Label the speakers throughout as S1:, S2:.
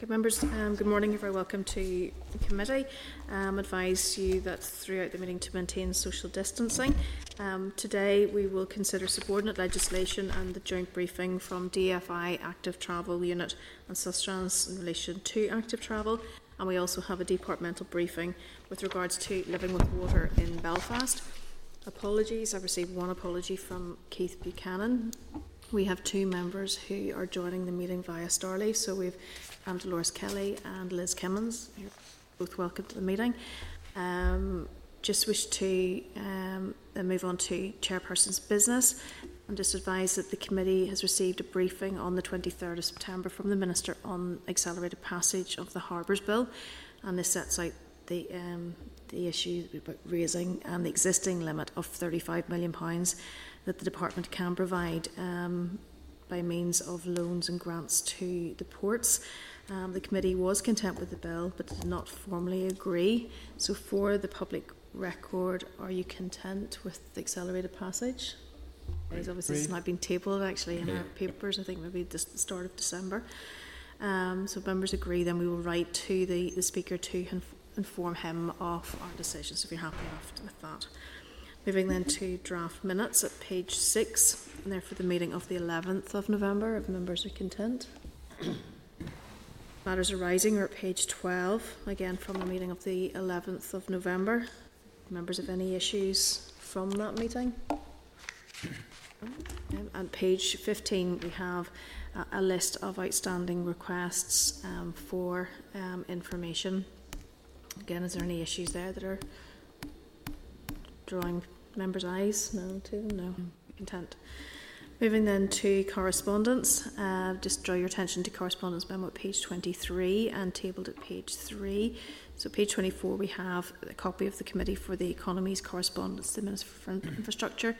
S1: Okay, members, um, good morning. You're very welcome to the committee. Um, advise you that throughout the meeting to maintain social distancing. Um, today we will consider subordinate legislation and the joint briefing from DFI Active Travel Unit and Sustrans in relation to active travel. And we also have a departmental briefing with regards to living with water in Belfast. Apologies, I've received one apology from Keith Buchanan. We have two members who are joining the meeting via StarLeaf. So we've um, Dolores Kelly and Liz Kimmins. You're both welcome to the meeting. Um, just wish to um, move on to chairperson's business and just advise that the committee has received a briefing on the 23rd of September from the Minister on accelerated passage of the Harbours Bill and this sets out the, um, the issue about raising and the existing limit of £35 million that the department can provide um, by means of loans and grants to the ports. Um, the committee was content with the bill but did not formally agree. So, for the public record, are you content with the accelerated passage? Because obviously it's not been tabled actually in our papers, I think maybe just the start of December. Um, so, if members agree, then we will write to the, the Speaker to inf- inform him of our decision. So, if you're happy enough with that. Moving then to draft minutes at page six, and they're for the meeting of the 11th of November, if members are content. Matters arising are at page 12, again from the meeting of the 11th of November. Members have any issues from that meeting? Um, and page 15, we have a, a list of outstanding requests um, for um, information. Again, is there any issues there that are drawing members' eyes. No, two, no. Intent. Moving then to correspondence, uh, just draw your attention to correspondence memo at page 23 and tabled at page 3. So, page 24, we have a copy of the Committee for the Economy's correspondence to the Minister for Infrastructure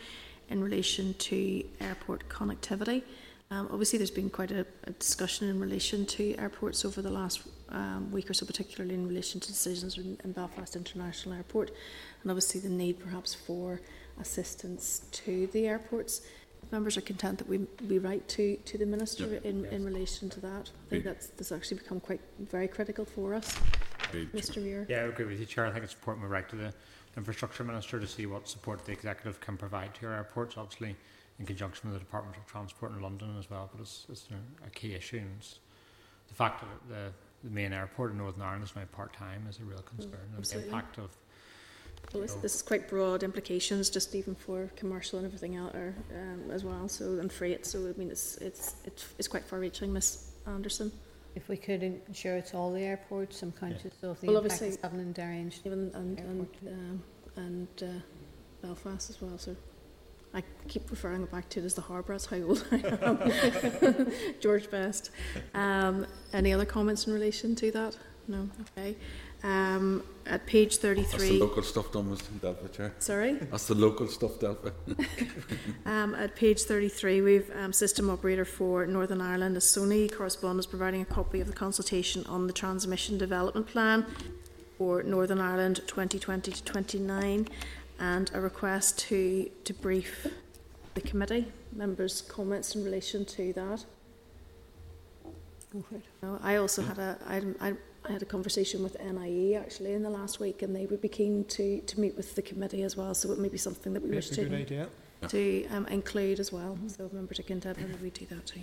S1: in relation to airport connectivity. Um, obviously, there's been quite a, a, discussion in relation to airports over the last um, week or so, particularly in relation to decisions in, in Belfast International Airport. And obviously the need perhaps for assistance to the airports. Members are content that we, we write to, to the Minister yep. in, in relation to that. I think that's, that's actually become quite very critical for us. Mr. Muir.
S2: Yeah, I agree with you, Chair. I think it's important we write to the Infrastructure Minister to see what support the Executive can provide to our airports, obviously in conjunction with the Department of Transport in London as well, but it's, it's a key issue. And the fact that the, the main airport in Northern Ireland is now part-time is a real concern. Mm, and the impact of
S1: well, this, this is quite broad implications, just even for commercial and everything else um, as well. So and freight. So I mean, it's it's it's, it's quite far-reaching, Miss Anderson.
S3: If we could ensure it's all the airports, I'm conscious of the well, impact it's having in Derry
S1: even and and, um, and uh, Belfast as well. So I keep referring back to it as the harbour. That's how old I am. George Best. Um, any other comments in relation to that? No. Okay. Um, at page 33. That's
S4: the local stuff done with Delphi, Chair.
S1: Sorry?
S4: That's the local stuff, Delphi.
S1: um, at page 33, we've um, system operator for Northern Ireland, a SONI correspondence providing a copy of the consultation on the transmission development plan for Northern Ireland 2020 to 29 and a request to, to brief the committee. Members' comments in relation to that. Go for it. I also had a, I, I I had a conversation with NIE actually in the last week, and they would be keen to, to meet with the committee as well. So it may be something that we wish to, to um, include as well. Mm-hmm. So member to contend whether we do that too.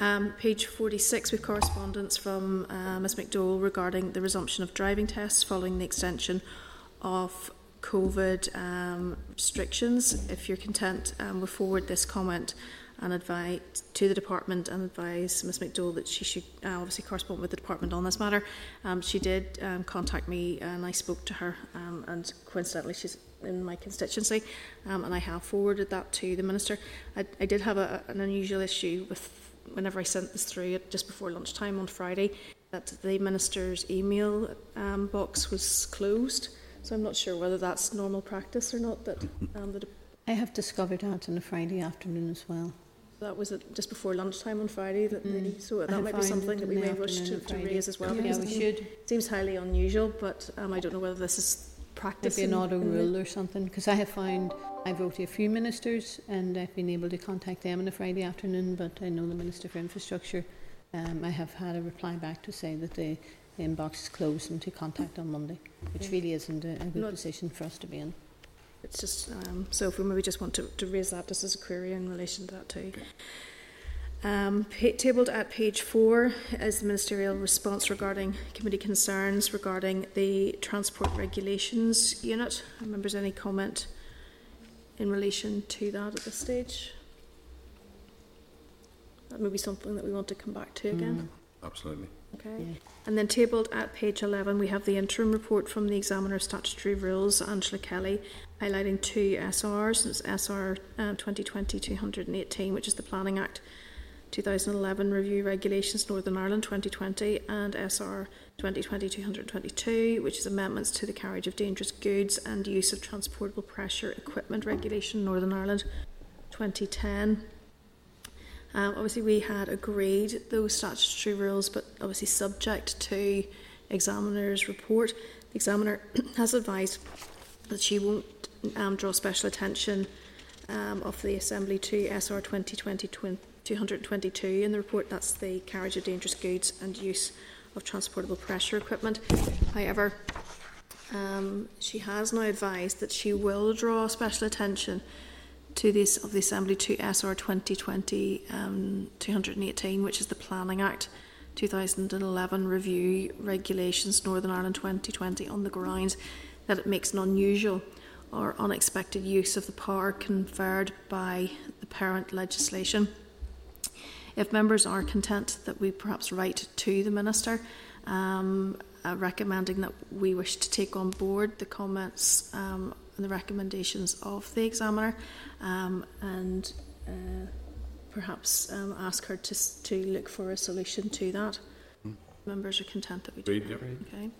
S1: Um, page 46 with correspondence from uh, Ms McDowell regarding the resumption of driving tests following the extension of COVID um, restrictions. If you're content, um, we'll forward this comment and advise to the department and advise Ms McDowell that she should uh, obviously correspond with the department on this matter. Um, she did um, contact me and I spoke to her um, and coincidentally she's in my constituency um, and I have forwarded that to the Minister. I, I did have a, an unusual issue with whenever I sent this through just before lunchtime on Friday that the Minister's email um, box was closed. So I'm not sure whether that's normal practice or not that um, the
S3: I have discovered that on a Friday afternoon as well.
S1: That was it just before lunchtime on Friday. That mm. they, so that might be something that we may wish to, to raise as well.
S3: Yeah, we should.
S1: Seems highly unusual, but um, I don't know whether this is practice.
S3: Maybe an auto rule or something. Because I have found I've wrote a few ministers and I've been able to contact them on a Friday afternoon, but I know the Minister for Infrastructure Um, I have had a reply back to say that the inbox is closed and to contact on Monday, which really isn't a, a good
S1: No.
S3: position for us to be in.
S1: It's just, um, so if we maybe just want to, to raise that just as a query in relation to that too. Um, pa- tabled at page four is the ministerial response regarding committee concerns regarding the transport regulations unit. Are Members, any comment in relation to that at this stage? That may be something that we want to come back to again.
S4: Absolutely.
S1: Okay.
S3: Yeah.
S1: And then tabled at page 11, we have the interim report from the Examiner of Statutory Rules, Angela Kelly, highlighting two SRs. It's SR uh, 2020-218, which is the Planning Act 2011 Review Regulations Northern Ireland 2020, and SR 2020-222, which is amendments to the carriage of dangerous goods and use of transportable pressure equipment regulation Northern Ireland 2010. Um, obviously, we had agreed those statutory rules, but obviously subject to examiner's report. The examiner has advised that she won't um, draw special attention um, of the Assembly to SR 2020 222 in the report. That's the carriage of dangerous goods and use of transportable pressure equipment. However, um, she has now advised that she will draw special attention to this of the Assembly to SR 2020 um, 218, which is the Planning Act 2011 Review Regulations Northern Ireland 2020, on the grounds that it makes an unusual or unexpected use of the power conferred by the parent legislation. If members are content that we perhaps write to the Minister um, uh, recommending that we wish to take on board the comments um, the recommendations of the examiner um, and uh, perhaps um, ask her to, to look for a solution to that. Mm. Members are content that we do.
S4: Agreed, yeah.
S1: Okay.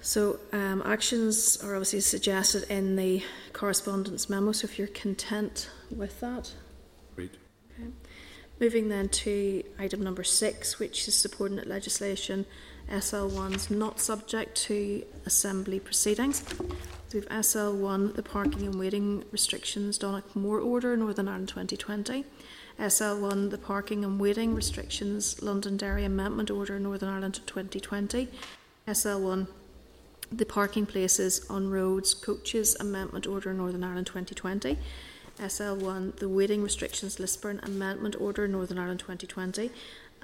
S1: So um, actions are obviously suggested in the correspondence memo. So if you're content with that,
S4: great. Okay.
S1: Moving then to item number six, which is subordinate legislation SL1's not subject to assembly proceedings. We've SL1, the parking and waiting restrictions, Donaghmore Order, Northern Ireland 2020. SL1, the parking and waiting restrictions, Londonderry Amendment Order, Northern Ireland 2020. SL1, the parking places on roads, coaches, Amendment Order, Northern Ireland 2020. SL1, the waiting restrictions Lisburn Amendment Order Northern Ireland 2020,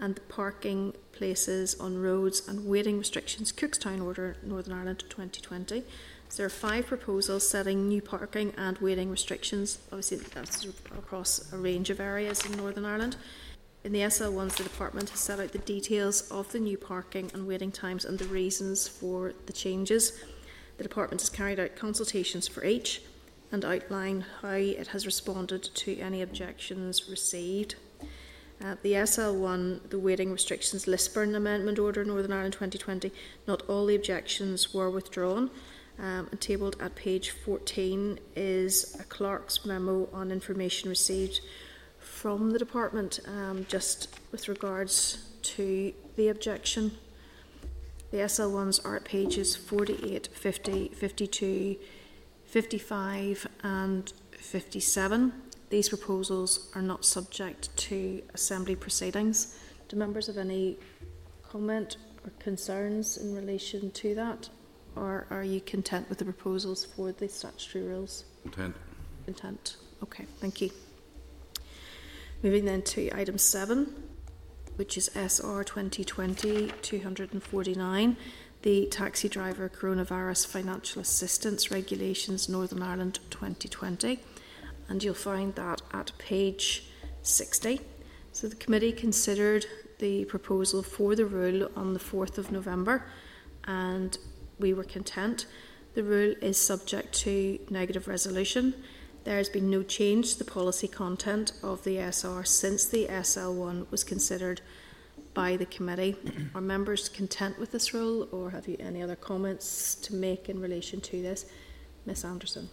S1: and the parking places on roads and waiting restrictions Cookstown Order Northern Ireland 2020. So there are five proposals setting new parking and waiting restrictions. Obviously, that's across a range of areas in Northern Ireland. In the SL1s, the department has set out the details of the new parking and waiting times and the reasons for the changes. The department has carried out consultations for each and outlined how it has responded to any objections received. Uh, the SL1, the waiting restrictions Lisburn Amendment Order Northern Ireland 2020, not all the objections were withdrawn. Um, and tabled at page 14 is a clerk's memo on information received from the department um, just with regards to the objection. The SL1s are at pages 48, 50, 52, 55 and 57. These proposals are not subject to Assembly proceedings. Do members have any comment or concerns in relation to that? Or are you content with the proposals for the statutory rules?
S4: Content.
S1: Content. Okay, thank you. Moving then to item seven, which is SR 2020 249, the Taxi Driver Coronavirus Financial Assistance Regulations Northern Ireland 2020. And you'll find that at page 60. So the committee considered the proposal for the rule on the 4th of November and we were content. The rule is subject to negative resolution. There has been no change to the policy content of the SR since the SL1 was considered by the committee. Are members content with this rule or have you any other comments to make in relation to this? Ms Anderson.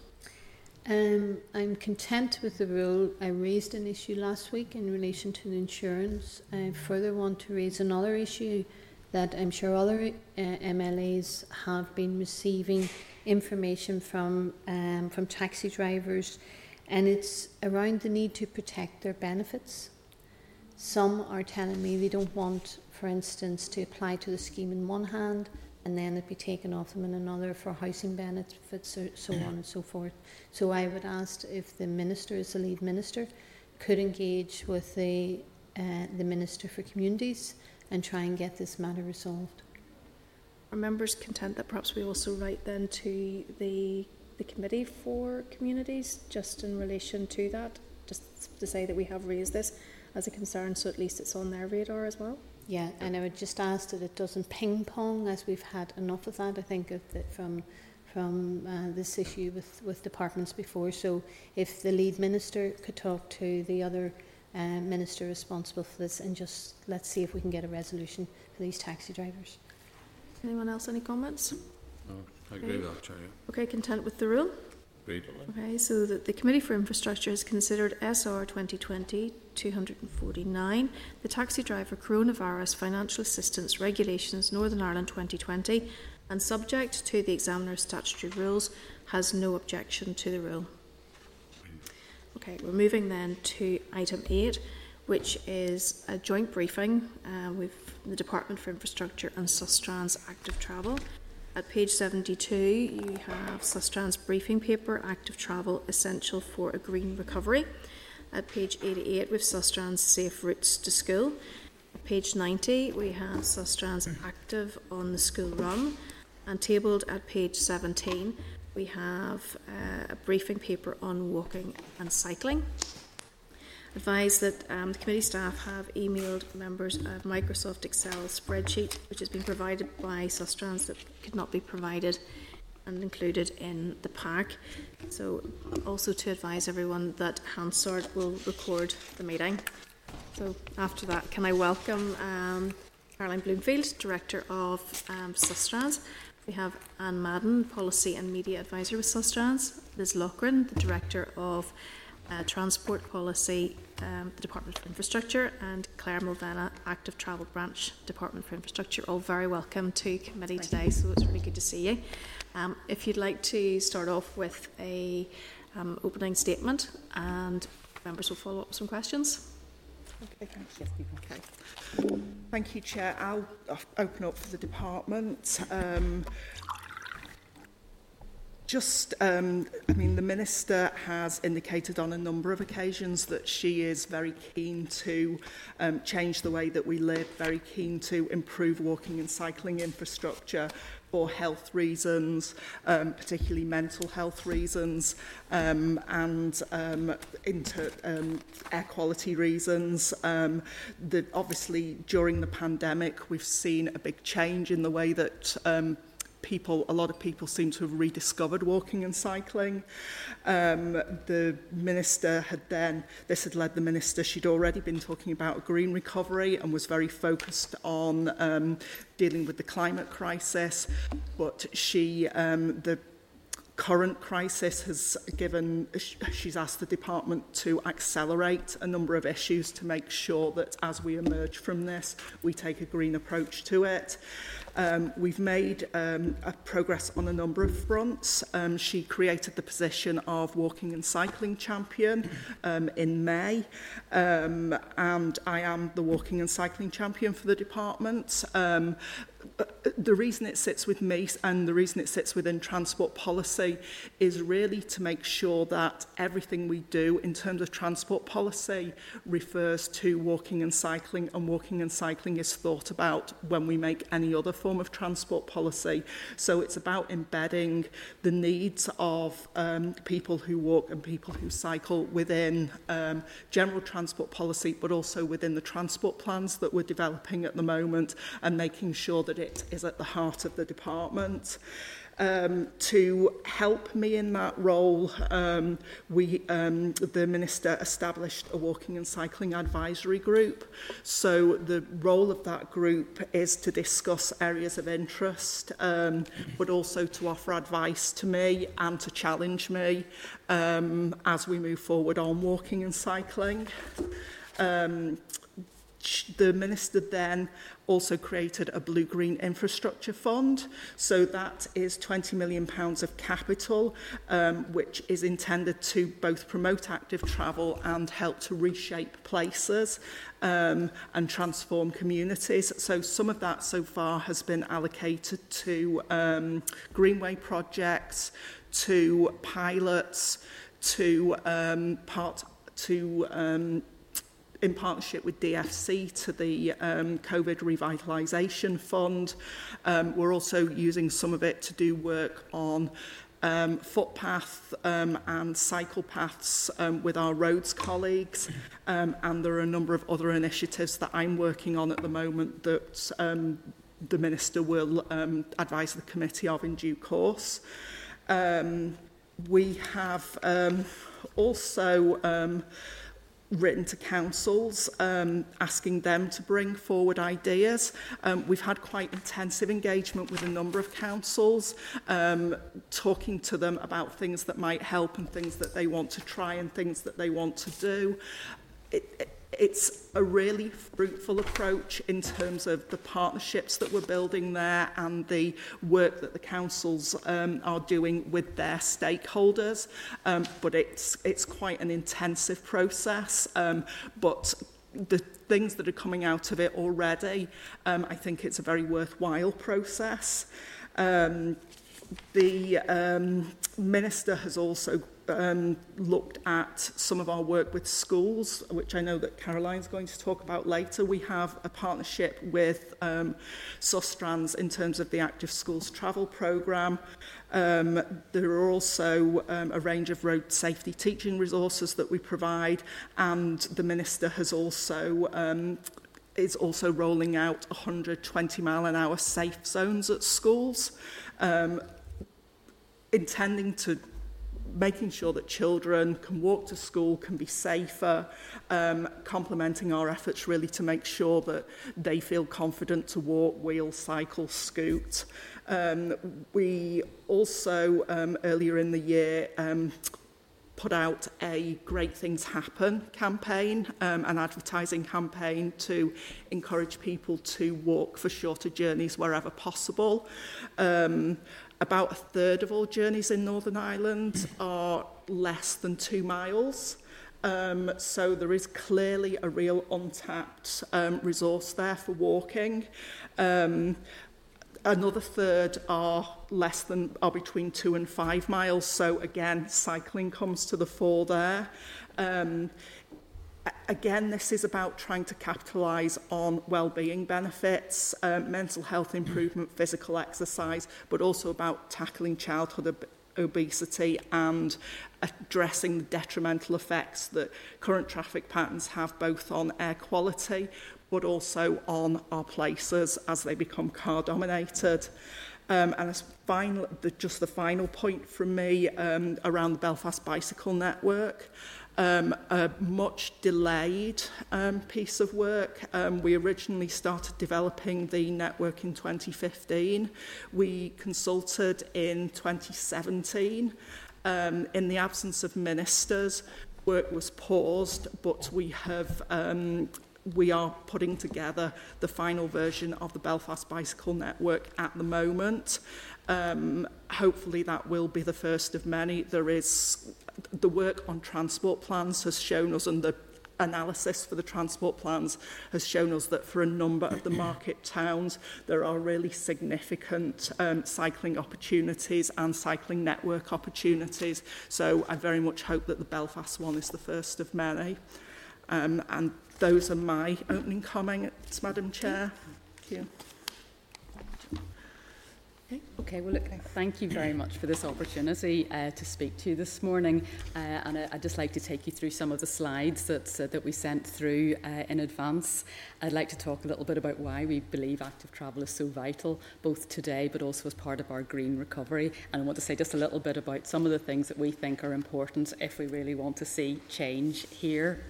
S3: Um, I'm content with the rule. I raised an issue last week in relation to insurance. I further want to raise another issue that I'm sure other uh, MLAs have been receiving information from um, from taxi drivers, and it's around the need to protect their benefits. Some are telling me they don't want, for instance, to apply to the scheme in one hand and then it would be taken off them in another for housing benefits, or so on and so forth. So I would ask if the minister, as the lead minister, could engage with the uh, the minister for communities and try and get this matter resolved.
S1: Are members content that perhaps we also write then to the the committee for communities just in relation to that, just to say that we have raised this as a concern, so at least it's on their radar as well.
S3: Yeah, and I would just ask that it doesn't ping pong, as we've had enough of that. I think of that from from uh, this issue with with departments before. So if the lead minister could talk to the other uh, minister responsible for this, and just let's see if we can get a resolution for these taxi drivers.
S1: Anyone else? Any comments?
S4: No, I agree okay. with that, Chair.
S1: Okay, content with the rule.
S4: Agreed.
S1: Okay, so that the Committee for Infrastructure has considered SR 2020-249, the Taxi Driver Coronavirus Financial Assistance Regulations Northern Ireland 2020, and subject to the examiner's statutory rules, has no objection to the rule. Okay, we're moving then to item 8, which is a joint briefing uh, with the Department for Infrastructure and Sustrans Active Travel. At page 72, you have Sustrans briefing paper, Active Travel, Essential for a Green Recovery. At page 88, we have Sustrans Safe Routes to School. At page 90, we have Sustrans Active on the School Run. And tabled at page 17, we have uh, a briefing paper on walking and cycling. Advise that um, the committee staff have emailed members a Microsoft Excel spreadsheet which has been provided by Sustrans that could not be provided and included in the pack. So also to advise everyone that Hansard will record the meeting. So after that, can I welcome um, Caroline Bloomfield, Director of um, Sustrans. We have Anne Madden, Policy and Media Advisor with Sustrans. Liz Loughran, the Director of uh, Transport Policy, um, the Department for Infrastructure, and Claire Mulvena, Active Travel Branch, Department for Infrastructure. All very welcome to committee Thank today, you. so it's really good to see you. Um, if you'd like to start off with a um, opening statement, and members will follow up with some questions.
S5: Okay, thank you. Okay. Thank you, Chair. I'll open up for the department. Um, Just, um, I mean, the Minister has indicated on a number of occasions that she is very keen to um, change the way that we live, very keen to improve walking and cycling infrastructure for health reasons, um, particularly mental health reasons, um, and um, inter, um, air quality reasons. Um, the, obviously, during the pandemic, we've seen a big change in the way that um, people, a lot of people seem to have rediscovered walking and cycling. Um, the minister had then, this had led the minister, she'd already been talking about a green recovery and was very focused on um, dealing with the climate crisis. But she, um, the current crisis has given, she's asked the department to accelerate a number of issues to make sure that as we emerge from this, we take a green approach to it. Um, we've made um, a progress on a number of fronts. Um, she created the position of walking and cycling champion um, in May, um, and I am the walking and cycling champion for the department. Um, the reason it sits with me and the reason it sits within transport policy is really to make sure that everything we do in terms of transport policy refers to walking and cycling and walking and cycling is thought about when we make any other form of transport policy. So it's about embedding the needs of um, people who walk and people who cycle within um, general transport policy but also within the transport plans that we're developing at the moment and making sure that it is at the heart of the department. Um, to help me in that role, um, we, um, the Minister established a walking and cycling advisory group. So the role of that group is to discuss areas of interest, um, but also to offer advice to me and to challenge me um, as we move forward on walking and cycling. Um, the minister then also created a blue green infrastructure fund. So that is 20 million pounds of capital um which is intended to both promote active travel and help to reshape places um and transform communities. So some of that so far has been allocated to um greenway projects to pilots to um part to um in partnership with DFC to the um, COVID Revitalisation Fund. Um, we're also using some of it to do work on um, footpath um, and cycle paths um, with our roads colleagues um, and there are a number of other initiatives that I'm working on at the moment that um, the Minister will um, advise the committee of in due course. Um, we have um, also um, written to councils um, asking them to bring forward ideas. Um, we've had quite intensive engagement with a number of councils, um, talking to them about things that might help and things that they want to try and things that they want to do. It, it, it's a really fruitful approach in terms of the partnerships that we're building there and the work that the councils um, are doing with their stakeholders. Um, but it's, it's quite an intensive process. Um, but the things that are coming out of it already, um, I think it's a very worthwhile process. Um, the um, minister has also um, looked at some of our work with schools, which I know that Caroline's going to talk about later. We have a partnership with um, Sustrans in terms of the Active Schools Travel Programme. Um, there are also um, a range of road safety teaching resources that we provide, and the Minister has also um, is also rolling out 120 mile an hour safe zones at schools, um, intending to making sure that children can walk to school, can be safer, um, complementing our efforts really to make sure that they feel confident to walk, wheel, cycle, scoot. Um, we also, um, earlier in the year, um, put out a Great Things Happen campaign, um, an advertising campaign to encourage people to walk for shorter journeys wherever possible. Um, About a third of all journeys in Northern Ireland are less than two miles. Um, so there is clearly a real untapped um, resource there for walking. Um, another third are less than are between two and five miles. So again, cycling comes to the fore there. Um, again, this is about trying to capitalise on well-being benefits, um, mental health improvement, physical exercise, but also about tackling childhood ob obesity and addressing the detrimental effects that current traffic patterns have both on air quality but also on our places as they become car dominated. Um, and as final, the, just the final point from me um, around the Belfast Bicycle Network um, a much delayed um, piece of work. Um, we originally started developing the network in 2015. We consulted in 2017. Um, in the absence of ministers, work was paused, but we have um, we are putting together the final version of the Belfast Bicycle Network at the moment. Um, hopefully that will be the first of many. There is the work on transport plans has shown us and the analysis for the transport plans has shown us that for a number of the market towns there are really significant um, cycling opportunities and cycling network opportunities so I very much hope that the Belfast one is the first of many um, and those are my opening comments Madam Chair. Thank you.
S6: Okay, well, look, thank you very much for this opportunity uh, to speak to you this morning. Uh, and I, I'd just like to take you through some of the slides that, uh, that we sent through uh, in advance. I'd like to talk a little bit about why we believe active travel is so vital, both today but also as part of our green recovery. And I want to say just a little bit about some of the things that we think are important if we really want to see change here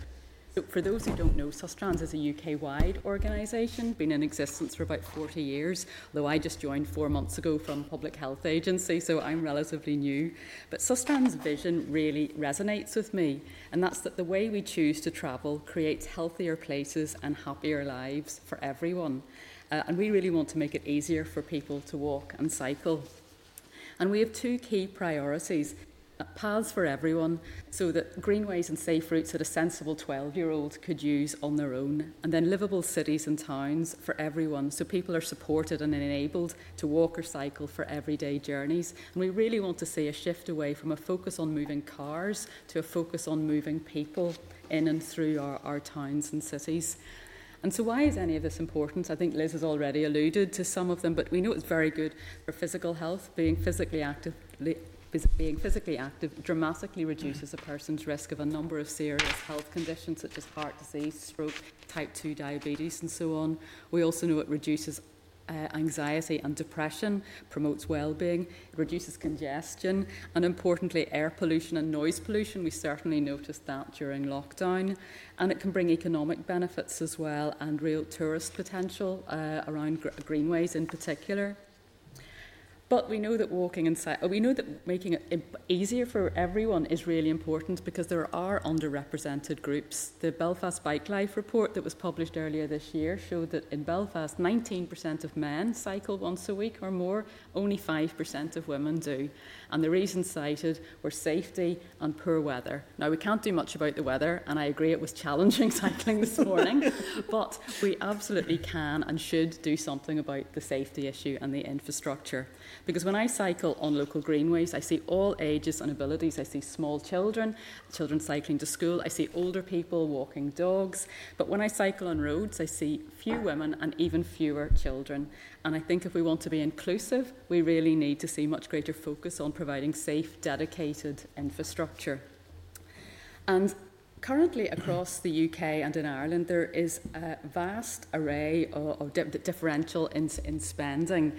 S6: So for those who don't know, Sustrans is a UK-wide organisation, been in existence for about 40 years, though I just joined four months ago from Public Health Agency, so I'm relatively new. But Sustrans' vision really resonates with me, and that's that the way we choose to travel creates healthier places and happier lives for everyone. Uh, and we really want to make it easier for people to walk and cycle. And we have two key priorities paths for everyone so that greenways and safe routes that a sensible 12 year old could use on their own, and then livable cities and towns for everyone so people are supported and enabled to walk or cycle for everyday journeys. And we really want to see a shift away from a focus on moving cars to a focus on moving people in and through our, our towns and cities. And so, why is any of this important? I think Liz has already alluded to some of them, but we know it's very good for physical health, being physically active, being physically active dramatically reduces a person's risk of a number of serious health conditions such as heart disease, stroke, type 2 diabetes, and so on. We also know it reduces uh, anxiety and depression, promotes well-being, reduces congestion, and importantly, air pollution and noise pollution. We certainly noticed that during lockdown, and it can bring economic benefits as well and real tourist potential uh, around gr- greenways in particular. But we know that walking inside, we know that making it easier for everyone is really important because there are underrepresented groups. The Belfast Bike Life report that was published earlier this year showed that in Belfast, 19% of men cycle once a week or more, only 5% of women do. And the reasons cited were safety and poor weather. Now, we can't do much about the weather, and I agree it was challenging cycling this morning, but we absolutely can and should do something about the safety issue and the infrastructure. Because when I cycle on local greenways, I see all ages and abilities. I see small children, children cycling to school, I see older people walking dogs. But when I cycle on roads, I see few women and even fewer children. And I think if we want to be inclusive, we really need to see much greater focus on providing safe, dedicated infrastructure. And Currently, across the UK and in Ireland, there is a vast array of, of di differential in, in spending.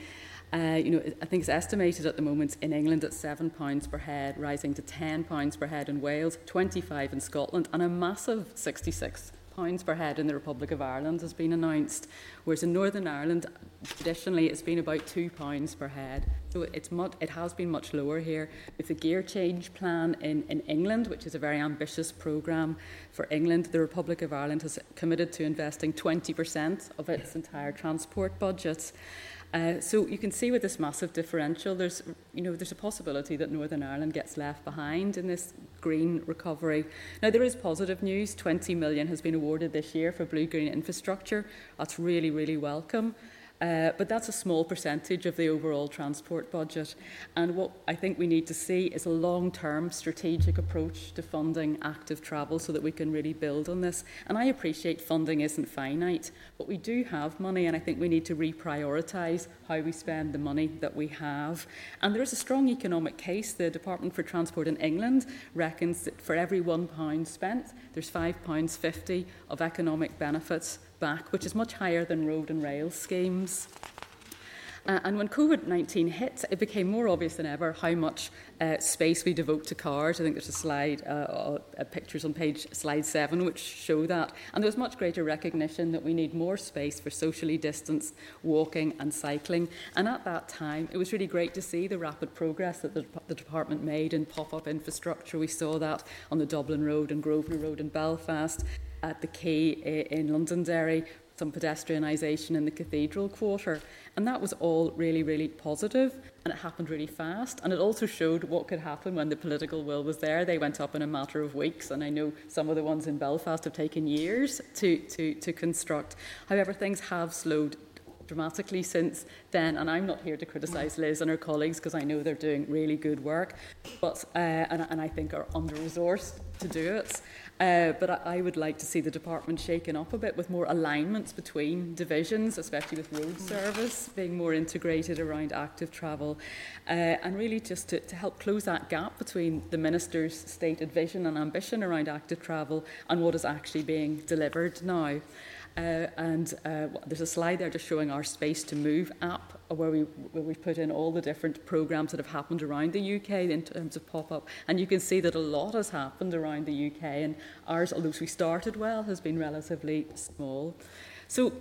S6: Uh, you know, I think it's estimated at the moment in England at seven pounds per head, rising to ten pounds per head in Wales, twenty-five in Scotland, and a massive sixty-six pounds per head in the Republic of Ireland has been announced, whereas in Northern Ireland, traditionally, it's been about two pounds per head. So it's much, it has been much lower here. With the gear change plan in, in England, which is a very ambitious programme for England, the Republic of Ireland has committed to investing 20% of its entire transport budget. Uh, so you can see with this massive differential, there's, you know, there's a possibility that Northern Ireland gets left behind in this green recovery. Now, there is positive news. 20 million has been awarded this year for blue-green infrastructure. That's really, really welcome. Uh, but that's a small percentage of the overall transport budget. And what I think we need to see is a long term strategic approach to funding active travel so that we can really build on this. And I appreciate funding isn't finite, but we do have money, and I think we need to reprioritise how we spend the money that we have. And there is a strong economic case. The Department for Transport in England reckons that for every £1 spent, there's £5.50 of economic benefits back, which is much higher than road and rail schemes. Uh, and when COVID 19 hit, it became more obvious than ever how much uh, space we devote to cars. I think there's a slide, uh, uh, pictures on page slide seven, which show that. And there was much greater recognition that we need more space for socially distanced walking and cycling. And at that time, it was really great to see the rapid progress that the, the department made in pop up infrastructure. We saw that on the Dublin Road and Grosvenor Road in Belfast. At the quay eh, in Londonderry, some pedestrianisation in the cathedral quarter. And that was all really, really positive, and it happened really fast. And it also showed what could happen when the political will was there. They went up in a matter of weeks, and I know some of the ones in Belfast have taken years to, to, to construct. However, things have slowed dramatically since then. And I'm not here to criticise Liz and her colleagues because I know they're doing really good work, but uh, and, and I think are under resourced to do it. Uh, but I, I would like to see the department shaken up a bit with more alignments between divisions, especially with road service being more integrated around active travel, uh, and really just to, to help close that gap between the minister's stated vision and ambition around active travel and what is actually being delivered now. Uh, and uh, there's a slide there just showing our Space to Move app, uh, where, we, where we've put in all the different programs that have happened around the UK in terms of pop up. And you can see that a lot has happened around the UK, and ours, although we started well, has been relatively small. So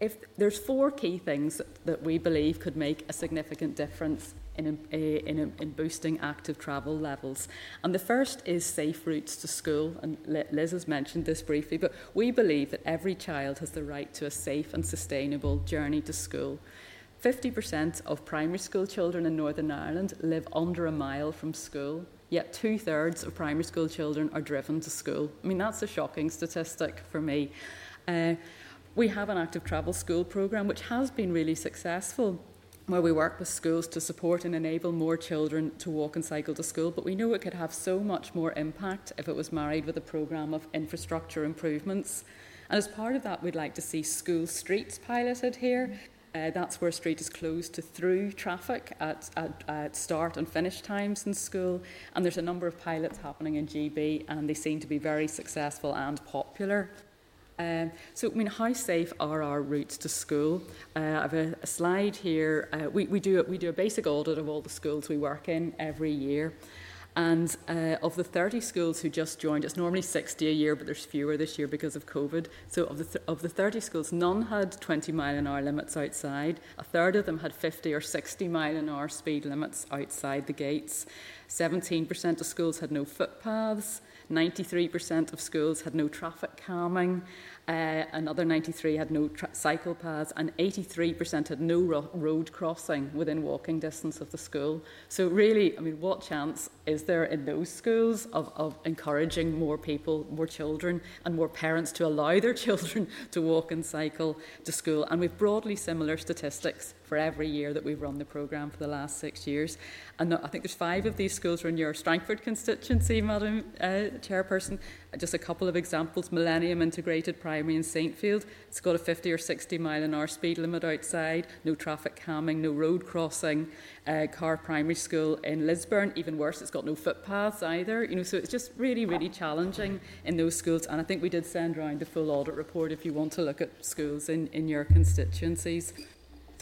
S6: if there's four key things that we believe could make a significant difference in, in, in, boosting active travel levels. And the first is safe routes to school. And Liz has mentioned this briefly, but we believe that every child has the right to a safe and sustainable journey to school. 50% of primary school children in Northern Ireland live under a mile from school, yet two thirds of primary school children are driven to school. I mean, that's a shocking statistic for me. Uh, we have an active travel school programme which has been really successful where we work with schools to support and enable more children to walk and cycle to school, but we know it could have so much more impact if it was married with a programme of infrastructure improvements. And as part of that, we'd like to see school streets piloted here. Uh, that's where a street is closed to through traffic at, at, at, start and finish times in school. And there's a number of pilots happening in GB, and they seem to be very successful and popular. Um, so, I mean, how safe are our routes to school? Uh, I have a, a slide here. Uh, we, we, do, we do a basic audit of all the schools we work in every year. And uh, of the 30 schools who just joined, it's normally 60 a year, but there's fewer this year because of COVID. So, of the, th- of the 30 schools, none had 20 mile an hour limits outside. A third of them had 50 or 60 mile an hour speed limits outside the gates. 17% of schools had no footpaths. 93% of schools had no traffic calming, uh, another 93 had no cycle paths, and 83% had no ro road crossing within walking distance of the school. So really, I mean, what chance is there in those schools of, of encouraging more people, more children, and more parents to allow their children to walk and cycle to school? And we've broadly similar statistics for every year that we've run the programme for the last six years. And I think there's five of these schools are in your Strangford constituency, Madam uh, Chairperson. Just a couple of examples Millennium Integrated Primary in Saintfield. It's got a 50 or 60 mile an hour speed limit outside, no traffic calming, no road crossing. Uh, Carr Primary School in Lisburn, even worse, it's got no footpaths either. You know, so it's just really, really challenging in those schools. And I think we did send around the full audit report if you want to look at schools in, in your constituencies.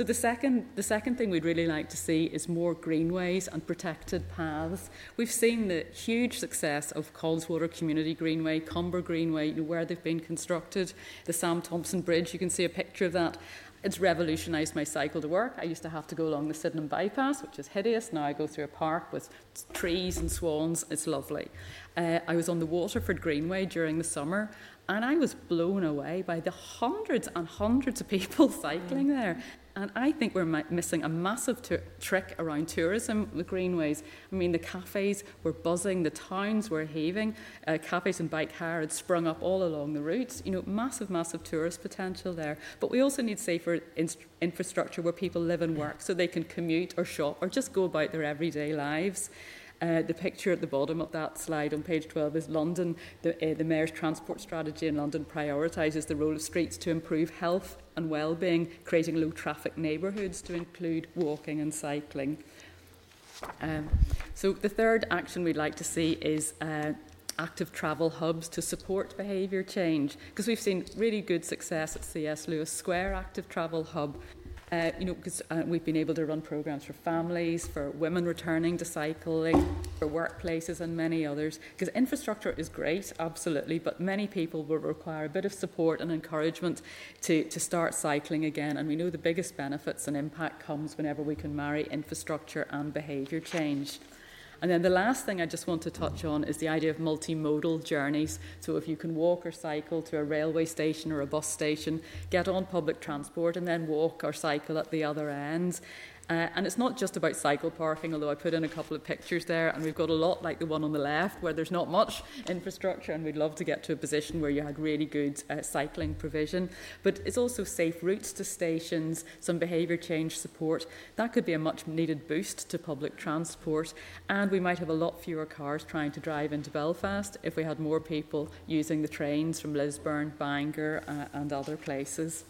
S6: So the second, the second thing we'd really like to see is more greenways and protected paths. We've seen the huge success of Connswater Community Greenway, Comber Greenway, you know, where they've been constructed. The Sam Thompson Bridge, you can see a picture of that. It's revolutionised my cycle to work. I used to have to go along the Sydenham bypass, which is hideous. Now I go through a park with trees and swans. It's lovely. Uh, I was on the Waterford Greenway during the summer, and I was blown away by the hundreds and hundreds of people cycling there. And I think we're missing a massive t- trick around tourism with greenways. I mean, the cafes were buzzing, the towns were heaving, uh, cafes and bike hire had sprung up all along the routes. You know, massive, massive tourist potential there. But we also need safer in- infrastructure where people live and work so they can commute or shop or just go about their everyday lives. Uh, the picture at the bottom of that slide on page 12 is London. The, uh, the Mayor's transport strategy in London prioritises the role of streets to improve health and well-being, creating low-traffic neighbourhoods to include walking and cycling. Um, so the third action we'd like to see is uh, active travel hubs to support behaviour change because we've seen really good success at CS Lewis Square active travel hub uh, you know, because uh, we've been able to run programs for families, for women returning to cycling, for workplaces, and many others. Because infrastructure is great, absolutely, but many people will require a bit of support and encouragement to, to start cycling again. And we know the biggest benefits and impact comes whenever we can marry infrastructure and behaviour change. And then the last thing I just want to touch on is the idea of multimodal journeys. So if you can walk or cycle to a railway station or a bus station, get on public transport and then walk or cycle at the other end. Uh, and it's not just about cycle parking, although I put in a couple of pictures there, and we've got a lot like the one on the left where there's not much infrastructure, and we'd love to get to a position where you had really good uh, cycling provision. But it's also safe routes to stations, some behaviour change support. That could be a much needed boost to public transport, and we might have a lot fewer cars trying to drive into Belfast if we had more people using the trains from Lisburn, Bangor, uh, and other places.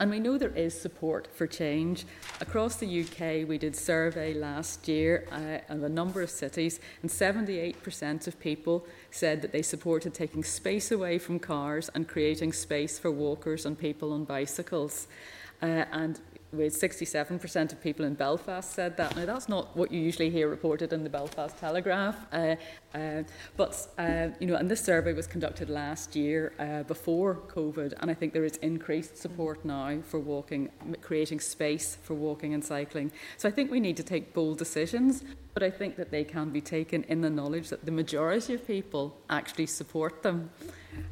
S6: And we know there is support for change. Across the UK, we did survey last year uh, of a number of cities, and 78% of people said that they supported taking space away from cars and creating space for walkers and people on bicycles. Uh, and with 67% of people in Belfast said that. Now, that's not what you usually hear reported in the Belfast Telegraph. Uh, uh, but, uh, you know, and this survey was conducted last year uh, before COVID, and I think there is increased support now for walking, creating space for walking and cycling. So I think we need to take bold decisions, but I think that they can be taken in the knowledge that the majority of people actually support them.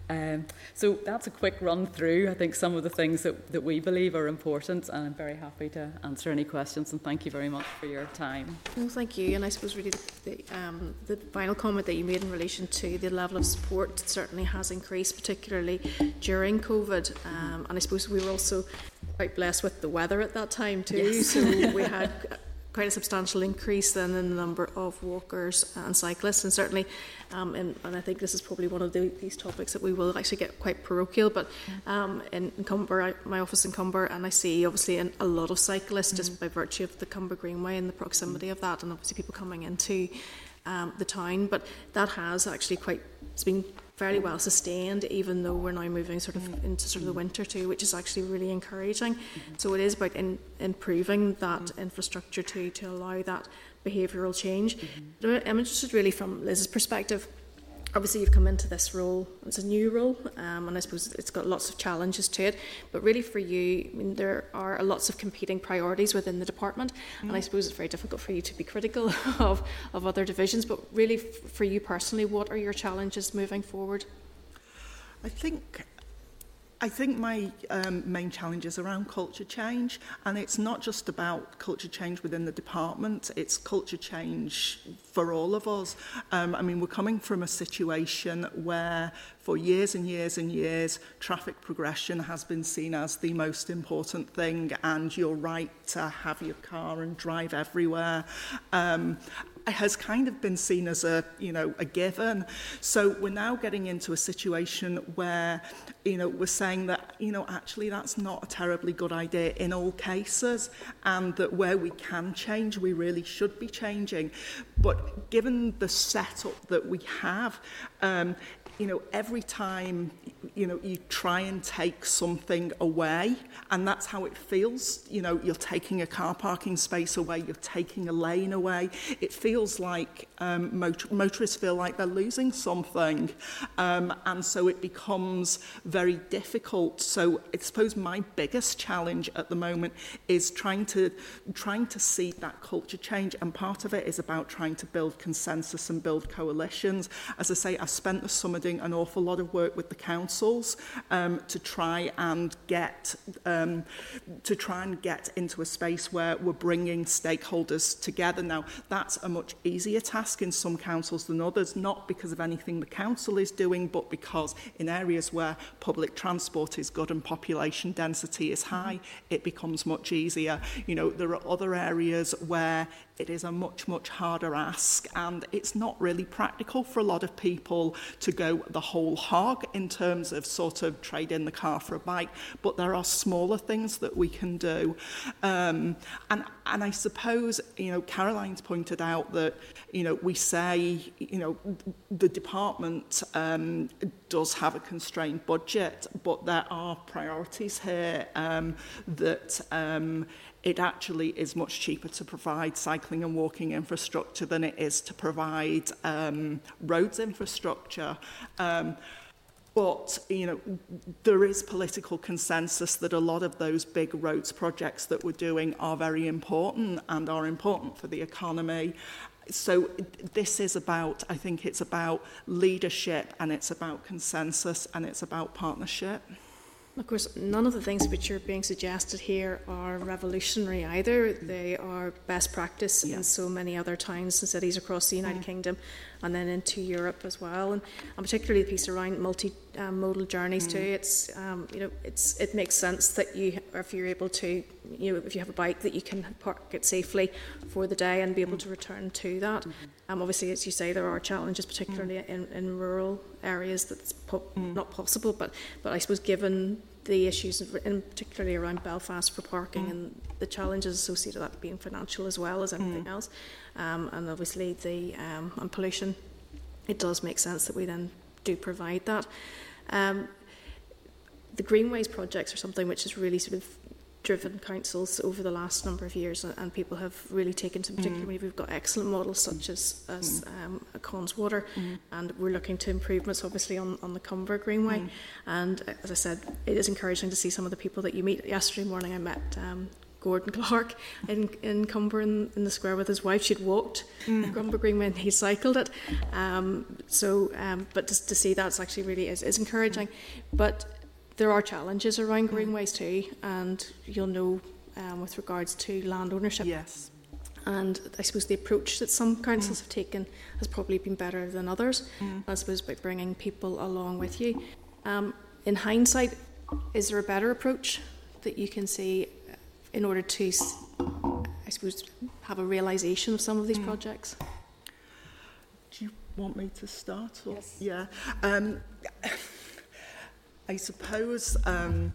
S6: Um, so that's a quick run through, I think, some of the things that, that we believe are important, and I'm very happy to answer any questions, and thank you very much for your time.
S1: Well, thank you, and I suppose really the, um, the final comment that you made in relation to the level of support certainly has increased, particularly during COVID, um, and I suppose we were also quite blessed with the weather at that time too, yes. so we had quite a substantial increase then in the number of walkers and cyclists, and certainly, um, and, and I think this is probably one of the, these topics that we will actually get quite parochial. But um, in, in Comber, I, my office in Comber, and I see obviously an, a lot of cyclists mm-hmm. just by virtue of the Comber Greenway and the proximity of that, and obviously people coming into um, the town. But that has actually quite it's been fairly well sustained, even though we're now moving sort of mm. into sort of the mm. winter too, which is actually really encouraging. Mm-hmm. So it is about in, improving that mm. infrastructure too to allow that behavioural change. Mm-hmm. I'm interested really from Liz's perspective obviously you've come into this role it's a new role um, and i suppose it's got lots of challenges to it but really for you I mean, there are lots of competing priorities within the department mm. and i mm. suppose it's very difficult for you to be critical of, of other divisions but really f- for you personally what are your challenges moving forward
S5: i think I think my um, main challenge is around culture change, and it's not just about culture change within the department, it's culture change for all of us. Um, I mean, we're coming from a situation where for years and years and years, traffic progression has been seen as the most important thing, and your right to have your car and drive everywhere. Um, has kind of been seen as a, you know, a given. So we're now getting into a situation where, you know, we're saying that, you know, actually that's not a terribly good idea in all cases and that where we can change, we really should be changing. But given the setup that we have, um, you know, every time, you know, you try and take something away, and that's how it feels. You know, you're taking a car parking space away, you're taking a lane away. It feels like um, motor- motorists feel like they're losing something, um, and so it becomes very difficult. So I suppose my biggest challenge at the moment is trying to trying to see that culture change, and part of it is about trying to build consensus and build coalitions. As I say, I've spent the summer doing an awful lot of work with the councils um, to try and get um, to try and get into a space where we're bringing stakeholders together. Now, that's a much easier task in some councils than others, not because of anything the council is doing, but because in areas where public transport is good and population density is high, it becomes much easier. You know, there are other areas where it is a much, much harder ask, and it's not really practical for a lot of people to go the whole hog in terms of sort of trade in the car for a bike, but there are smaller things that we can do. Um, and, and I suppose, you know, Caroline's pointed out that, you know, we say, you know, the department um, does have a constrained budget, but there are priorities here um, that um, it actually is much cheaper to provide cycling and walking infrastructure than it is to provide um, roads infrastructure. Um, But, you know, there is political consensus that a lot of those big roads projects that we're doing are very important and are important for the economy. So this is about, I think it's about leadership and it's about consensus and it's about partnership.
S1: Of course, none of the things which are being suggested here are revolutionary either. Mm-hmm. They are best practice yeah. in so many other towns and cities across the United yeah. Kingdom and then into Europe as well. And, and particularly the piece around multi-modal um, journeys mm. too. It's, um, you know, it's, it makes sense that you, if you're able to, you know, if you have a bike that you can park it safely for the day and be able mm. to return to that. Mm-hmm. Um, obviously, as you say, there are challenges, particularly mm. in, in rural areas that's po- mm. not possible. But, but I suppose given the issues, in particularly around Belfast for parking and the challenges associated with that being financial as well as anything else, um, and obviously the um, and pollution, it does make sense that we then do provide that. Um, the greenways projects are something which has really sort of driven councils over the last number of years and, people have really taken to particularly we've got excellent models such as as um, Connswater and we're looking to improvements obviously on, on the Comber Greenway. And uh, as I said it is encouraging to see some of the people that you meet. Yesterday morning I met um, Gordon Clark in, in Comber in, in the square with his wife. She'd walked the Comber Greenway and he cycled it. Um, so, um, but to, to see that's actually really is, is encouraging. But there are challenges around greenways too, and you'll know um, with regards to land ownership.
S5: Yes.
S1: And I suppose the approach that some councils have taken has probably been better than others. I suppose by bringing people along with you. Um, in hindsight, is there a better approach that you can see in order to, I suppose, have a realisation of some of these mm. projects?
S5: Do you want me to start? Or?
S1: Yes.
S5: Yeah. Um, I suppose, um,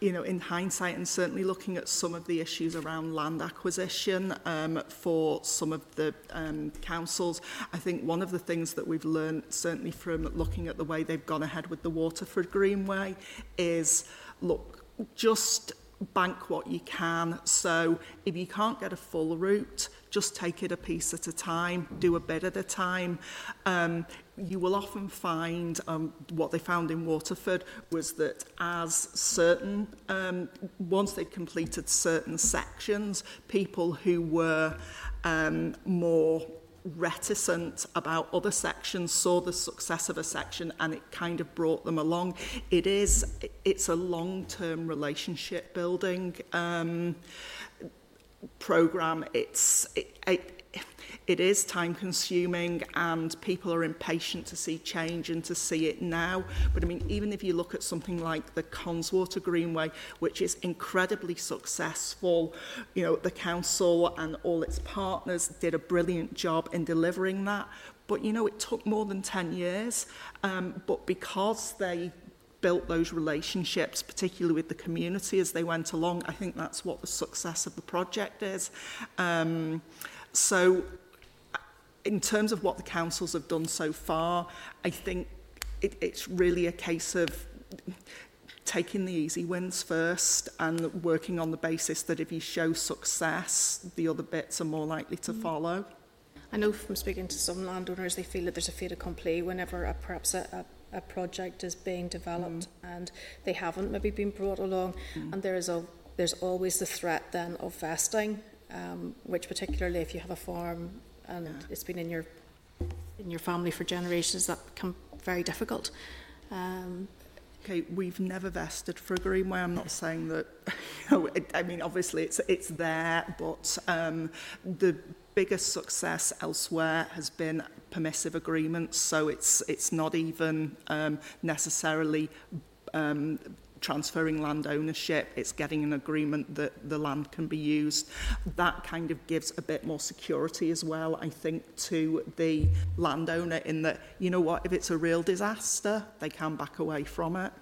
S5: you know, in hindsight and certainly looking at some of the issues around land acquisition um, for some of the um, councils, I think one of the things that we've learned certainly from looking at the way they've gone ahead with the Waterford Greenway is, look, just bank what you can. So if you can't get a full route, just take it a piece at a time, do a bit at a time. Um, you will often find um, what they found in Waterford was that as certain, um, once they'd completed certain sections, people who were um, more reticent about other sections saw the success of a section and it kind of brought them along. It is it's a long-term relationship building um program. It's it, it, it is time consuming and people are impatient to see change and to see it now. But I mean, even if you look at something like the Conswater Greenway, which is incredibly successful, you know, the council and all its partners did a brilliant job in delivering that. But you know, it took more than 10 years. Um, but because they built those relationships, particularly with the community as they went along, I think that's what the success of the project is. Um, so in terms of what the councils have done so far, I think it, it's really a case of taking the easy wins first and working on the basis that if you show success, the other bits are more likely to mm. follow.
S1: I know from speaking to some landowners, they feel that there's a fait accompli whenever a, perhaps a, a, a project is being developed mm. and they haven't maybe been brought along. Mm. And there is a, there's always the threat then of vesting, um, which particularly if you have a farm and it's been in your in your family for generations that become very difficult. Um,
S5: okay, we've never vested for a Greenway. I'm not saying that, you know, it, I mean, obviously it's, it's there, but um, the biggest success elsewhere has been permissive agreements, so it's, it's not even um, necessarily um, transferring land ownership it's getting an agreement that the land can be used that kind of gives a bit more security as well i think to the landowner in that you know what if it's a real disaster they can back away from it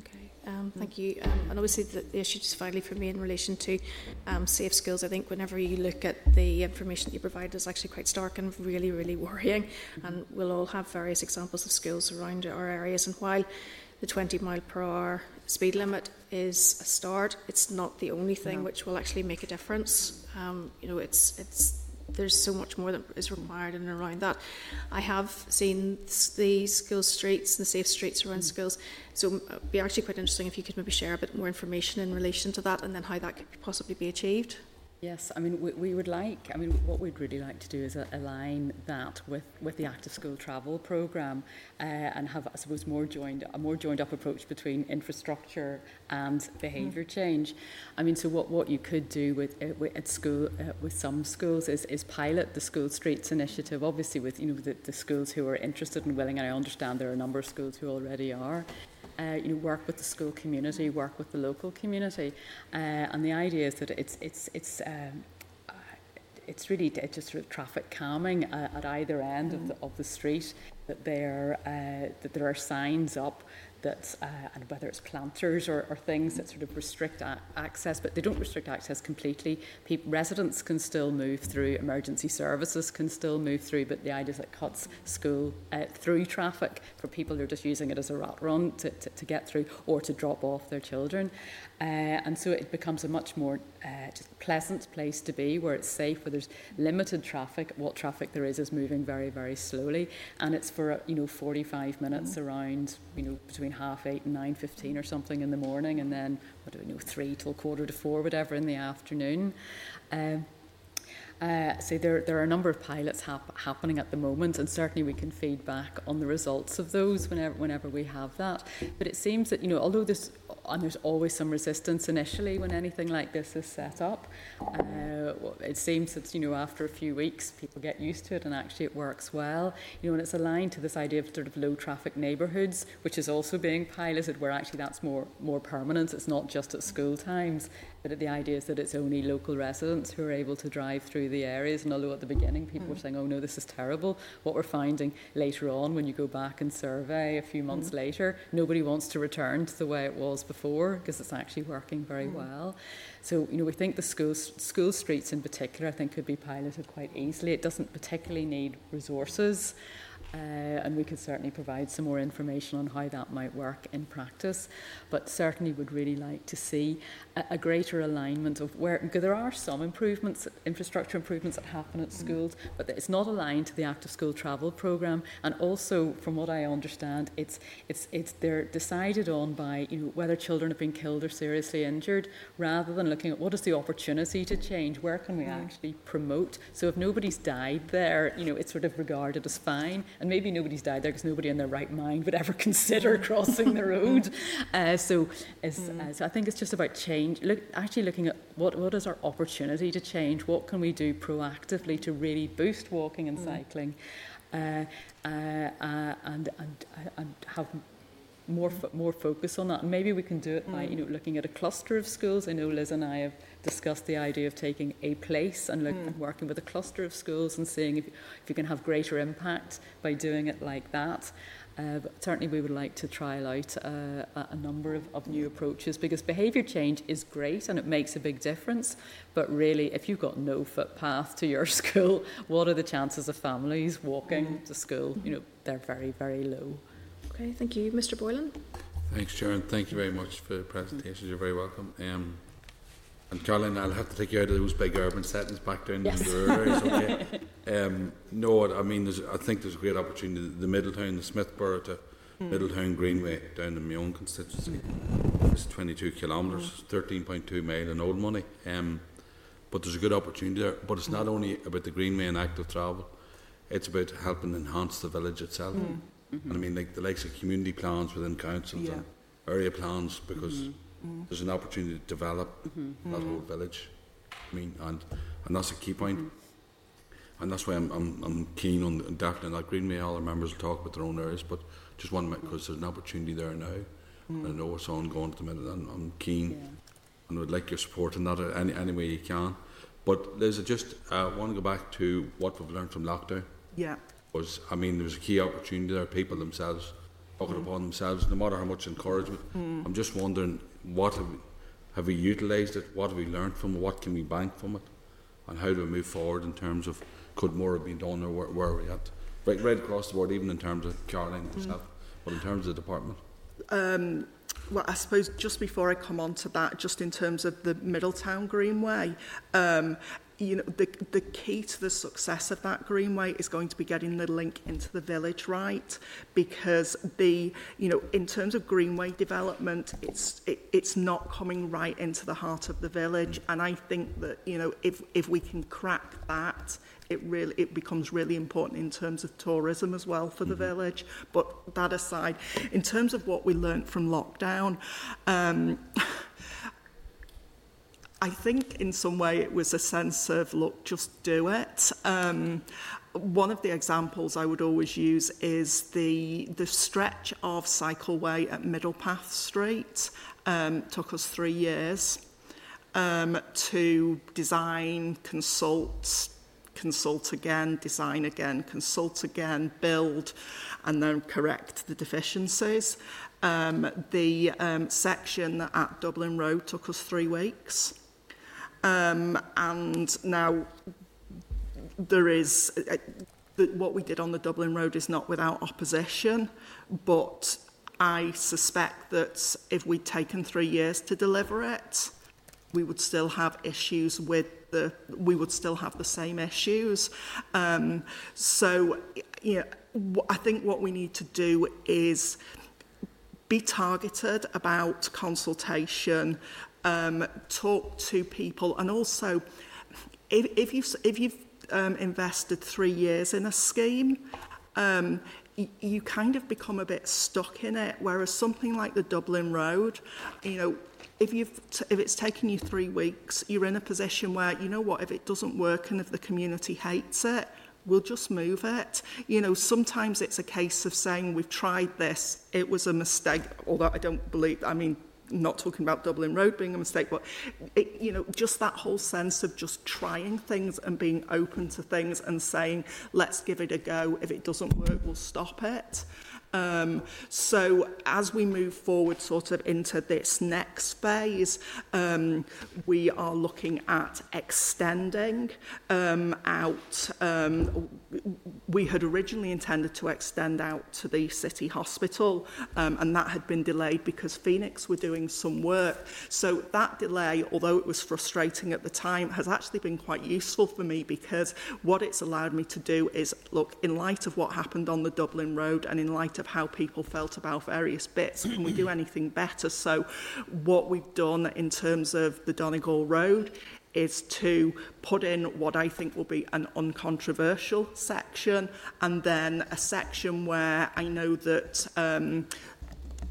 S1: Okay, um, thank you. Um, and obviously the, the issue just finally for me in relation to um, safe skills, I think whenever you look at the information that you provide is actually quite stark and really, really worrying. And we'll all have various examples of schools around our areas. And while the 20 mile per hour speed limit is a start. It's not the only thing
S5: no.
S1: which will actually make a difference. Um, you know, it's it's there's so much more that is required in and around that. I have seen the school streets and the safe streets around mm. schools, so it'd uh, be actually quite interesting if you could maybe share a bit more information in relation to that and then how that could possibly be achieved.
S6: Yes, I mean, we, we would like, I mean, what we'd really like to do is align that with, with the active school travel programme uh, and have, I suppose, more joined, a more joined up approach between infrastructure and behaviour change. I mean, so what, what you could do with, uh, with at school, uh, with some schools is, is pilot the School Streets initiative, obviously with, you know, the, the schools who are interested and willing, and I understand there are a number of schools who already are. uh, you know, work with the school community, work with the local community. Uh, and the idea is that it's, it's, it's, um, uh, it's really it's just sort of traffic calming uh, at either end mm. of, the, of the street that there uh, that there are signs up that, uh, and whether it's planters or, or things that sort of restrict access, but they don't restrict access completely. People, residents can still move through, emergency services can still move through, but the idea is it cuts school uh, through traffic for people who are just using it as a rat run to, to, to get through or to drop off their children. Uh, and so it becomes a much more uh, just pleasant place to be where it's safe, where there's limited traffic. What traffic there is is moving very, very slowly. And it's for, you know, 45 minutes mm. around, you know, between half eight and 9.15 or something in the morning. And then, what do we know, three till quarter to four, whatever, in the afternoon. Um, uh, so there, there are a number of pilots hap- happening at the moment, and certainly we can feed back on the results of those whenever, whenever we have that. But it seems that, you know, although there's, and there's always some resistance initially when anything like this is set up, uh, it seems that, you know, after a few weeks, people get used to it and actually it works well. You know, and it's aligned to this idea of sort of low traffic neighbourhoods, which is also being piloted, where actually that's more, more permanent. It's not just at school times. But the idea is that it's only local residents who are able to drive through the areas. And although at the beginning people mm. were hmm. saying, oh no, this is terrible, what we're finding later on when you go back and survey a few months mm. later, nobody wants to return to the way it was before because it's actually working very mm. well. So, you know, we think the school, school streets in particular, I think, could be piloted quite easily. It doesn't particularly need resources. Uh, and we could certainly provide some more information on how that might work in practice. But certainly would really like to see a, a greater alignment of where, because there are some improvements, infrastructure improvements that happen at schools, but it's not aligned to the active school travel programme. And also, from what I understand, it's, it's, it's, they're decided on by you know, whether children have been killed or seriously injured, rather than looking at what is the opportunity to change, where can we mm. actually promote. So if nobody's died there, you know, it's sort of regarded as fine and maybe nobody's died there because nobody in their right mind would ever consider crossing the road. Uh, so, mm. uh, so I think it's just about change. Look, actually looking at what what is our opportunity to change. What can we do proactively to really boost walking and mm. cycling, uh, uh, uh and and and have more fo- more focus on that. And maybe we can do it by mm. you know looking at a cluster of schools. I know Liz and I have discussed the idea of taking a place and, look, mm. and working with a cluster of schools and seeing if, if you can have greater impact by doing it like that. Uh, but certainly we would like to trial out uh, a number of, of new approaches because behaviour change is great and it makes a big difference. But really, if you've got no footpath to your school, what are the chances of families walking mm. to school? You know, they're very, very low.
S1: Okay, thank you. Mr Boylan?
S4: Thanks, Sharon. Thank you very much for the presentation. You're very welcome. Um, and Caroline, I'll have to take you out of those big urban settings back down yes. the rural areas. Okay. um, no, I mean, I think there's a great opportunity. The Middletown, the Smithborough to mm. Middletown Greenway down in my own constituency. It's 22 kilometres, mm. 13.2 mile in old money. Um, but there's a good opportunity there. But it's not mm. only about the Greenway and active travel. It's about helping enhance the village itself. Mm. Mm-hmm. And I mean, like the likes of community plans within councils yeah. and area plans, because. Mm-hmm Mm. There's an opportunity to develop mm-hmm. that whole village. I mean, and and that's a key point. Mm-hmm. And that's why I'm, I'm, I'm keen on definitely that Greenway. All our members will talk about their own areas, but just one because there's an opportunity there now. Mm. I know it's ongoing at the minute, and I'm keen yeah. and would like your support in that any, any way you can. But Liz, I just uh, want to go back to what we've learned from lockdown.
S5: Yeah.
S4: Was I mean, there was a key opportunity there. People themselves took mm. upon themselves, no matter how much encouragement. Mm. I'm just wondering what have, have we utilised it? What have we learned from it? What can we bank from it? And how do we move forward in terms of could more have been done or where, where are we at? Right, right across the board, even in terms of Caroline herself, mm. but in terms of the department.
S5: Um, well, I suppose just before I come on to that, just in terms of the Middletown Greenway, um, you know, the, the key to the success of that greenway is going to be getting the link into the village right because the, you know, in terms of greenway development, it's, it, it's not coming right into the heart of the village. And I think that, you know, if, if we can crack that, it really it becomes really important in terms of tourism as well for the mm -hmm. village but that aside in terms of what we learned from lockdown um I think in some way it was a sense of, look, just do it. Um, one of the examples I would always use is the, the stretch of cycleway at Middlepath Street. Um, took us three years um, to design, consult, consult again, design again, consult again, build, and then correct the deficiencies. Um, the um, section at Dublin Road took us three weeks. Um, and now there is, uh, what we did on the Dublin Road is not without opposition, but I suspect that if we'd taken three years to deliver it, we would still have issues with the, we would still have the same issues. Um, so, know, I think what we need to do is be targeted about consultation, um, talk to people, and also if, if you've, if you've um, invested three years in a scheme, um, you kind of become a bit stuck in it. Whereas something like the Dublin Road, you know, if you've t- if it's taken you three weeks, you're in a position where you know what, if it doesn't work and if the community hates it, we'll just move it. You know, sometimes it's a case of saying we've tried this, it was a mistake. Although I don't believe, I mean, not talking about Dublin Road being a mistake, but it, you know, just that whole sense of just trying things and being open to things and saying, let's give it a go. If it doesn't work, we'll stop it. Um, so as we move forward sort of into this next phase, um, we are looking at extending um, out. Um, we had originally intended to extend out to the city hospital um, and that had been delayed because Phoenix were doing some work. So that delay, although it was frustrating at the time, has actually been quite useful for me because what it's allowed me to do is, look, in light of what happened on the Dublin Road and in light of how people felt about various bits. Can we do anything better? So what we've done in terms of the Donegal Road is to put in what I think will be an uncontroversial section and then a section where I know that um,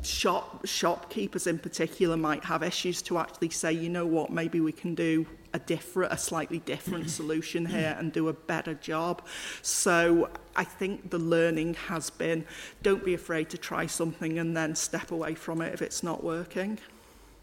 S5: shop shopkeepers in particular might have issues to actually say, you know what, maybe we can do a different, a slightly different solution here and do a better job. So I think the learning has been don't be afraid to try something and then step away from it if it's not working.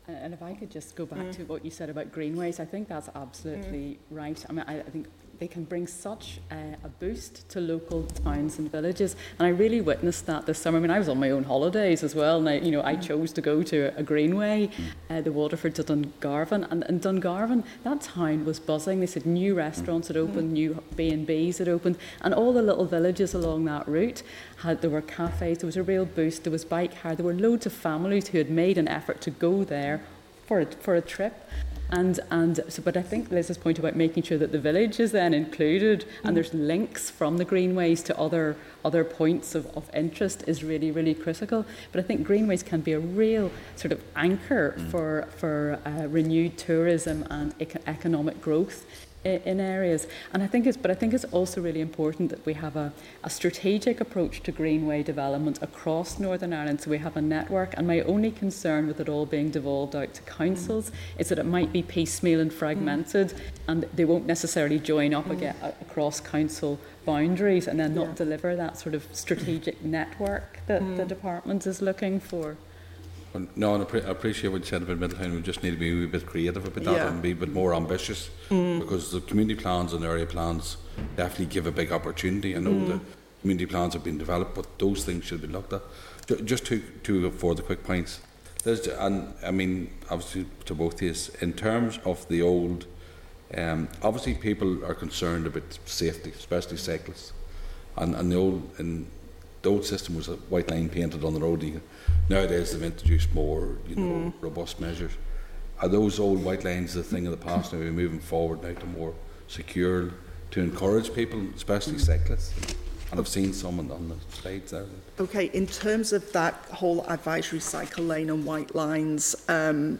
S6: And if I could just go back mm. to what you said about greenways, I think that's absolutely mm. right. I mean, I, I think they can bring such uh, a boost to local towns and villages. And I really witnessed that this summer. I mean, I was on my own holidays as well, and I, you know, I mm. chose to go to a greenway, mm. uh, the Waterford to Dungarvan, and in Dungarvan, that town was buzzing. They said new restaurants had opened, new B and B's had opened, and all the little villages along that route had there were cafes. There was a real boost. There was bike hire. There were loads of families who had made an effort to go there for a, for a trip. And, and so, but I think Liz's point about making sure that the village is then included mm. and there's links from the greenways to other other points of, of interest is really, really critical. But I think greenways can be a real sort of anchor mm. for, for uh, renewed tourism and ec- economic growth in areas. And I think it's, but I think it's also really important that we have a, a strategic approach to greenway development across Northern Ireland. So we have a network. And my only concern with it all being devolved out to councils mm. is that it might be piecemeal and fragmented, mm. and they won't necessarily join up mm. again, across council boundaries and then not yeah. deliver that sort of strategic network that the mm. department is looking for.
S4: No, and I, pre- I appreciate what you said about Middletown. We just need to be a bit creative about that yeah. and be a bit more ambitious mm. because the community plans and area plans definitely give a big opportunity. I know mm. the community plans have been developed, but those things should be looked at. Just to, to for the quick points. There's, and I mean, obviously, to both of you, in terms of the old, um, obviously, people are concerned about safety, especially cyclists. And, and the old, and the old system was a white line painted on the road. You, nowadays they've introduced more, you know, mm. robust measures. Are those old white lines the thing of the past? Now we're moving forward now to more secure, to encourage people, especially mm. cyclists. And I've seen some on, on the slides there.
S5: Okay, in terms of that whole advisory cycle lane and white lines, um,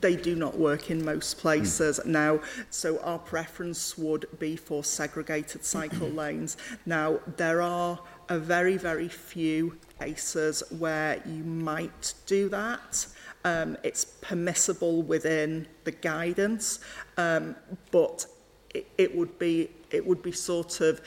S5: they do not work in most places mm. now so our preference would be for segregated cycle lanes now there are a very, very few cases where you might do that. Um, it's permissible within the guidance, um, but it, it would be it would be sort of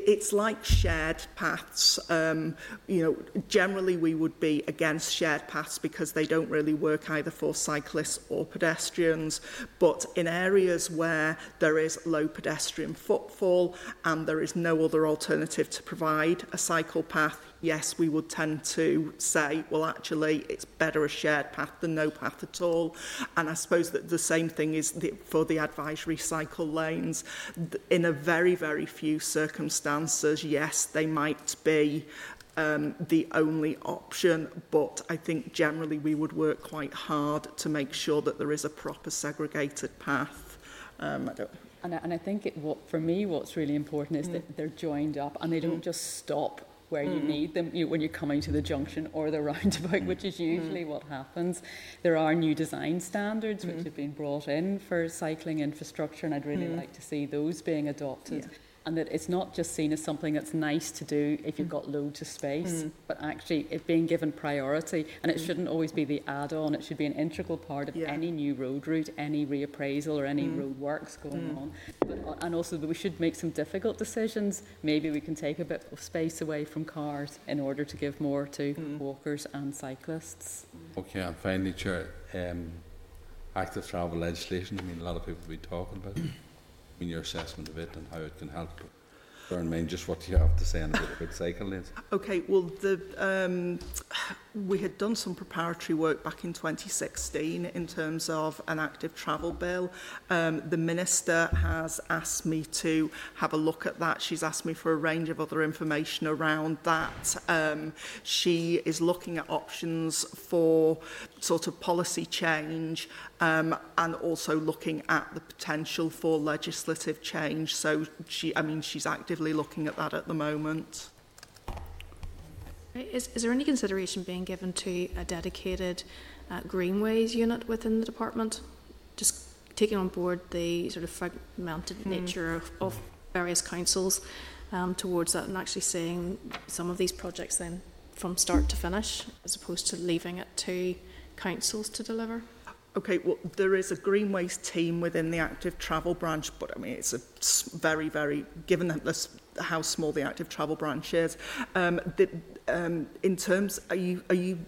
S5: it's like shared paths. Um, you know, generally we would be against shared paths because they don't really work either for cyclists or pedestrians. But in areas where there is low pedestrian footfall and there is no other alternative to provide a cycle path, yes, we would tend to say, well, actually, it's better a shared path than no path at all. And I suppose that the same thing is the, for the advisory cycle lanes. In a very, very few circumstances, yes, they might be um, the only option, but I think generally we would work quite hard to make sure that there is a proper segregated path. Um, I don't,
S6: and I, and I think it, what, for me, what's really important is mm. that they're joined up and they don't mm. just stop where mm. you hmm. need them you, when you're coming to the junction or the roundabout, mm. which is hmm. usually mm. what happens. There are new design standards which hmm. have been brought in for cycling infrastructure, and I'd really like to see those being adopted. Yeah. And that it's not just seen as something that's nice to do if you've mm. got loads of space, mm. but actually it being given priority. And it mm. shouldn't always be the add-on, it should be an integral part of yeah. any new road route, any reappraisal or any mm. road works going mm. on. But, uh, and also that we should make some difficult decisions. Maybe we can take a bit of space away from cars in order to give more to mm. walkers and cyclists.
S4: Okay, and finally, Chair, um, active travel legislation, I mean, a lot of people have been talking about it your assessment of it and how it can help. Bear in mind just what you have to say on a bit about cycle lanes.
S5: Okay, well, the, um, we had done some preparatory work back in 2016 in terms of an active travel bill. Um, the Minister has asked me to have a look at that. She's asked me for a range of other information around that. Um, she is looking at options for sort of policy change um, and also looking at the potential for legislative change. So, she, I mean, she's actively looking at that at the moment.
S1: Is, is there any consideration being given to a dedicated uh, greenways unit within the department? Just taking on board the sort of fragmented mm. nature of, of various councils um, towards that and actually seeing some of these projects then from start to finish as opposed to leaving it to councils to deliver?
S5: Okay, well, there is a Greenways team within the active travel branch, but I mean, it's a very, very, given that this, how small the active travel branch is, um, the, um, in terms, are you, are you,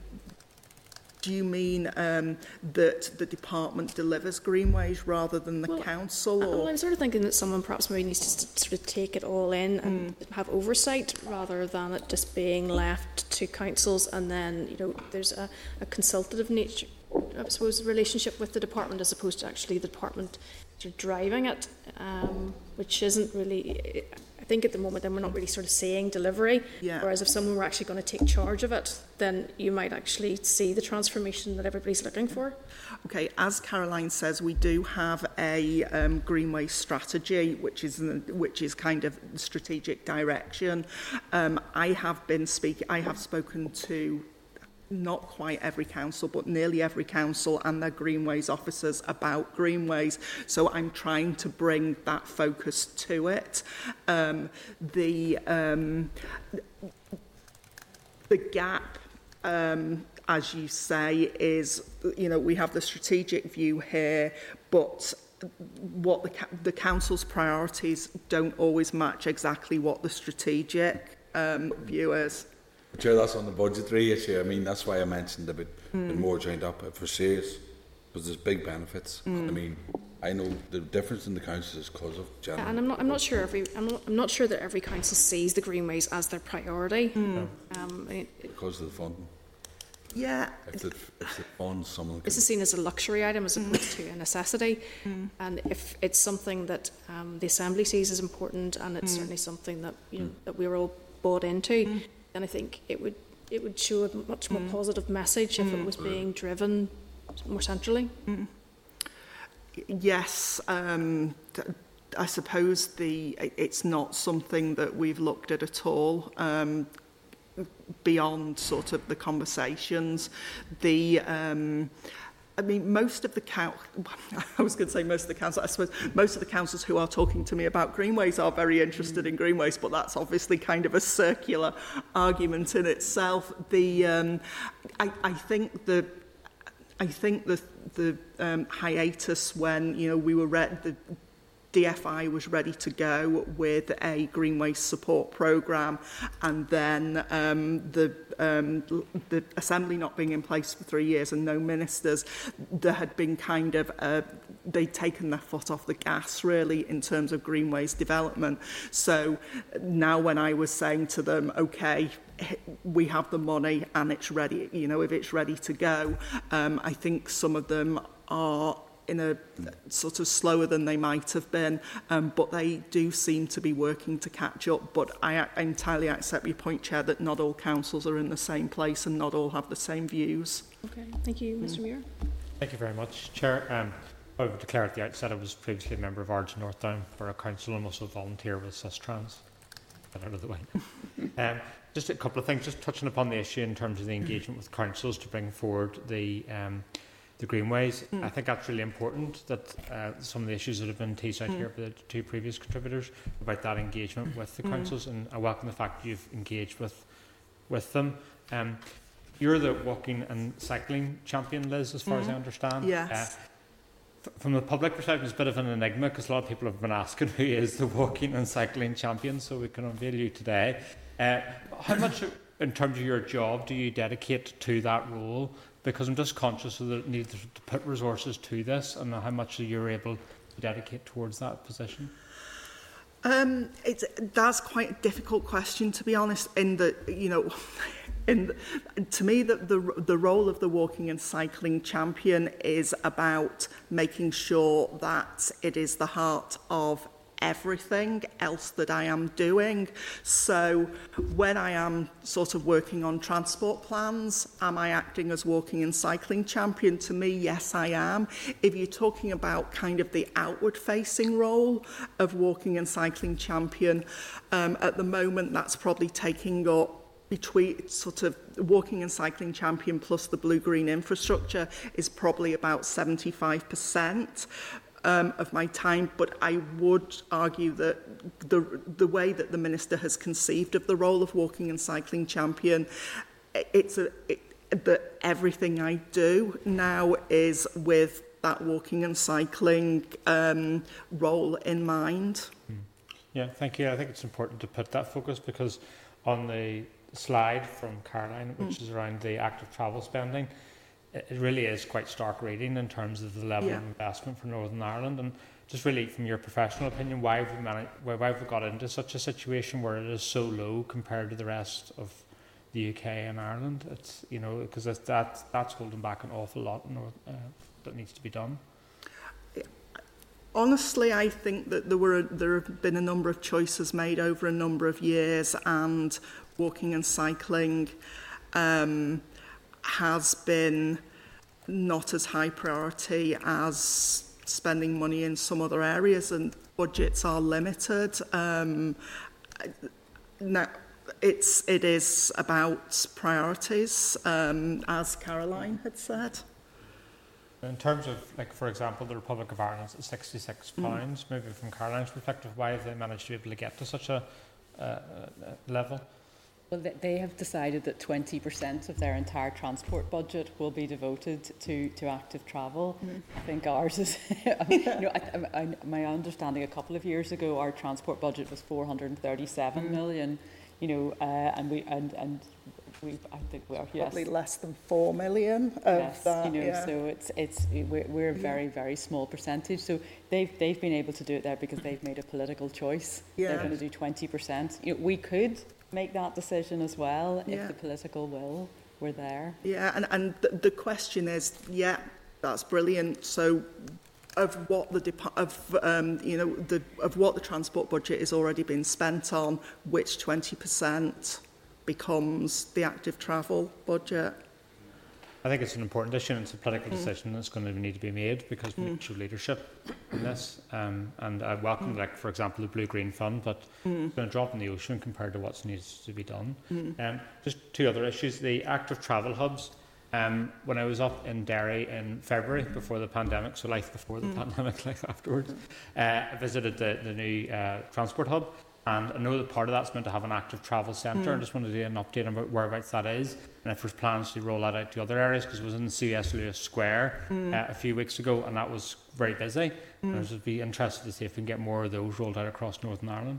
S5: do you mean um, that the department delivers greenways rather than the well, council?
S1: Or? Well, I'm sort of thinking that someone perhaps maybe needs to sort of take it all in and mm. have oversight rather than it just being left to councils and then, you know, there's a, a consultative nature, I suppose, relationship with the department as opposed to actually the department driving it, um, which isn't really I think at the moment then we're not really sort of saying delivery. Yeah. Whereas if someone were actually going to take charge of it, then you might actually see the transformation that everybody's looking for.
S5: Okay, as Caroline says, we do have a um, Greenway strategy, which is which is kind of strategic direction. Um, I have been speaking. I have spoken to not quite every council, but nearly every council and their greenways officers about greenways. So I'm trying to bring that focus to it. Um, the um, the gap. Um, as you say, is, you know, we have the strategic view here, but what the, the council's priorities don't always match exactly what the strategic um, view is.
S4: Chair, that's on the budgetary issue. I mean, that's why I mentioned a bit, mm. bit more joined up for serious, because there's big benefits. Mm. I mean, I know the difference in the councils is because of general.
S1: and I'm not, I'm not sure every, I'm not, I'm not sure that every council sees the greenways as their priority. Mm. Um,
S4: it, because of the funding.
S5: Yeah.
S4: If it, if it funds someone.
S1: This is seen as a luxury item as opposed mm. to a necessity. Mm. And if it's something that um, the Assembly sees as important and it's mm. certainly something that, you know, that we're all bought into, And I think it would it would show a much more mm. positive message if mm. it was mm. being driven more centrally. Mm.
S5: Yes, um, I suppose the it's not something that we've looked at at all. Um, beyond sort of the conversations, the um, I mean, most of the council, I was going to say most of the council, I suppose most of the councils who are talking to me about greenways are very interested in hmm. greenways, but that's obviously kind of a circular argument in itself. The, um, I, I think the, I think the, the um, hiatus when, you know, we were, read the DFI was ready to go with a green waste support programme and then um, the um, the assembly not being in place for three years and no ministers, there had been kind of a, they'd taken their foot off the gas really in terms of greenways development. So now when I was saying to them, okay, we have the money and it's ready, you know, if it's ready to go, um, I think some of them are in a sort of slower than they might have been, um, but they do seem to be working to catch up. But I, I entirely accept your point, Chair, that not all councils are in the same place and not all have the same views.
S1: Okay, thank you, Mr. Muir.
S2: Thank you very much, Chair. Um, I would declare at the outset I was previously a member of Ards North Down Borough Council and also volunteer with Sustrans. Get out of the way. um, just a couple of things, just touching upon the issue in terms of the engagement with councils to bring forward the um, the greenways. Mm. I think that's really important that uh, some of the issues that have been teased out mm. here by the two previous contributors about that engagement with the mm. councils, and I welcome the fact you've engaged with with them. Um, you're the walking and cycling champion, Liz, as far as I mm. understand.
S5: Yes. Uh,
S2: from the public perspective, it's a bit of an enigma because a lot of people have been asking who is the walking and cycling champion, so we can unveil you today. Uh, how much, in terms of your job, do you dedicate to that role? Because I'm just conscious of the need to put resources to this and how much you're able to dedicate towards that position.
S5: Um, it's that's quite a difficult question to be honest. In the you know, in the, to me the, the the role of the walking and cycling champion is about making sure that it is the heart of everything else that I am doing. So when I am sort of working on transport plans, am I acting as walking and cycling champion? To me, yes, I am. If you're talking about kind of the outward facing role of walking and cycling champion, um, at the moment that's probably taking up between sort of walking and cycling champion plus the blue green infrastructure is probably about 75% um, of my time, but I would argue that the, the way that the Minister has conceived of the role of walking and cycling champion, it's a, it, that everything I do now is with that walking and cycling um, role in mind.
S2: Hmm. Yeah, thank you. I think it's important to put that focus because on the slide from Caroline, which mm. is around the active travel spending, it really is quite stark reading in terms of the level yeah. of investment for Northern Ireland. And just really, from your professional opinion, why have we managed, why, have we got into such a situation where it is so low compared to the rest of the UK and Ireland? It's you know because that that's holding back an awful lot North, uh, that needs to be done.
S5: Honestly, I think that there were there have been a number of choices made over a number of years, and walking and cycling. Um, has been not as high priority as spending money in some other areas and budgets are limited. Um, now, it's, it is about priorities, um, as Caroline had said.
S2: In terms of, like, for example, the Republic of Ireland at 66 mm. pounds, mm. maybe from Caroline's perspective, why have they managed to be able to get to such a uh, uh level?
S6: Well, they have decided that 20% of their entire transport budget will be devoted to, to active travel. Mm. I think ours is, I mean, you know, I, I, my understanding a couple of years ago, our transport budget was 437 mm. million. You know, uh, and we and and we, I think we're yes.
S5: probably less than four million of
S6: yes,
S5: that.
S6: You know,
S5: yeah.
S6: so it's it's we're, we're a very very small percentage. So they've they've been able to do it there because they've made a political choice. Yeah. They're going to do twenty percent. You know, we could make that decision as well yeah. if the political will were there.
S5: Yeah, and, and the, the question is, yeah, that's brilliant. So of what the of um, you know the of what the transport budget is already been spent on, which 20% becomes the active travel budget.
S2: I think it's an important issue and it's a political mm. decision that's going to need to be made because we mm. need to show leadership in this. Um, and I welcome, mm. like, for example, the Blue Green Fund, but mm. it's going to drop in the ocean compared to what needs to be done. Mm. Um, just two other issues. The active travel hubs. Um, when I was up in Derry in February before the pandemic, so life before the mm. pandemic, life afterwards, uh, I visited the, the new uh, transport hub And I know that part of that's meant to have an active travel centre.
S5: Mm.
S2: I just wanted to get an update on whereabouts that is and if there's plans to roll that out to other areas because it was in the CS Lewis Square
S5: Mm.
S2: uh, a few weeks ago and that was very busy. And I would be interested to see if we can get more of those rolled out across Northern Ireland.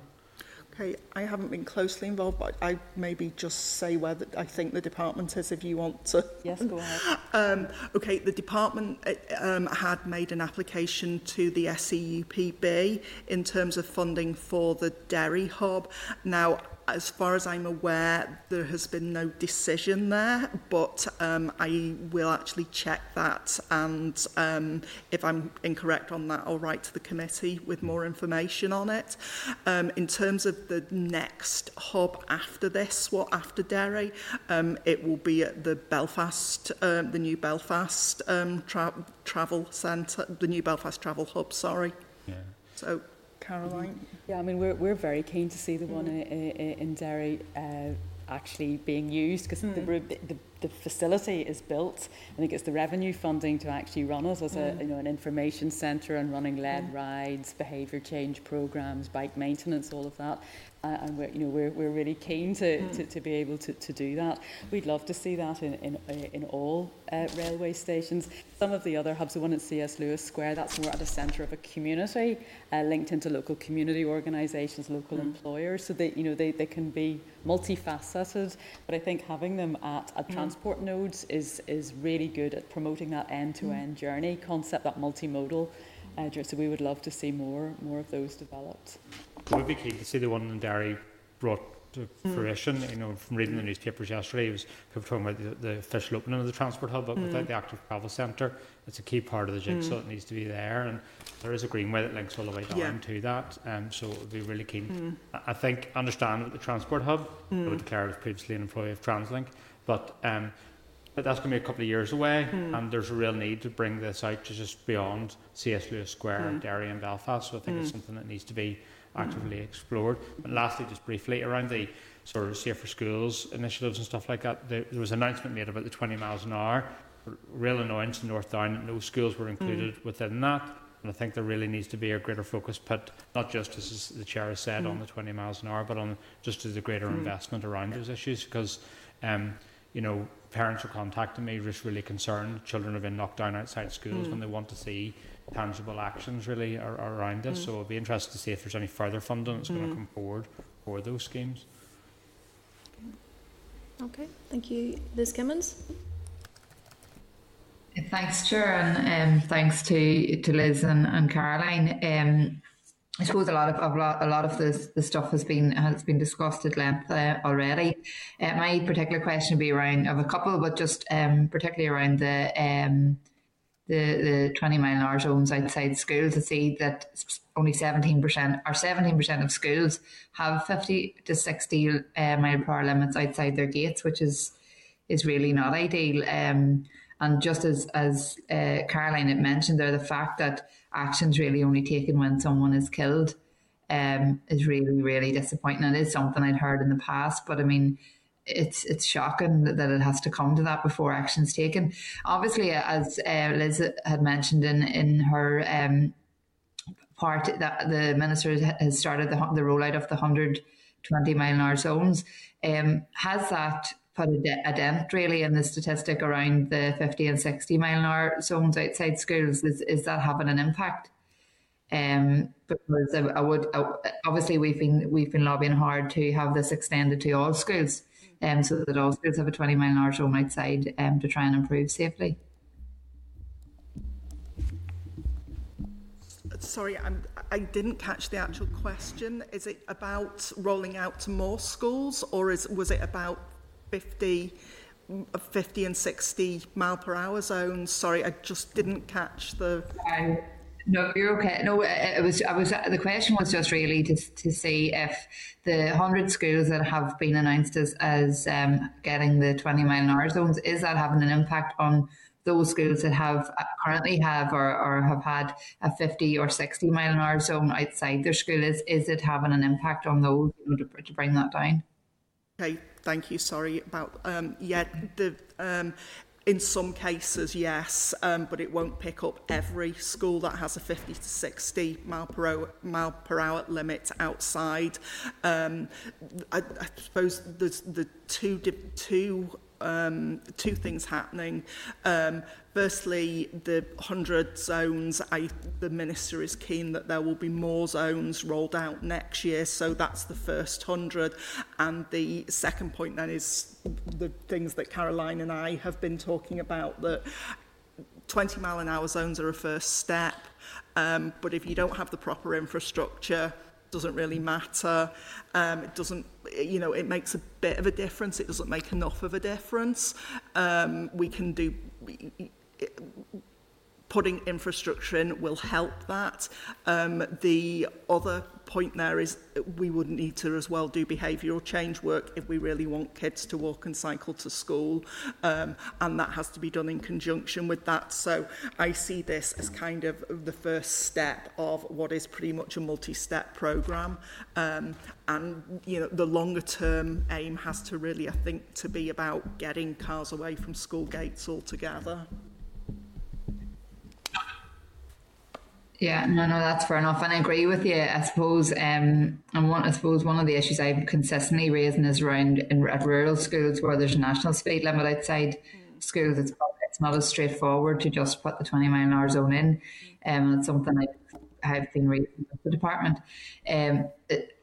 S5: Okay, I haven't been closely involved, but I maybe just say where the, I think the department is if you want to.
S6: Yes, go ahead.
S5: um, okay, the department uh, um, had made an application to the SEUPB in terms of funding for the dairy hub. Now, as far as I'm aware, there has been no decision there, but um, I will actually check that. And um, if I'm incorrect on that, I'll write to the committee with more information on it. Um, in terms of the next hub after this, what well, after Derry, um, it will be at the Belfast, um, the new Belfast um, tra travel centre, the new Belfast travel hub, sorry.
S2: Yeah.
S5: So Caroline. Mm-hmm.
S6: Yeah, I mean, we're, we're very keen to see the one mm. in, in, in Derry uh, actually being used because mm. the, the, the facility is built. I think it's the revenue funding to actually run it as a mm. you know an information centre and running led rides, behaviour change programs, bike maintenance, all of that. And we're, you know, we're, we're really keen to, to, to be able to, to do that. We'd love to see that in, in, in all uh, railway stations. Some of the other hubs, the one at CS Lewis Square, that's more at the centre of a community, uh, linked into local community organisations, local employers, so that, you know, they, they can be multifaceted. But I think having them at, at transport nodes is, is really good at promoting that end-to-end journey concept, that multimodal. Uh, journey. so we would love to see more, more of those developed.
S2: Would be keen to see the one in Derry brought to hmm. fruition. You know, from reading the newspapers yesterday, it was people talking about the, the official opening of the transport hub, but without hmm. the active travel centre, it's a key part of the jigsaw. Hmm. It needs to be there, and there is a greenway that links all the way down
S5: Yeah.
S2: to that. Um, so it would be really keen. I I think understand with the transport hub, I would declare I was previously an employee of TransLink, but um, but that's going to be a couple of years away, and there's a real need to bring this out to just beyond CS Lewis Square, Derry, and Belfast. So I think it's something that needs to be actively explored. And lastly, just briefly around the sort of safer schools initiatives and stuff like that, there, there was an announcement made about the 20 miles an hour. Real annoyance in North Down that no schools were mm. included within that. And I think there really needs to be a greater focus put, not just as the chair has said, on mm. the 20 miles an hour, but on just as a greater mm. investment around those issues. Because, um, you know, parents are contacting me just really concerned. Children have been knocked down outside schools when they want to see tangible actions really are around this. So I'd be interested to see if there's any further funding that's going to come forward for those schemes.
S1: Okay, thank you. Liz Kimmins?
S7: Thanks, Chair, and um, thanks to, to Liz and, and Caroline. Um, I suppose a lot of, of lot, a lot of this the stuff has been has been discussed at length uh, already. Uh, my particular question would be around of a couple, but just um, particularly around the um, the the twenty mile an hour zones outside schools. To see that only seventeen percent or seventeen percent of schools have fifty to sixty uh, mile per hour limits outside their gates, which is is really not ideal. Um, and just as as uh, Caroline had mentioned there, the fact that action's really only taken when someone is killed um, is really really disappointing. It is something I'd heard in the past, but I mean, it's it's shocking that, it has to come to that before action's taken. Obviously, as uh, Liz had mentioned in in her um, part, that the minister has started the the rollout of the hundred twenty mile an hour zones. Um, has that put a, de- a dent really in the statistic around the 50 and 60 mile an hour zones outside schools? Is, is that having an impact? Um, because I, I would I, obviously we've been we've been lobbying hard to have this extended to all schools, um, so that all schools have a 20 mile an hour zone outside um, to try and improve safely.
S5: Sorry, I'm, I didn't catch the actual question. Is it about rolling out to more schools, or is was it about 50, 50 and 60 mile per hour zones? Sorry, I just didn't catch the.
S7: Um, no, you're okay. No, it was. I was. The question was just really to to see if the hundred schools that have been announced as as um, getting the twenty mile an hour zones is that having an impact on those schools that have uh, currently have or, or have had a 50 or 60 mile an hour zone outside their school is is it having an impact on those you know, to, to bring that down
S5: Okay, thank you. Sorry about. Um, yeah, the um, In some cases, yes, um, but it won't pick up every school that has a 50 to 60 mile per hour, mile per hour limit outside. Um, I, I suppose there's the two, two um, two things happening. Um, firstly, the 100 zones, I, the Minister is keen that there will be more zones rolled out next year, so that's the first 100. And the second point then is the things that Caroline and I have been talking about, that 20 mile an hour zones are a first step, um, but if you don't have the proper infrastructure, doesn't really matter. Um, it doesn't, you know, it makes a bit of a difference. It doesn't make enough of a difference. Um, we can do putting infrastructure in will help that. Um, the other point there is we would need to as well do behavioural change work if we really want kids to walk and cycle to school um, and that has to be done in conjunction with that so I see this as kind of the first step of what is pretty much a multi-step program um, and you know the longer term aim has to really I think to be about getting cars away from school gates altogether.
S7: Yeah, no, no, that's fair enough, and I agree with you. I suppose, um, and one, I suppose one of the issues I'm consistently raising is around in at rural schools where there's a national speed limit outside mm. schools. It's it's not as straightforward to just put the 20 mile an hour zone in, um, and it's something I have been raising with the department. Um,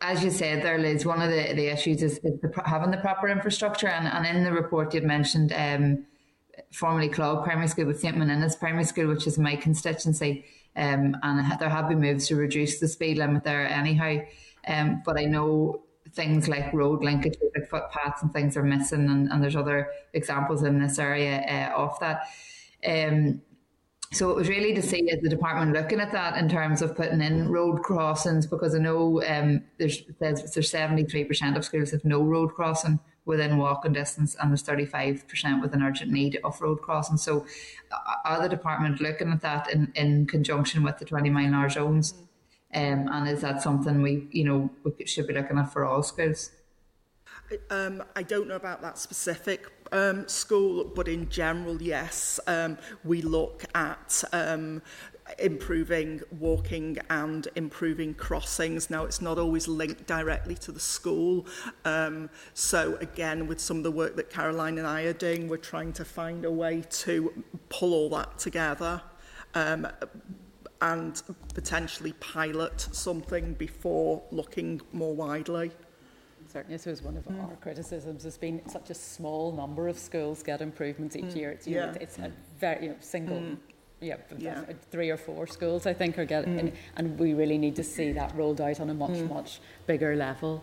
S7: as you said there, Liz, one of the, the issues is, is the, having the proper infrastructure, and, and in the report you'd mentioned um, formerly Clog Primary School, but St Menina's Primary School, which is my constituency. Um, and there have been moves to reduce the speed limit there anyhow. Um, but I know things like road linkages, like footpaths and things are missing, and, and there's other examples in this area uh, of that. Um, so it was really to see the department looking at that in terms of putting in road crossings because I know um, there's there's, there's 73% of schools have no road crossing within walking distance and there's 35% with an urgent need of road crossing. So are the department looking at that in, in conjunction with the 20 mile an hour zones? Um, and is that something we, you know, we should be looking at for all schools?
S5: Um, I don't know about that specific um, school, but in general, yes, um, we look at um, improving walking and improving crossings. Now, it's not always linked directly to the school. Um, so, again, with some of the work that Caroline and I are doing, we're trying to find a way to pull all that together. Um, and potentially pilot something before looking more widely.
S6: Certainly, this was one of mm. our criticisms. There's been such a small number of schools get improvements each mm. year. It's, yeah. know, it's a very you know, single mm yeah, yeah. three or four schools I think are getting, mm. and we really need to see that rolled out on a much mm. much bigger level.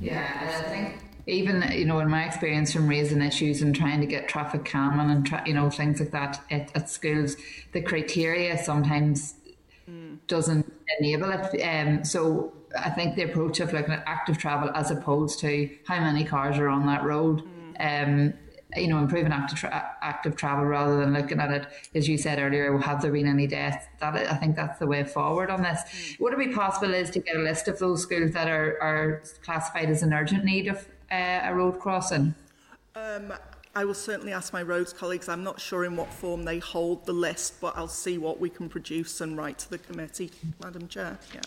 S7: Yeah, and I think even you know in my experience from raising issues and trying to get traffic calming and tra- you know things like that at, at schools, the criteria sometimes mm. doesn't enable it. Um, so I think the approach of looking at active travel as opposed to how many cars are on that road. Mm. Um, you know, improving active, tra- active travel rather than looking at it, as you said earlier, have there been any deaths? That I think that's the way forward on this. Mm. Would it be possible is to get a list of those schools that are, are classified as an urgent need of uh, a road crossing?
S5: Um, I will certainly ask my roads colleagues. I'm not sure in what form they hold the list, but I'll see what we can produce and write to the committee, Madam Chair. Yeah.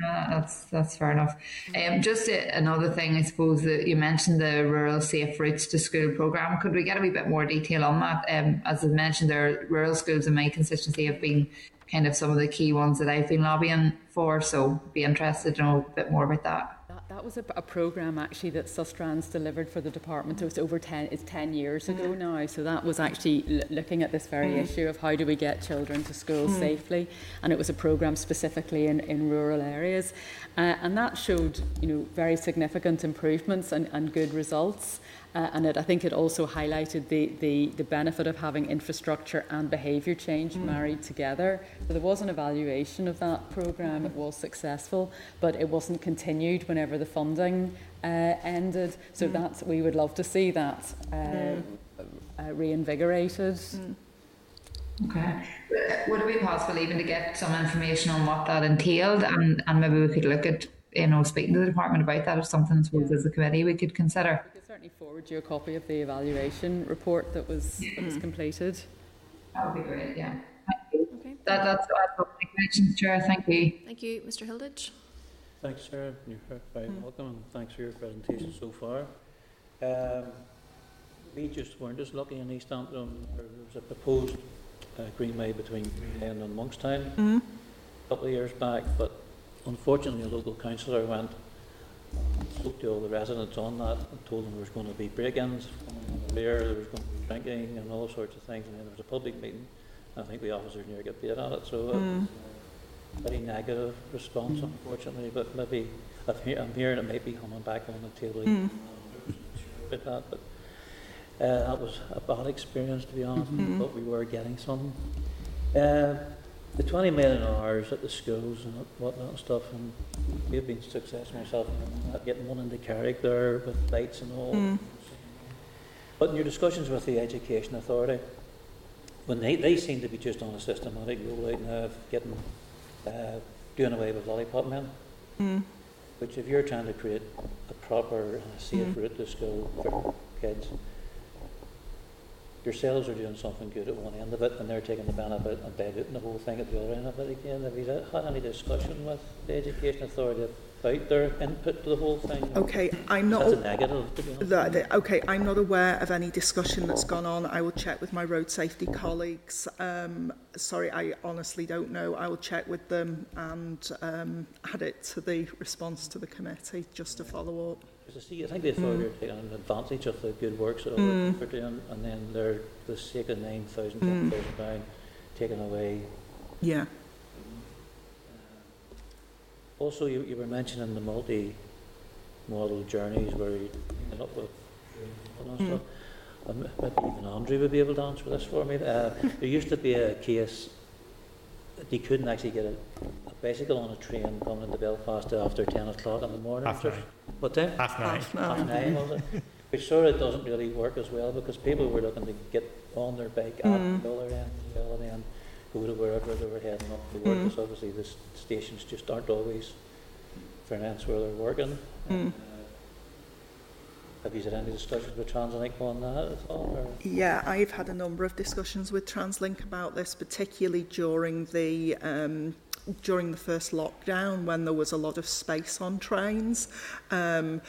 S7: No, that's that's fair enough. Um, just a, another thing, I suppose that you mentioned the rural safe routes to school program. Could we get a wee bit more detail on that? Um, as I mentioned, there rural schools in my constituency have been kind of some of the key ones that I've been lobbying for. So, be interested to know a bit more about that.
S6: That was a, a program actually that Sustrans delivered for the department. It was over 10, it's 10 years ago mm. now. So that was actually l- looking at this very mm. issue of how do we get children to school mm. safely. And it was a program specifically in, in rural areas. Uh, and that showed, you know, very significant improvements and, and good results. Uh, and it, I think it also highlighted the, the, the benefit of having infrastructure and behaviour change mm. married together. So there was an evaluation of that programme, it was successful, but it wasn't continued whenever the funding uh, ended. So mm. that's, we would love to see that uh, mm. uh, reinvigorated. Mm.
S7: Okay. Would it be possible even to get some information on what that entailed and, and maybe we could look at you know, speaking to the department about that, if something, I suppose, as a committee we could consider.
S6: We could certainly forward you a copy of the evaluation report that was, that was completed.
S7: That would be great, yeah. Thank you.
S1: Okay.
S7: That, that's, that's all my questions, Chair. Thank you.
S1: Thank you, Mr. Hilditch.
S8: Thanks, Chair. You're very welcome, and thanks for your presentation so far. Um, we just weren't as lucky in East Antrim. There was a proposed uh, greenway between Greenisland Monkstown
S5: Mm.
S8: a couple of years back, but unfortunately, a local councillor went and spoke to all the residents on that and told them there was going to be break-ins there was going to be drinking and all sorts of things, and then there was a public meeting. I think the officers nearly got paid on it, so it
S5: Mm.
S8: was a very negative response, unfortunately, but maybe, I've hear, I'm hearing it might be coming back on the table.
S5: Mm.
S8: About that, but uh, that was a bad experience, to be honest,
S5: Mhm.
S8: but we were getting some. Uh, the 20 million hours at the schools and whatnot and stuff, and we've been successful myself in that, getting one into Carrick there with lights and all.
S5: Mm.
S8: But in your discussions with the Education Authority, when they, they seem to be just on a systematic rollout now of getting, uh, doing away with lollipop men,
S5: Mm.
S8: which if you're trying to create a proper safe
S5: Mm.
S8: route to school for kids, yourselves are doing something good at one end of it and they're taking the benefit and diluting the whole thing at the other end of it again. Have you had any discussion with the Education Authority about their input to the whole thing?
S5: Okay, I'm not.
S8: That's a negative, to be honest.
S5: That, that- okay, I'm not aware of any discussion that's gone on. I will check with my road safety colleagues. Um, sorry, I honestly don't know. I will check with them and um, add it to the response to the committee just to follow up.
S8: I see, I think the authority are taking advantage of the good works that
S5: Mm.
S8: we're doing, and then they're, the sake of nine thousand, ten thousand pound, taking away.
S5: Yeah.
S8: Also, you, you were mentioning the multi-modal journeys where you end up with and
S5: Mm.
S8: stuff. Um, maybe even Andrew would be able to answer this for me. Uh, there used to be a case that you couldn't actually get a bicycle on a train coming into Belfast after ten o'clock in the morning.
S2: Half nine.
S8: What time?
S2: Half nine.
S5: Half
S8: half
S5: nine.
S8: nine, was it? Which sort of doesn't really work as well because people were looking to get on their bike at
S5: Mm.
S8: the other end as well and then go to wherever they were heading up to work
S5: Mm.
S8: because obviously the s- stations just aren't always finance where they're working.
S5: Mm.
S8: Uh, have you had any discussions with Translink on that at all? Or?
S5: Yeah, I've had a number of discussions with TransLink about this, particularly during the um, during the first lockdown when there was a lot of space on trains. Um,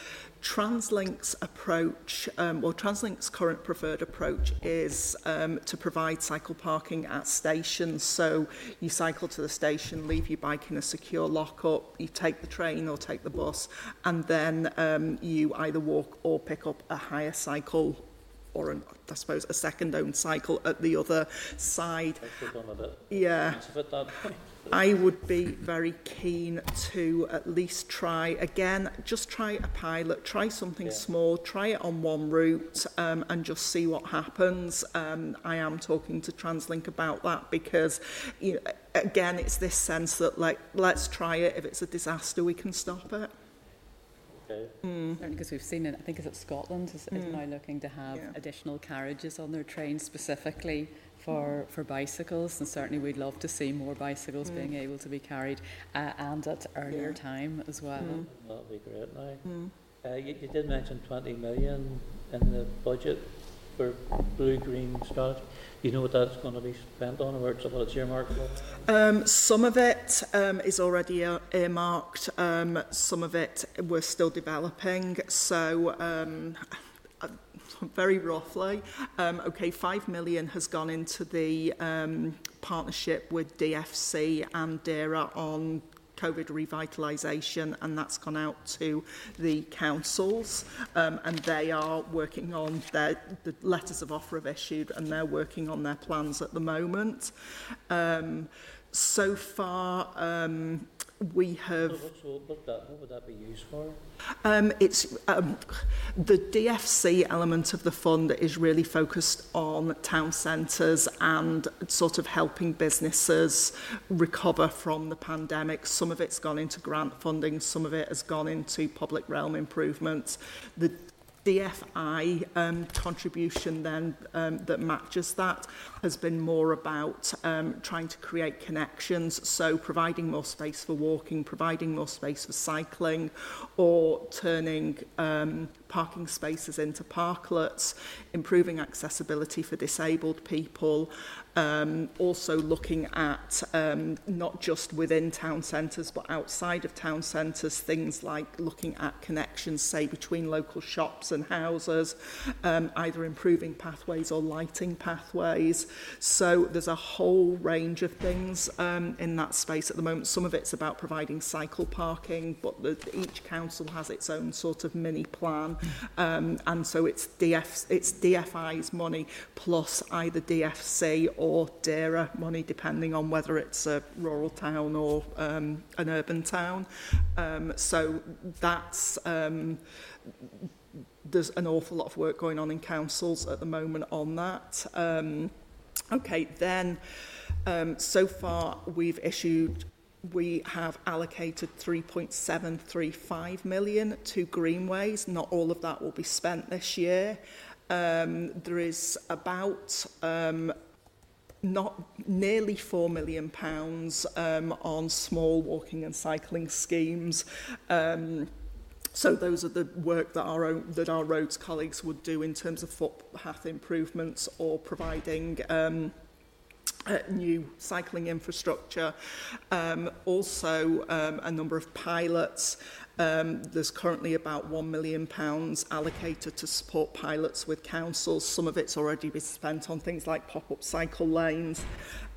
S5: Translink's approach, um, or Translink's current preferred approach is um, to provide cycle parking at stations. So you cycle to the station, leave your bike in a secure lockup, you take the train or take the bus, and then um, you either walk or pick up a hire cycle or an, I suppose a second owned cycle at the other side. Yeah.
S8: Expensive at that point.
S5: I would be very keen to at least try again, just try a pilot, try something
S8: Yeah.
S5: small, try it on one route um, and just see what happens. Um, I am talking to TransLink about that because, you know, again, it's this sense that like let's try it. If it's a disaster, we can stop it.
S8: Okay.
S6: Certainly, because we've seen it, I think it's at Scotland is, is
S5: Mm.
S6: now looking to have
S5: Yeah.
S6: additional carriages on their trains specifically for, for bicycles, and certainly we'd love to see more bicycles
S5: Mm.
S6: being able to be carried uh, and at earlier
S5: Yeah.
S6: time as well.
S5: Mm.
S8: That'd be great now.
S5: Mm.
S8: Uh, you, you did mention 20 million in the budget for blue-green strategy. You know what that's going to be spent on or where it's, what it's earmarked for?
S5: Um, some of it um, is already earmarked. Um, some of it we're still developing. So, um, uh, very roughly, um, okay, five million has gone into the um, partnership with DFC and DERA on COVID revitalisation, and that's gone out to the councils, um, and they are working on their the letters of offer have issued, and they're working on their plans at the moment. Um, so far. Um, we have...
S8: So what, would that, what would that be used for?
S5: Um, it's um, the DFC element of the fund is really focused on town centres and sort of helping businesses recover from the pandemic. Some of it's gone into grant funding, some of it has gone into public realm improvements. The the FI um, contribution then um, that matches that has been more about um, trying to create connections. So providing more space for walking, providing more space for cycling, or turning um, parking spaces into parklets, improving accessibility for disabled people, Um, also looking at um, not just within town centres but outside of town centres, things like looking at connections, say, between local shops and houses, um, either improving pathways or lighting pathways. So there's a whole range of things um, in that space at the moment. Some of it's about providing cycle parking, but the, each council has its own sort of mini plan. Um, and so it's, DF, it's DFI's money plus either DFC or or DARA money, depending on whether it's a rural town or um, an urban town. Um, so that's um, there's an awful lot of work going on in councils at the moment on that. Um, okay, then um, so far we've issued we have allocated 3.735 million to greenways. Not all of that will be spent this year. Um, there is about um, not nearly 4 million pounds um, on small walking and cycling schemes. Um, so those are the work that our own, that our roads colleagues would do in terms of footpath improvements or providing um, uh, new cycling infrastructure. Um, also um, a number of pilots Um, there's currently about £1 million allocated to support pilots with councils. Some of it's already been spent on things like pop-up cycle lanes.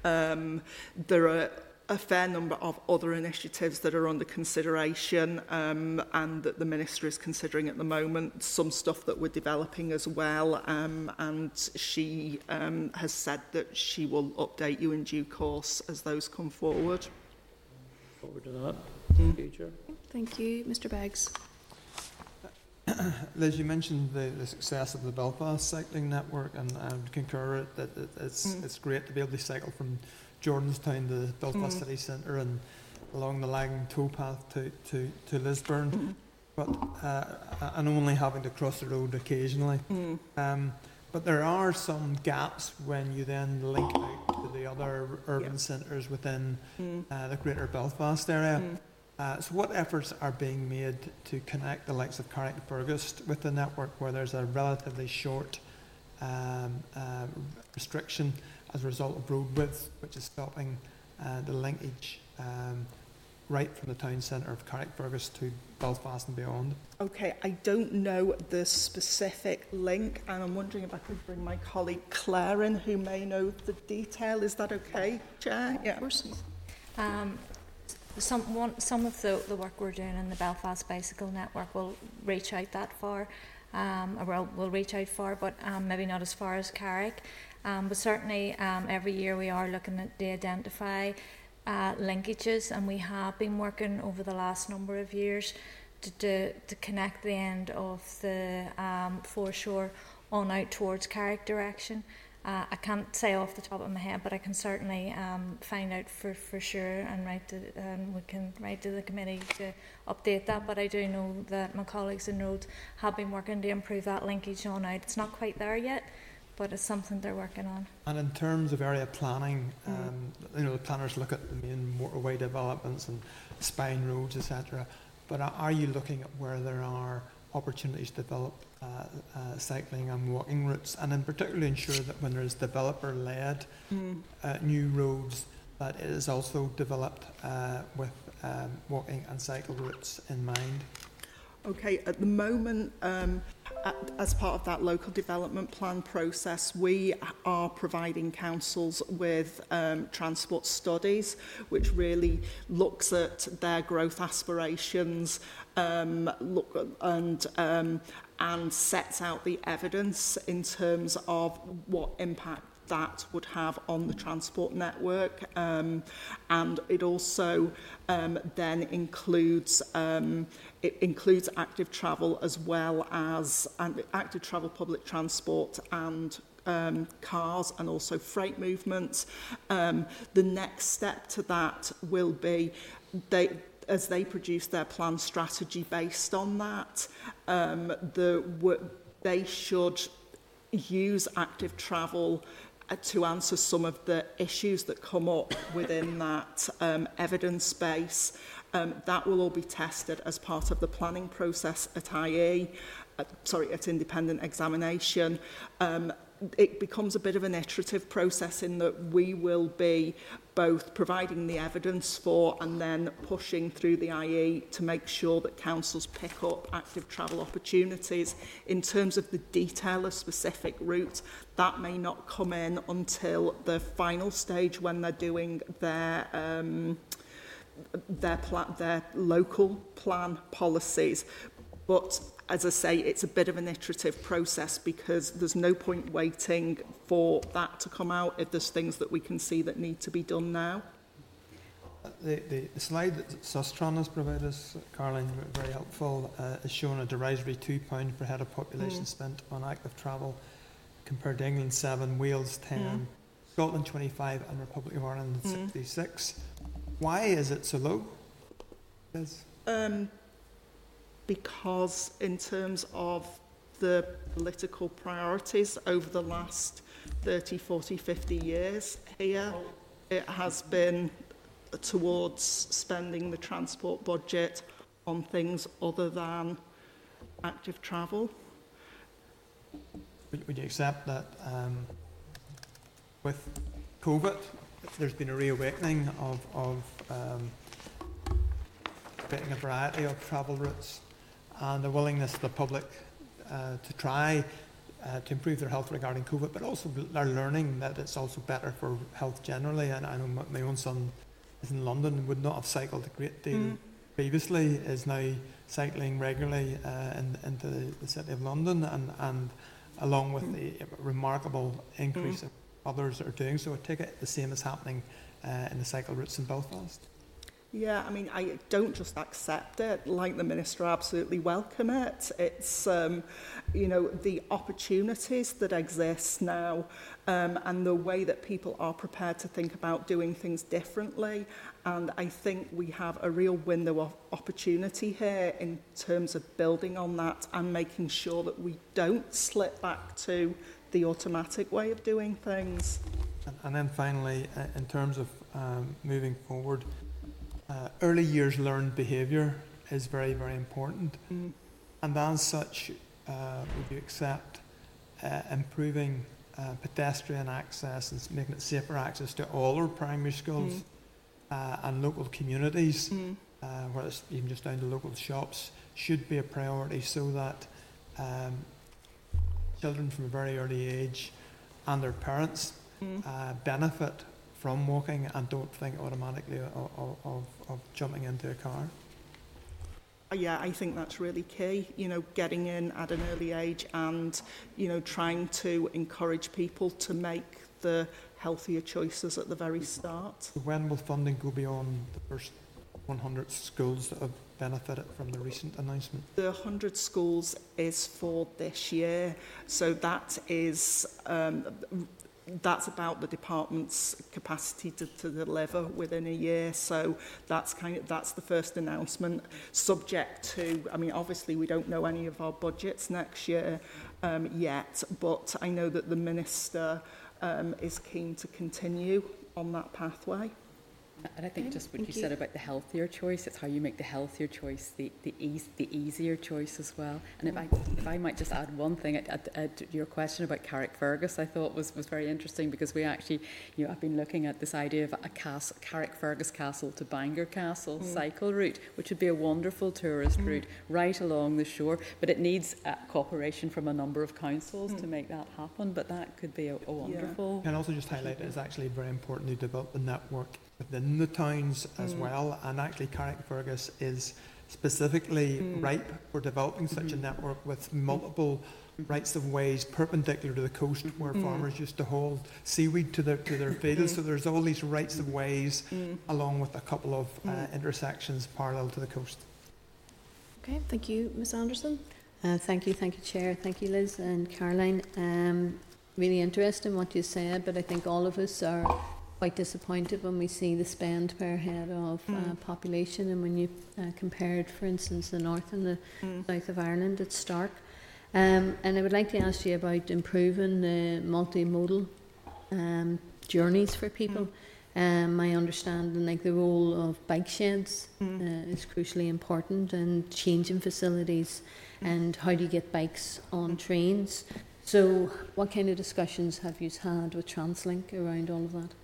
S5: Um, there are a fair number of other initiatives that are under consideration um, and that the minister is considering at the moment, some stuff that we're developing as well. Um, and she um, has said that she will update you in due course as those come forward.
S8: Forward to that,
S5: mm.
S8: future.
S1: Thank you. Mr Beggs.
S9: Liz, you mentioned the, the success of the Belfast cycling network, and I would concur that, that it's,
S5: Mm.
S9: it's great to be able to cycle from Jordanstown to Belfast
S5: Mm.
S9: City Centre and along the Lagan towpath to, to, to Lisburn,
S5: Mm.
S9: but uh, and only having to cross the road occasionally.
S5: Mm.
S9: Um, but there are some gaps when you then link out to the other urban centres within
S5: Mm.
S9: uh, the Greater Belfast area. Uh, so what efforts are being made to connect the likes of Carrick Burgust with the network where there's a relatively short um, uh, restriction as a result of road width, which is stopping uh, the linkage um, right from the town centre of Carrickfergus to Belfast and beyond?
S5: Okay, I don't know the specific link, and I'm wondering if I could bring my colleague Claire in, who may know the detail. Is that okay, Chair? Yeah.
S1: Of course.
S10: Um, some, one, some of the, the work we're doing in the Belfast Bicycle Network will reach out that far, um, or will, will reach out far, but um, maybe not as far as Carrick. Um, but certainly um, every year we are looking at to identify uh, linkages, and we have been working over the last number of years to, to, to connect the end of the um, foreshore on out towards Carrick direction. Uh, I can't say off the top of my head, but I can certainly um, find out for, for sure and write to, um, we can write to the committee to update that. But I do know that my colleagues in roads have been working to improve that linkage on out. It's not quite there yet, but it's something they're working on.
S9: And in terms of area planning,
S5: Mm.
S9: um, you know, the planners look at the main motorway developments and spine roads, etc. But are you looking at where there are opportunities to develop uh, uh, cycling and walking routes, and in particular ensure that when there's developer-led
S5: mm.
S9: uh, new roads, that it is also developed uh, with um, walking and cycle routes in mind.
S5: Okay, at the moment, um, as part of that local development plan process, we are providing councils with um, transport studies, which really looks at their growth aspirations um, look, and um, and sets out the evidence in terms of what impact that would have on the transport network. Um, and it also um, then includes um, it includes active travel as well as and active travel public transport and um, cars and also freight movements. Um, the next step to that will be they as they produce their plan strategy based on that, um, the they should use active travel Uh, to answer some of the issues that come up within that um, evidence base. Um, that will all be tested as part of the planning process at IE, uh, sorry, at independent examination. Um, it becomes a bit of an iterative process in that we will be both providing the evidence for and then pushing through the IE to make sure that councils pick up active travel opportunities. In terms of the detail of specific routes, that may not come in until the final stage when they're doing their um, their, pla their local plan policies. But as I say, it's a bit of an iterative process because there's no point waiting for that to come out if there's things that we can see that need to be done now.
S9: The, the, the slide that Sustrans has provided us, Caroline, very helpful, uh, is showing a derisory £2 per head of population mm. spent on active travel compared to England 7, Wales 10, mm. Scotland 25 and Republic of Ireland mm. 66. Why is it so low?
S5: Um, because in terms of the political priorities over the last 30, 40, 50 years here, it has been towards spending the transport budget on things other than active travel.
S9: Would, you accept that um, with COVID, there's been a reawakening of, of um, a variety of travel routes and the willingness of the public uh, to try uh, to improve their health regarding COVID, but also they're learning that it's also better for health generally. And I know my own son is in London, would not have cycled a great deal mm. previously, is now cycling regularly uh, in, into the city of London, and, and along with mm. the remarkable increase mm. of others that are doing so. I take it the same is happening uh, in the cycle routes in Belfast.
S5: Yeah, I mean, I don't just accept it. Like the minister, I absolutely welcome it. It's, um, you know, the opportunities that exist now um, and the way that people are prepared to think about doing things differently. And I think we have a real window of opportunity here in terms of building on that and making sure that we don't slip back to the automatic way of doing things.
S9: And, and then finally, uh, in terms of um, moving forward, uh, early years learned behaviour is very, very important. Mm. And as such, uh, would you accept uh, improving uh, pedestrian access and making it safer access to all our primary schools mm. Uh, and local communities, mm. Uh, where it's even just down to local shops, should be a priority so that um, children from a very early age and their parents mm. benefit from walking and don't think automatically of, of, of jumping into a car.
S5: Uh, yeah, I think that's really key, you know, getting in at an early age and, you know, trying to encourage people to make the healthier choices at the very start.
S9: When will funding go beyond the first 100 schools that have benefited from the recent announcement?
S5: The 100 schools is for this year, so that is um, that's about the department's capacity to, to deliver within a year. So that's kind of that's the first announcement. Subject to, I mean, obviously we don't know any of our budgets next year um, yet, but I know that the minister um, is keen to continue on that pathway.
S6: And I think just what you, you said about the healthier choice, it's how you make the healthier choice the, the, ease, the easier choice as well. And if I, if I might just add one thing, at, at, at your question about Carrickfergus, I thought was, was very interesting because we actually, you know, I've been looking at this idea of a castle, Carrickfergus Castle to Bangor Castle mm. cycle route, which would be a wonderful tourist mm. route right along the shore. But it needs uh, cooperation from a number of councils mm. to make that happen. But that could be a, a wonderful.
S9: Yeah. And also just highlight it is actually very important to develop the network within the towns as mm. well. And actually, Carrickfergus is specifically mm. ripe for developing such mm-hmm. a network with multiple rights of ways perpendicular to the coast where mm. farmers used to hold seaweed to their to their fields. so there's all these rights of ways mm. along with a couple of uh, mm. intersections parallel to the coast.
S1: Okay, thank you, Ms Anderson.
S3: Uh, thank you, thank you, Chair. Thank you, Liz and Caroline. Um, really interesting what you said, but I think all of us are quite disappointed when we see the spend per head of uh, mm. uh, population and when you uh, compare it, for instance, the north and the mm. south of Ireland, it's stark. Um, and I would like to ask you about improving the multimodal um, journeys for people. Um, my understanding, like the role of bike sheds, uh, is crucially important, and changing facilities, and how do you get bikes on trains. So, what kind of discussions have you had with TransLink around all of that?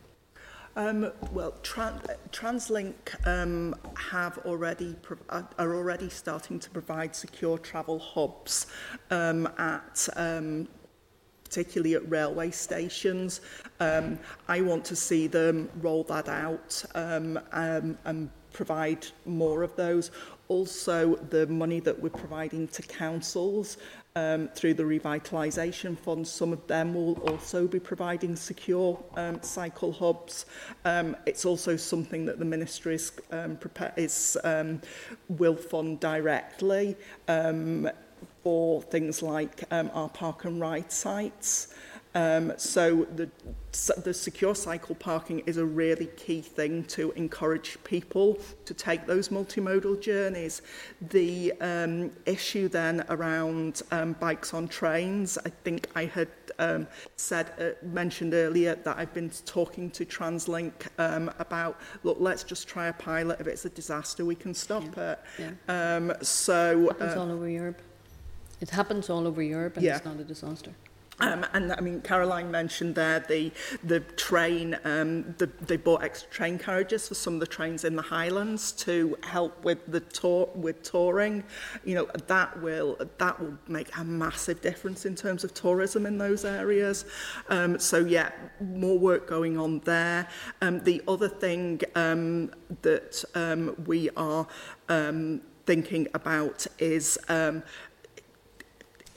S5: Um, well, tran TransLink um, have already are already starting to provide secure travel hubs um, at um, particularly at railway stations. Um, I want to see them roll that out um, um, and provide more of those. Also, the money that we're providing to councils um, through the revitalisation fund. Some of them will also be providing secure um, cycle hubs. Um, it's also something that the ministry is, um, prepare, is um, will fund directly um, for things like um, our park and ride sites. Um, so the, the secure cycle parking is a really key thing to encourage people to take those multimodal journeys. The um, issue then around um, bikes on trains, I think I had um, said uh, mentioned earlier that I've been talking to TransLink um, about look let's just try a pilot if it's a disaster we can stop
S3: yeah.
S5: it.
S3: Yeah.
S5: Um, so it
S3: happens
S5: uh,
S3: all over Europe. It happens all over Europe and
S5: yeah.
S3: it's not a disaster.
S5: Um, and I mean, Caroline mentioned there the the train. Um, the, they bought extra train carriages for some of the trains in the Highlands to help with the tour with touring. You know that will that will make a massive difference in terms of tourism in those areas. Um, so yeah, more work going on there. Um, the other thing um, that um, we are thinking about is.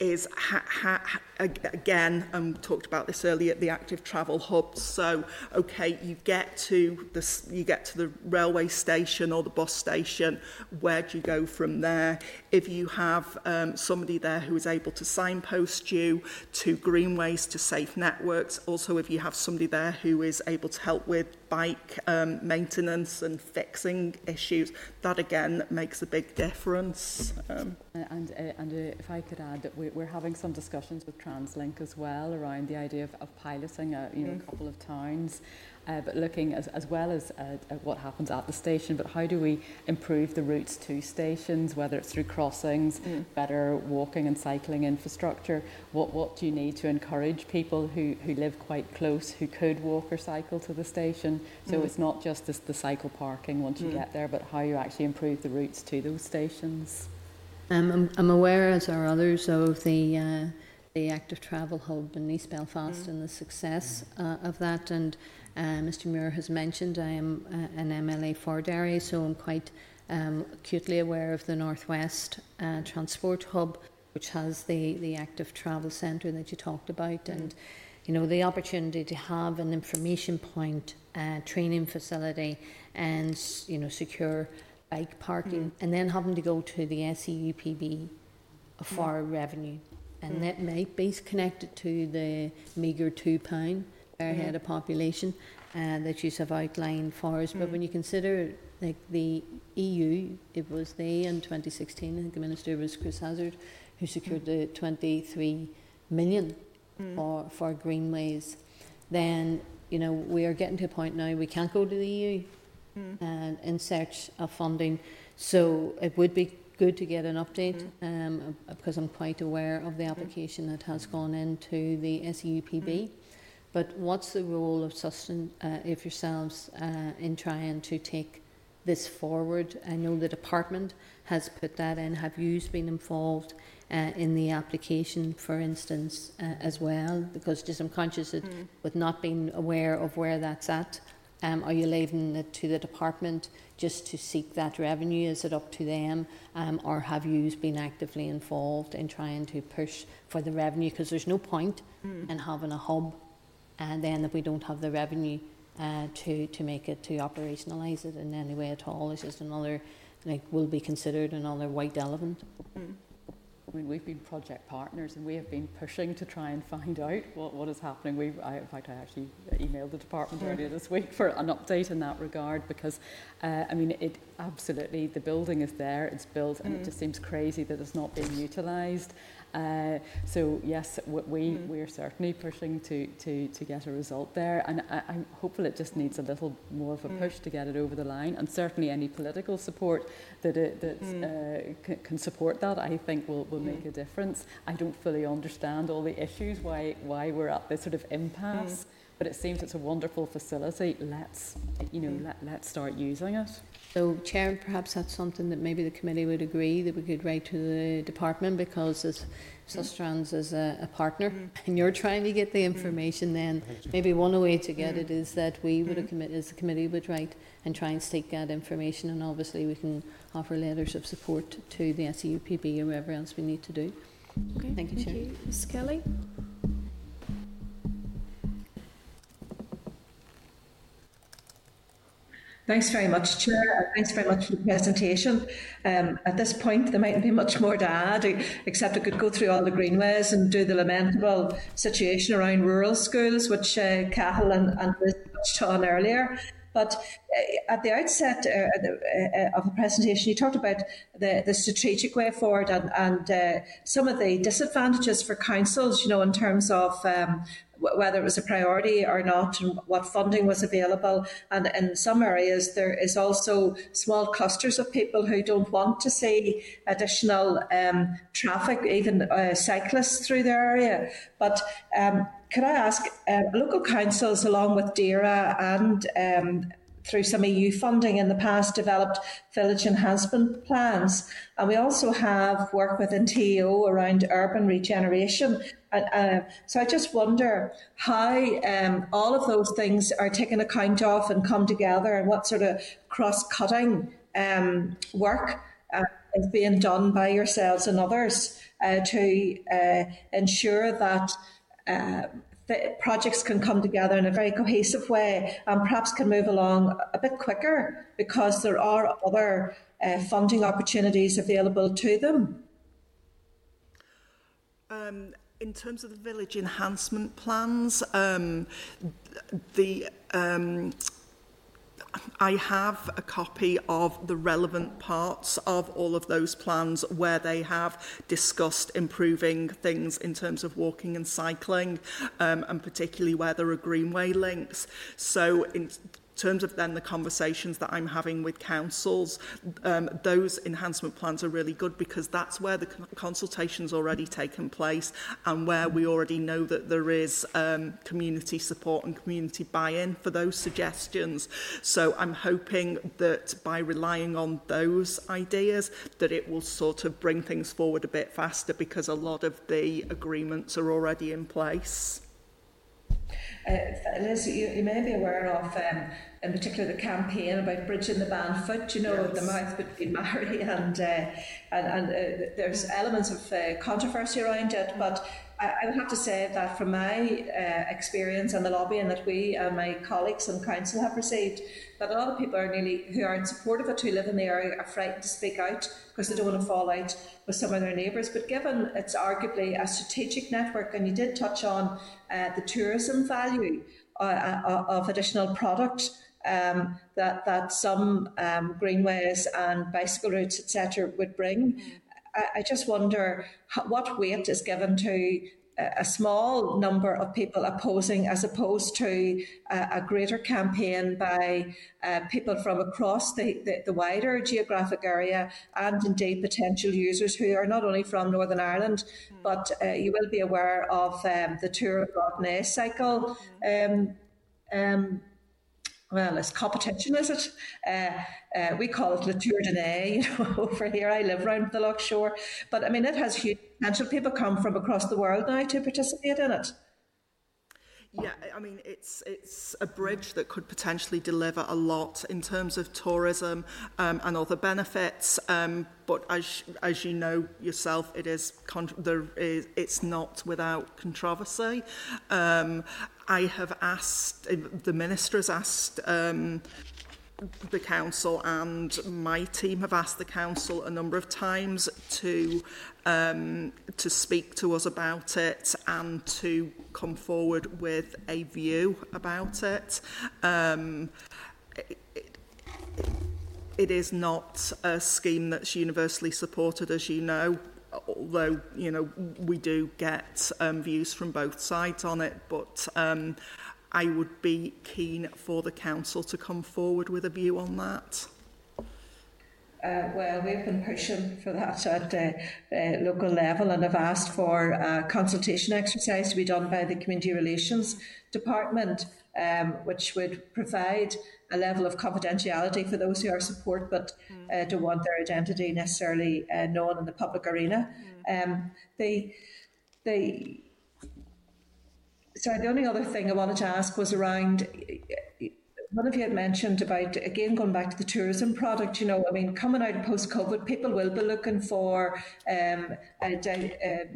S5: Is ha, ha, again, um, talked about this earlier, at the active travel hubs. So, okay, you get to the you get to the railway station or the bus station. Where do you go from there? If you have um, somebody there who is able to signpost you to greenways, to safe networks. Also, if you have somebody there who is able to help with bike um, maintenance and fixing issues. That again makes a big difference. Um.
S6: Uh, and, uh, and uh, if I could add that we, we're having some discussions with TransLink as well around the idea of, of piloting a, you know,
S5: mm.
S6: a couple of towns uh, but looking as, as well as uh, at what happens at the station, but how do we improve the routes to stations, whether it's through crossings,
S5: Mm.
S6: better walking and cycling infrastructure, what, what do you need to encourage people who, who live quite close who could walk or cycle to the station? So
S5: Mm.
S6: it's not just this, the cycle parking once you
S5: Mm.
S6: get there, but how you actually improve the routes to those stations.
S3: Um, I'm, I'm aware, as are others, of the uh, the active travel hub in East Belfast
S5: Mm.
S3: and the success uh, of that. And Mr. Muir has mentioned I am uh, an MLA for Derry, so I'm quite um, acutely aware of the Northwest uh, Transport Hub, which has the, the active travel centre that you talked about. And you know the opportunity to have an information point, uh, training facility, and you know secure bike parking, and then having to go to the SEUPB for revenue, and
S5: Mm.
S3: that might be connected to the meagre two pound
S5: Mhm.
S3: head of population uh, that you have outlined for us. But
S5: Mm.
S3: when you consider like the EU, it was they in 2016. I think the minister was Chris Hazzard, who secured the 23 million
S5: Mm.
S3: for for greenways. Then you know we are getting to a point now we can't go to the EU and in search of funding. So it would be good to get an update um, because I'm quite aware of the application that has gone into the SEUPB. But what's the role of Sustrans, uh, if yourselves, uh, in trying to take this forward? I know the department has put that in. Have you been involved uh, in the application, for instance, uh, as well? Because just I'm conscious that
S5: Mm.
S3: with not being aware of where that's at, um, are you leaving it to the department just to seek that revenue? Is it up to them? Um, or have you been actively involved in trying to push for the revenue? Because there's no point
S5: Mm.
S3: in having a hub and then if we don't have the revenue uh, to, to make it, to operationalise it in any way at all, it's just another, like, will be considered another white elephant.
S5: Mm.
S6: I mean, we've been project partners and we have been pushing to try and find out what, what is happening. We've, I, in fact, I actually emailed the department earlier this week for an update in that regard because, uh, I mean, it absolutely, the building is there, it's built, and it just seems crazy that it's not being utilised. Uh, so yes, we mm. we're certainly pushing to, to, to get a result there, and I, I'm hopeful it just needs a little more of a mm. push to get it over the line, and certainly any political support that it, that mm. uh, can support that, I think will, will make hmm. a difference. I don't fully understand all the issues why why we're at this sort of impasse. Hmm. But it seems it's a wonderful facility. Let's you know mm. let, let's start using it.
S3: So, Chair, perhaps that's something that maybe the committee would agree that we could write to the department because as Sustrans is a, a partner mm. and you're trying to get the information then maybe one way to get mm. it is that we would mm. as a committee would write and try and seek that information and obviously we can offer letters of support to the SEUPB or whatever else we need to do.
S1: Okay,
S3: thank you,
S1: thank
S3: Chair.
S1: You. Ms Kelly?
S11: Thanks very much, Chair. Thanks very much for the presentation. Um, at this point, there mightn't be much more to add, except I could go through all the greenways and do the lamentable situation around rural schools, which uh, Cathal and, and Liz touched on earlier. But uh, at the outset uh, uh, of the presentation, you talked about the, the strategic way forward and, and some of the disadvantages for councils, you know, in terms of um, whether it was a priority or not and what funding was available. And in some areas, there is also small clusters of people who don't want to see additional um, traffic, even uh, cyclists through their area. But um, could I ask, uh, local councils, along with DAERA and um, through some EU funding in the past, developed village enhancement plans. And we also have work within TEO around urban regeneration. And, uh, so I just wonder how um, all of those things are taken account of and come together and what sort of cross-cutting um, work uh, is being done by yourselves and others uh, to uh, ensure that uh, the projects can come together in a very cohesive way and perhaps can move along a bit quicker because there are other uh, funding opportunities available to them.
S5: Um, in terms of the village enhancement plans, um, the um, I have a copy of the relevant parts of all of those plans where they have discussed improving things in terms of walking and cycling, um, and particularly where there are greenway links. So in terms of then the conversations that I'm having with councils, um, those enhancement plans are really good because that's where the consultation's already taken place and where we already know that there is um, community support and community buy-in for those suggestions. So I'm hoping that by relying on those ideas that it will sort of bring things forward a bit faster because a lot of the agreements are already in place.
S11: Uh, Liz, you, you may be aware of, um, in particular, the campaign about bridging the band foot, you know, yes. the mouth between Mary and, uh, and, and uh, there's elements of uh, controversy around it, but I, would have to say that from my uh, experience and the lobbying that we and my colleagues and council have received, that a lot of people are nearly who aren't supportive of it, who live in the area, are frightened to speak out because they don't want to fall out with some of their neighbours. But given it's arguably a strategic network, and you did touch on uh, the tourism value uh, uh of additional product. Um, that that some um, greenways and bicycle routes etc. would bring. I, just wonder what weight is given to a small number of people opposing as opposed to a, a greater campaign by uh, people from across the, the, the, wider geographic area and indeed potential users who are not only from Northern Ireland, mm. but uh, you will be aware of um, the Tour of Rodney cycle. Mm. Um, um, well, it's competition, is it? Uh, uh, we call it Le Tour de Nez, you know, over here. I live around the Loch Shore. But I mean, it has huge potential. People come from across the world now to participate in it.
S5: Yeah, I mean, it's it's a bridge that could potentially deliver a lot in terms of tourism um, and other benefits. Um, but as as you know yourself, it is there is it's not without controversy. Um, I have asked eh, the minister has asked. Um, the council and my team have asked the council a number of times to um, to speak to us about it and to come forward with a view about it. Um, it, it, is not a scheme that's universally supported, as you know, although you know we do get um, views from both sides on it. But um, I would be keen for the council to come forward with a view on that.
S11: Uh, well, we've been pushing for that at uh, uh, local level and have asked for a consultation exercise to be done by the Community Relations Department, um, which would provide a level of confidentiality for those who are support but uh, don't want their identity necessarily uh, known in the public arena. Um, the, the, sorry, the only other thing I wanted to ask was around one of you had mentioned about again going back to the tourism product. You know, I mean, coming out of post COVID, people will be looking for um, a, a,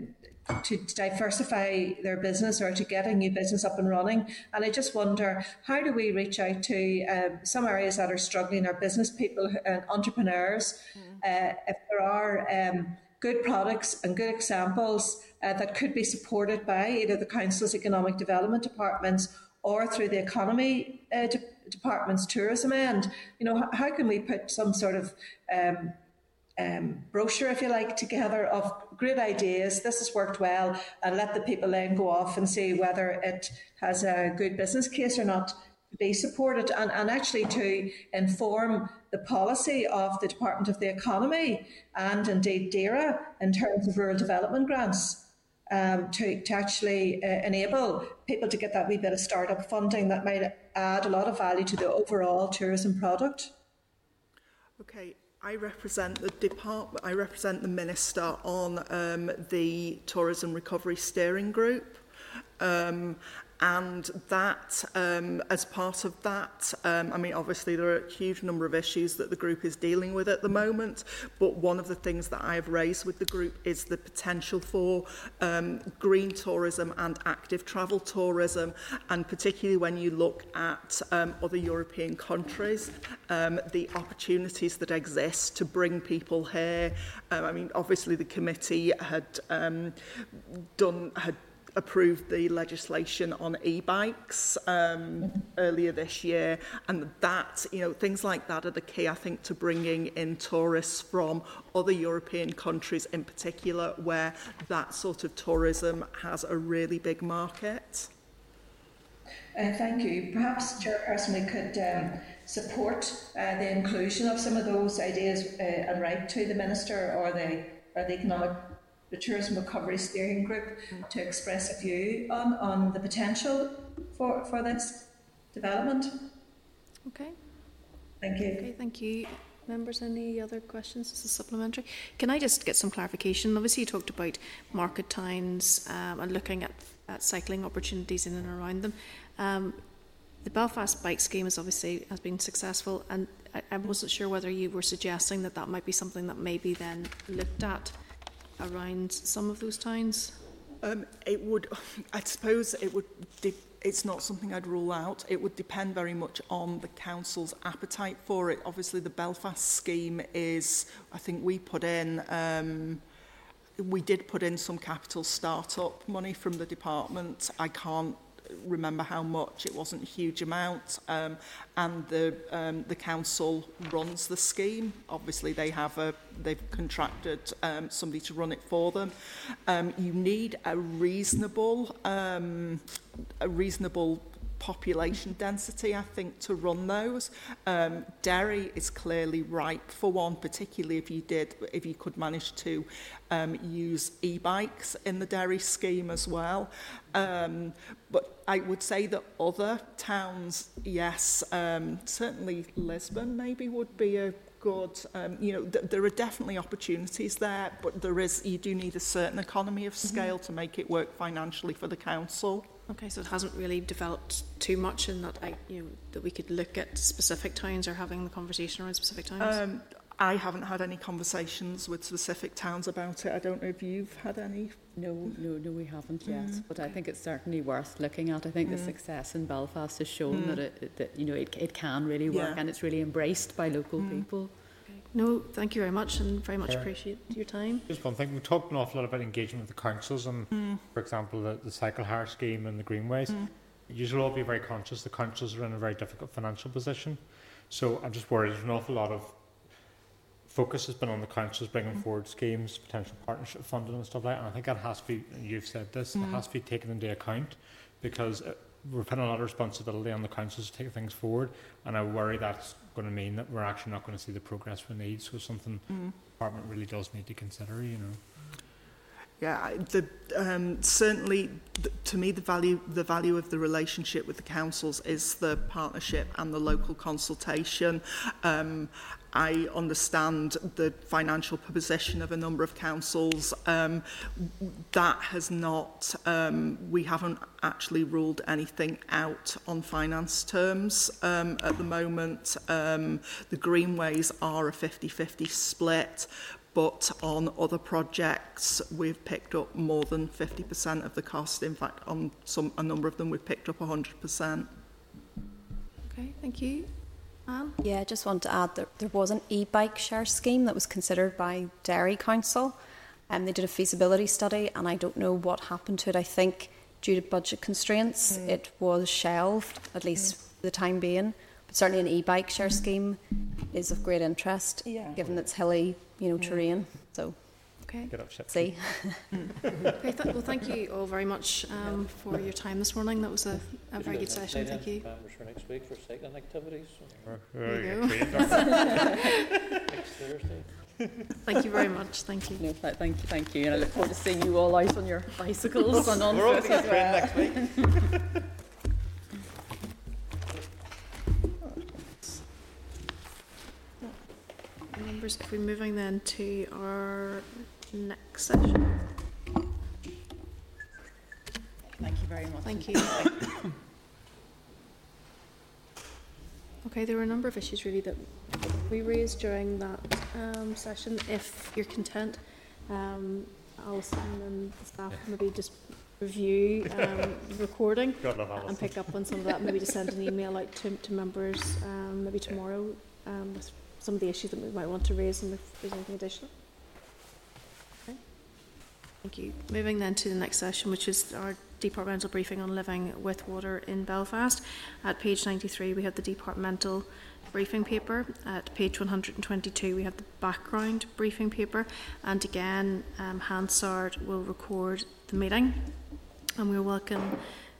S11: to diversify their business or to get a new business up and running. And I just wonder, how do we reach out to um, some areas that are struggling, our business people and entrepreneurs, mm. uh, if there are um, good products and good examples uh, that could be supported by either the council's economic development departments or through the economy uh, de- department's tourism end. You know, how can we put some sort of um, um, brochure, if you like, together of great ideas. This has worked well, and let the people then go off and see whether it has a good business case or not to be supported, and, and actually to inform the policy of the Department of the Economy and indeed DAERA in terms of rural development grants. um, to, to actually uh, enable people to get that wee bit of startup funding that might add a lot of value to the overall tourism product.
S5: Okay, I represent the department. I represent the minister on um, the tourism recovery steering group. Um, And that, um, as part of that, um, I mean, obviously there are a huge number of issues that the group is dealing with at the moment, but one of the things that I've raised with the group is the potential for um, green tourism and active travel tourism, and particularly when you look at um, other European countries, um, the opportunities that exist to bring people here. Um, I mean, obviously the committee had um, done, had approved the legislation on e-bikes um, earlier this year, and that, you know, things like that are the key, I think, to bringing in tourists from other European countries in particular, where that sort of tourism has a really big market.
S11: Uh, thank you. Perhaps, Chairperson, we could um, support uh, the inclusion of some of those ideas uh, and write to the Minister or the, or the Economic the Tourism Recovery Steering Group to express a view on, on the potential for, for this development.
S1: Okay.
S11: Thank you.
S1: Okay, thank you. Members, any other questions? This is supplementary. Can I just get some clarification? Obviously, you talked about market towns um, and looking at, at cycling opportunities in and around them. Um, the Belfast bike scheme is obviously has been successful, and I, I wasn't sure whether you were suggesting that that might be something that maybe then looked at around some of those towns?
S5: Um, it would, I suppose it would, it's not something I'd rule out. It would depend very much on the council's appetite for it. Obviously, the Belfast scheme is, I think we put in, um, we did put in some capital start-up money from the department. I can't remember how much. It wasn't a huge amount. Um, and the, um, the council runs the scheme. Obviously, they have a, they've contracted um, somebody to run it for them. Um, you need a reasonable, um, a reasonable population density, I think, to run those. Um, Derry is clearly ripe for one, particularly if you did, if you could manage to um, use e-bikes in the Derry scheme as well. Um, but I would say that other towns, yes, um, certainly Lisburn maybe would be a good. Um, you know, th- there are definitely opportunities there, but there is you do need a certain economy of scale mm-hmm. to make it work financially for the council.
S1: Okay, so it hasn't really developed too much in that I, you know, that we could look at specific towns or having the conversation around specific towns. Um,
S5: I haven't had any conversations with specific towns about it. I don't know if you've had any.
S6: No, no, no, we haven't yet.
S5: Mm.
S6: But I think it's certainly worth looking at. I think
S5: mm.
S6: the success in Belfast has shown
S5: mm.
S6: that it that you know it, it can really work
S5: yeah.
S6: and it's really embraced by local
S5: mm.
S6: people.
S1: No, thank you very much and very much appreciate your time.
S2: Just one thing, we talked an awful lot about engagement with the councils and,
S5: Mm.
S2: for example, the, the cycle hire scheme and the greenways.
S5: Mm.
S2: You should all be very conscious the councils are in a very difficult financial position. So I'm just worried there's an awful lot of focus has been on the councils bringing
S5: Mm.
S2: forward schemes, potential partnership funding and stuff like that. And I think that has to be, you've said this, it
S5: Mm.
S2: has to be taken into account because uh, we're putting a lot of responsibility on the councils to take things forward. And I worry that's going to mean that we're actually not going to see the progress we need. So something
S5: mm.
S2: the department really does need to consider, you know.
S5: Yeah, the, um, certainly th to me the value the value of the relationship with the councils is the partnership and the local consultation um, I understand the financial position of a number of councils. Um, that has not, um, we haven't actually ruled anything out on finance terms um, at the moment. Um, the greenways are a 50-50 split, but on other projects we've picked up more than 50% of the cost. In fact, on some a number of them we've picked up 100%.
S1: Okay, thank you.
S12: Yeah, I just want to add that there was an e-bike share scheme that was considered by Derry Council. and they did a feasibility study, and I don't know what happened to it. I think due to budget constraints,
S5: Mm.
S12: it was shelved, at hmm. least for the time being. But certainly an e-bike share hmm. scheme is of great interest,
S5: Yeah.
S12: given its hilly, you know, hmm. terrain. So,
S1: Okay.
S2: Get up, shit.
S12: see.
S1: Okay, th- well, thank you all very much um, for your time this morning. That was a, a very good session. Thank you.
S8: Members for next week for cycling activities.
S2: There
S1: you
S2: you
S1: go.
S8: Next Thursday.
S1: Thank you very much. Thank you.
S6: No, th- thank you, thank you, and I look forward to seeing you all out on your bicycles and on
S2: We're all
S6: foot
S2: going
S6: as
S2: to train
S6: well.
S2: next week.
S1: Members, if we're moving then to our next session.
S6: Thank you very much.
S1: Thank you. Okay, there were a number of issues really that we raised during that um, session. If you're content, um, Alison and the staff maybe just review um, the recording
S2: God love
S1: and
S2: Alison.
S1: pick up on some of that. Maybe just send an email out to, to members um, maybe tomorrow um, with some of the issues that we might want to raise and if there's anything additional. Thank you. Moving then to the next session, which is our departmental briefing on living with water in Belfast. At page 93, we have the departmental briefing paper. At page 122, we have the background briefing paper. And again, um, Hansard will record the meeting. And we'll welcome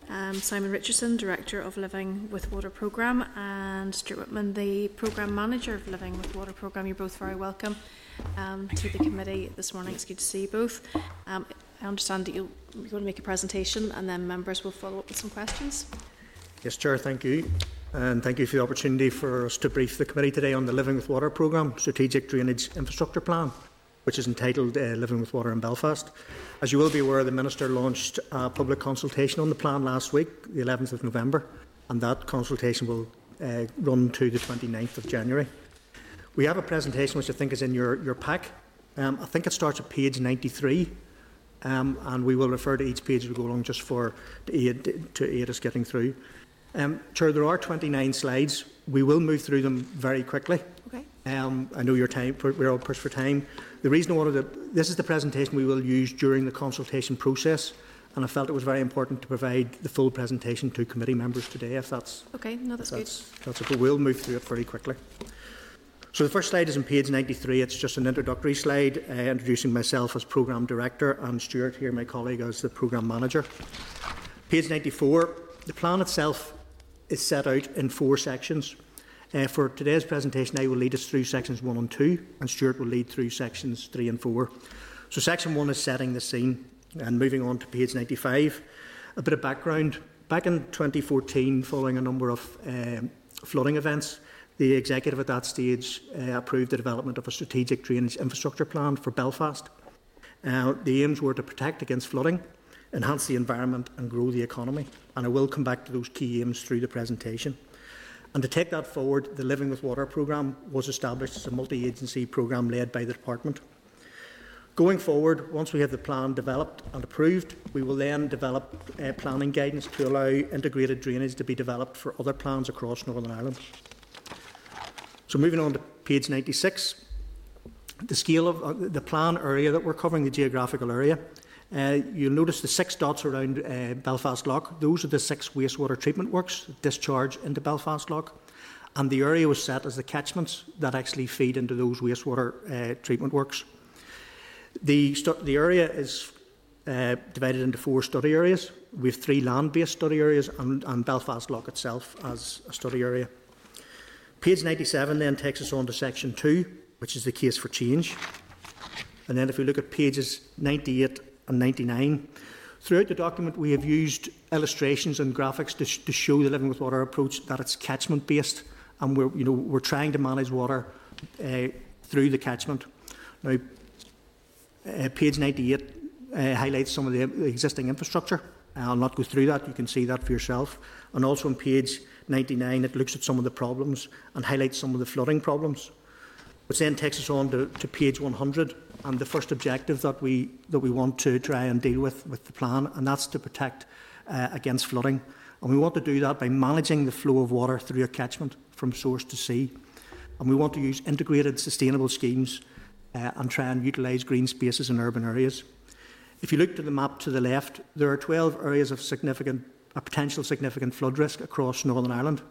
S1: um, Simon Richardson, Director of Living with Water Programme, and Stuart Whitman, the Programme Manager of Living with Water Programme. You're both very welcome um, to the committee this morning. It's good to see you both. Um, I understand that you'll, you're going to make a presentation and then members will follow up with some questions.
S13: Yes, Chair, thank you. And thank you for the opportunity for us to brief the committee today on the Living with Water programme, Strategic Drainage Infrastructure Plan, which is entitled uh, Living with Water in Belfast. As you will be aware, the Minister launched a public consultation on the plan last week, the 11th of November, and that consultation will uh, run to the 29th of January. We have a presentation which I think is in your, your pack. Um, I think it starts at page 93, um, and we will refer to each page as we go along just for to aid, to aid us getting through. Um, Chair, there are 29 slides. We will move through them very quickly.
S1: Okay.
S13: Um, I know your time. We're all pushed for time. The reason I wanted to, this is the presentation we will use during the consultation process, and I felt it was very important to provide the full presentation to committee members today. If that's
S1: okay, no, that's,
S13: that's good. That's okay. We'll move through it very quickly. So the first slide is on page 93. It's just an introductory slide uh, introducing myself as Programme Director and Stuart here, my colleague, as the Programme Manager. Page 94, the plan itself is set out in four sections. Uh, for today's presentation, I will lead us through sections 1 and 2, and Stuart will lead through sections 3 and 4. So section 1 is setting the scene, and moving on to page 95, a bit of background. Back in 2014, following a number of um, flooding events, the executive at that stage uh, approved the development of a strategic drainage infrastructure plan for Belfast. Uh, the aims were to protect against flooding, enhance the environment and grow the economy. And I will come back to those key aims through the presentation. And to take that forward, the Living with Water programme was established as a multi-agency programme led by the department. Going forward, once we have the plan developed and approved, we will then develop uh, planning guidance to allow integrated drainage to be developed for other plans across Northern Ireland. So moving on to page 96, the scale of uh, the plan area that we're covering, the geographical area. Uh, you'll notice the six dots around uh, Belfast Lough. Those are the six wastewater treatment works that discharge into Belfast Lough. And the area was set as the catchments that actually feed into those wastewater uh, treatment works. The, the area is uh, divided into four study areas. We have three land-based study areas and, and Belfast Lough itself as a study area. Page 97 then takes us on to section 2, which is the case for change. And then if we look at pages 98 and 99, throughout the document we have used illustrations and graphics to, sh to show the Living with Water approach that it's catchment based and we're, you know, we're trying to manage water uh, through the catchment. Now, uh, page 98 uh, highlights some of the, existing infrastructure. I'll not go through that, you can see that for yourself. And also on page 99, it looks at some of the problems and highlights some of the flooding problems, which then takes us on to, to page 100 and the first objective that we, that we want to try and deal with with the plan, and that's to protect uh, against flooding. And we want to do that by managing the flow of water through a catchment from source to sea. And we want to use integrated sustainable schemes uh, and try and utilise green spaces in urban areas. If you look to the map to the left, there are 12 areas of significant a potential significant flood risk across Northern Ireland.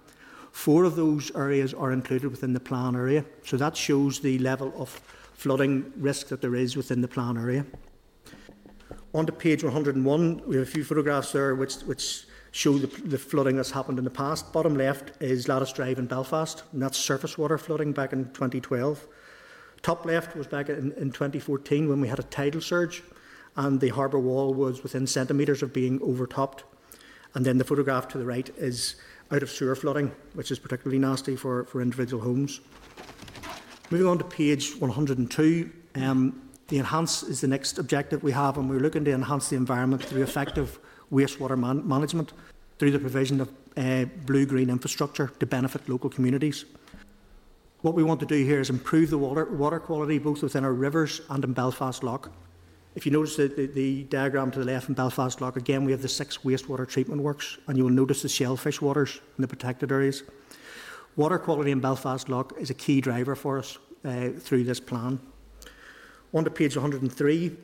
S13: Four of those areas are included within the plan area, so that shows the level of flooding risk that there is within the plan area. On to page 101, we have a few photographs there which, which show the, the, flooding that's happened in the past. Bottom left is Lattice Drive in Belfast, and that's surface water flooding back in 2012. Top left was back in, in 2014 when we had a tidal surge, and the harbour wall was within centimetres of being overtopped. And then the photograph to the right is out of sewer flooding, which is particularly nasty for, for individual homes. Moving on to page 102, um, the enhance is the next objective we have, and we're looking to enhance the environment through effective wastewater man management through the provision of uh, blue-green infrastructure to benefit local communities. What we want to do here is improve the water, water quality both within our rivers and in Belfast Lough. If you notice the, the, the, diagram to the left in Belfast Lough, again we have the six wastewater treatment works, and you will notice the shellfish waters in the protected areas. Water quality in Belfast Lough is a key driver for us uh, through this plan. On to page 103,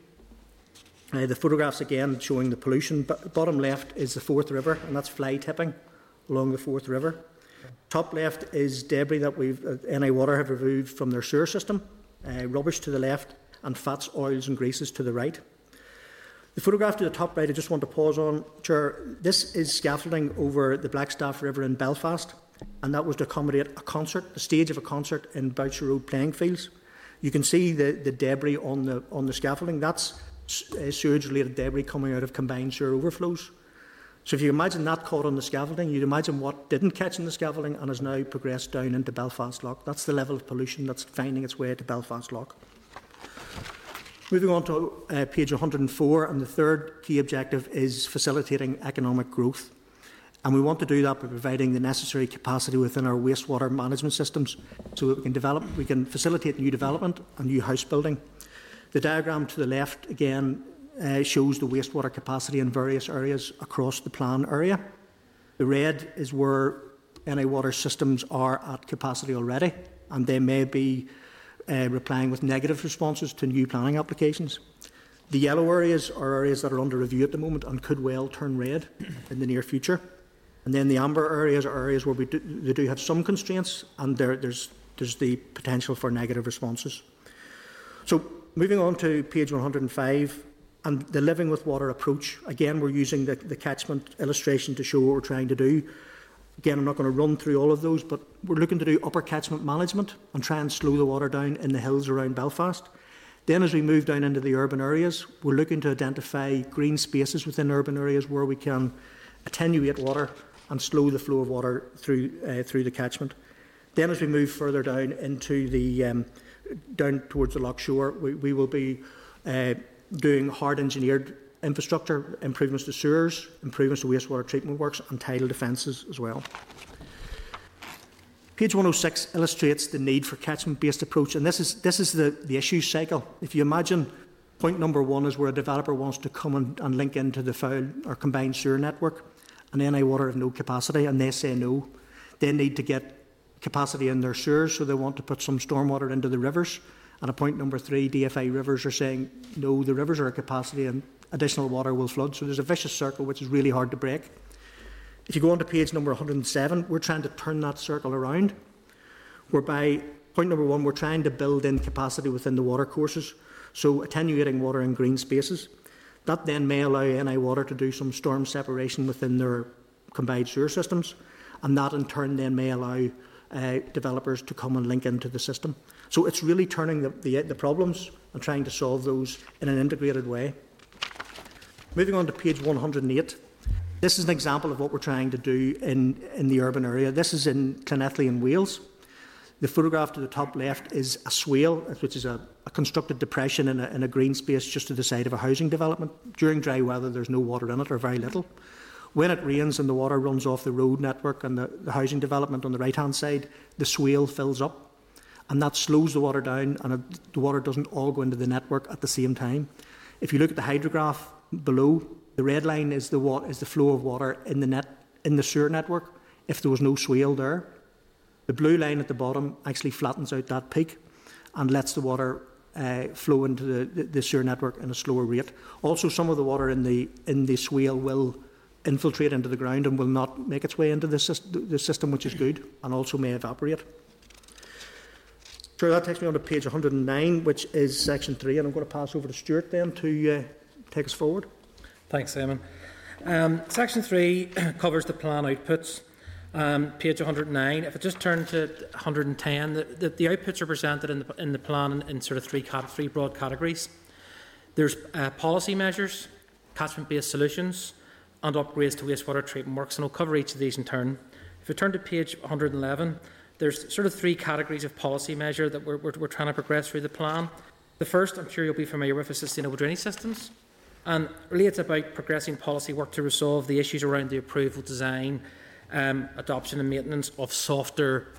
S13: uh, the photographs again showing the pollution. Bottom left is the Forth River, and that's fly tipping along the Forth River. Top left is debris that we've uh, NI Water have removed from their sewer system. Uh, rubbish to the left and fats, oils and greases to the right. The photograph to the top right, I just want to pause on, Chair. This is scaffolding over the Blackstaff River in Belfast, and that was to accommodate a concert, the stage of a concert in Boucher Road playing fields. You can see the, the debris on the, on the scaffolding. That's uh, sewage-related debris coming out of combined sewer overflows. So if you imagine that caught on the scaffolding, you'd imagine what didn't catch in the scaffolding and has now progressed down into Belfast Lough. That's the level of pollution that's finding its way to Belfast Lough. Moving on to uh, page 104, and the third key objective is facilitating economic growth. And we want to do that by providing the necessary capacity within our wastewater management systems so that we can develop, we can facilitate new development and new house building. The diagram to the left again uh, shows the wastewater capacity in various areas across the plan area. The red is where NI water systems are at capacity already, and they may be uh, replying with negative responses to new planning applications. The yellow areas are areas that are under review at the moment and could well turn red in the near future. And then the amber areas are areas where we do, they do have some constraints and there, there's, there's the potential for negative responses. So moving on to page 105 and the living with water approach. Again, we're using the, the catchment illustration to show what we're trying to do. Again, I'm not going to run through all of those, but we're looking to do upper catchment management and try and slow the water down in the hills around Belfast. Then, as we move down into the urban areas, we're looking to identify green spaces within urban areas where we can attenuate water and slow the flow of water through, uh, through the catchment. Then, as we move further down into the um, down towards the Lough Shore, we, we will be uh, doing hard engineered infrastructure, improvements to sewers, improvements to wastewater treatment works, and tidal defences as well. Page 106 illustrates the need for catchment-based approach, and this is, this is the, the issue cycle. If you imagine point number one is where a developer wants to come and, and link into the foul or combined sewer network, and NI Water have no capacity, and they say no. They need to get capacity in their sewers, so they want to put some stormwater into the rivers. And at point number three, DFI rivers are saying, no, the rivers are at capacity and additional water will flood. So there's a vicious circle which is really hard to break. If you go on to page number 107, we're trying to turn that circle around, whereby point number one, we're trying to build in capacity within the water courses, so attenuating water in green spaces. That then may allow NI Water to do some storm separation within their combined sewer systems, and that in turn then may allow uh, developers to come and link into the system. So it's really turning the, the, the problems and trying to solve those in an integrated way. Moving on to page 108. This is an example of what we're trying to do in, in the urban area. This is in Llanelli in Wales. The photograph to the top left is a swale, which is a, a constructed depression in a, in a, green space just to the side of a housing development. During dry weather, there's no water in it, or very little. When it rains and the water runs off the road network and the, the housing development on the right hand side, the swale fills up. And that slows the water down, and it, the water doesn't all go into the network at the same time. If you look at the hydrograph below, the red line is the, the flow of water in the, net, in the sewer network if there was no swale there. The blue line at the bottom actually flattens out that peak and lets the water uh, flow into the, the, the sewer network in a slower rate. Also, some of the water in the, in the swale will infiltrate into the ground and will not make its way into the, the system, which is good, and also may evaporate. So that takes me on to page 109, which is section 3, and I'm going to pass over to Stuart then to uh, take us forward.
S14: Thanks, Simon. Um, section 3 covers the plan outputs. Um, page 109. If I just turn to 110, the, the, the outputs are presented in the, in the plan in, in sort of three, cat, three broad categories. There's uh, policy measures, catchment-based solutions, and upgrades to wastewater treatment works, and I'll cover each of these in turn. If we turn to page 111, there's sort of three categories of policy measure that we're, we're, we're trying to progress through the plan. The first, I'm sure you'll be familiar with, is sustainable drainage systems. And really, it's about progressing policy work to resolve the issues around the approval, design, um, adoption, and maintenance of softer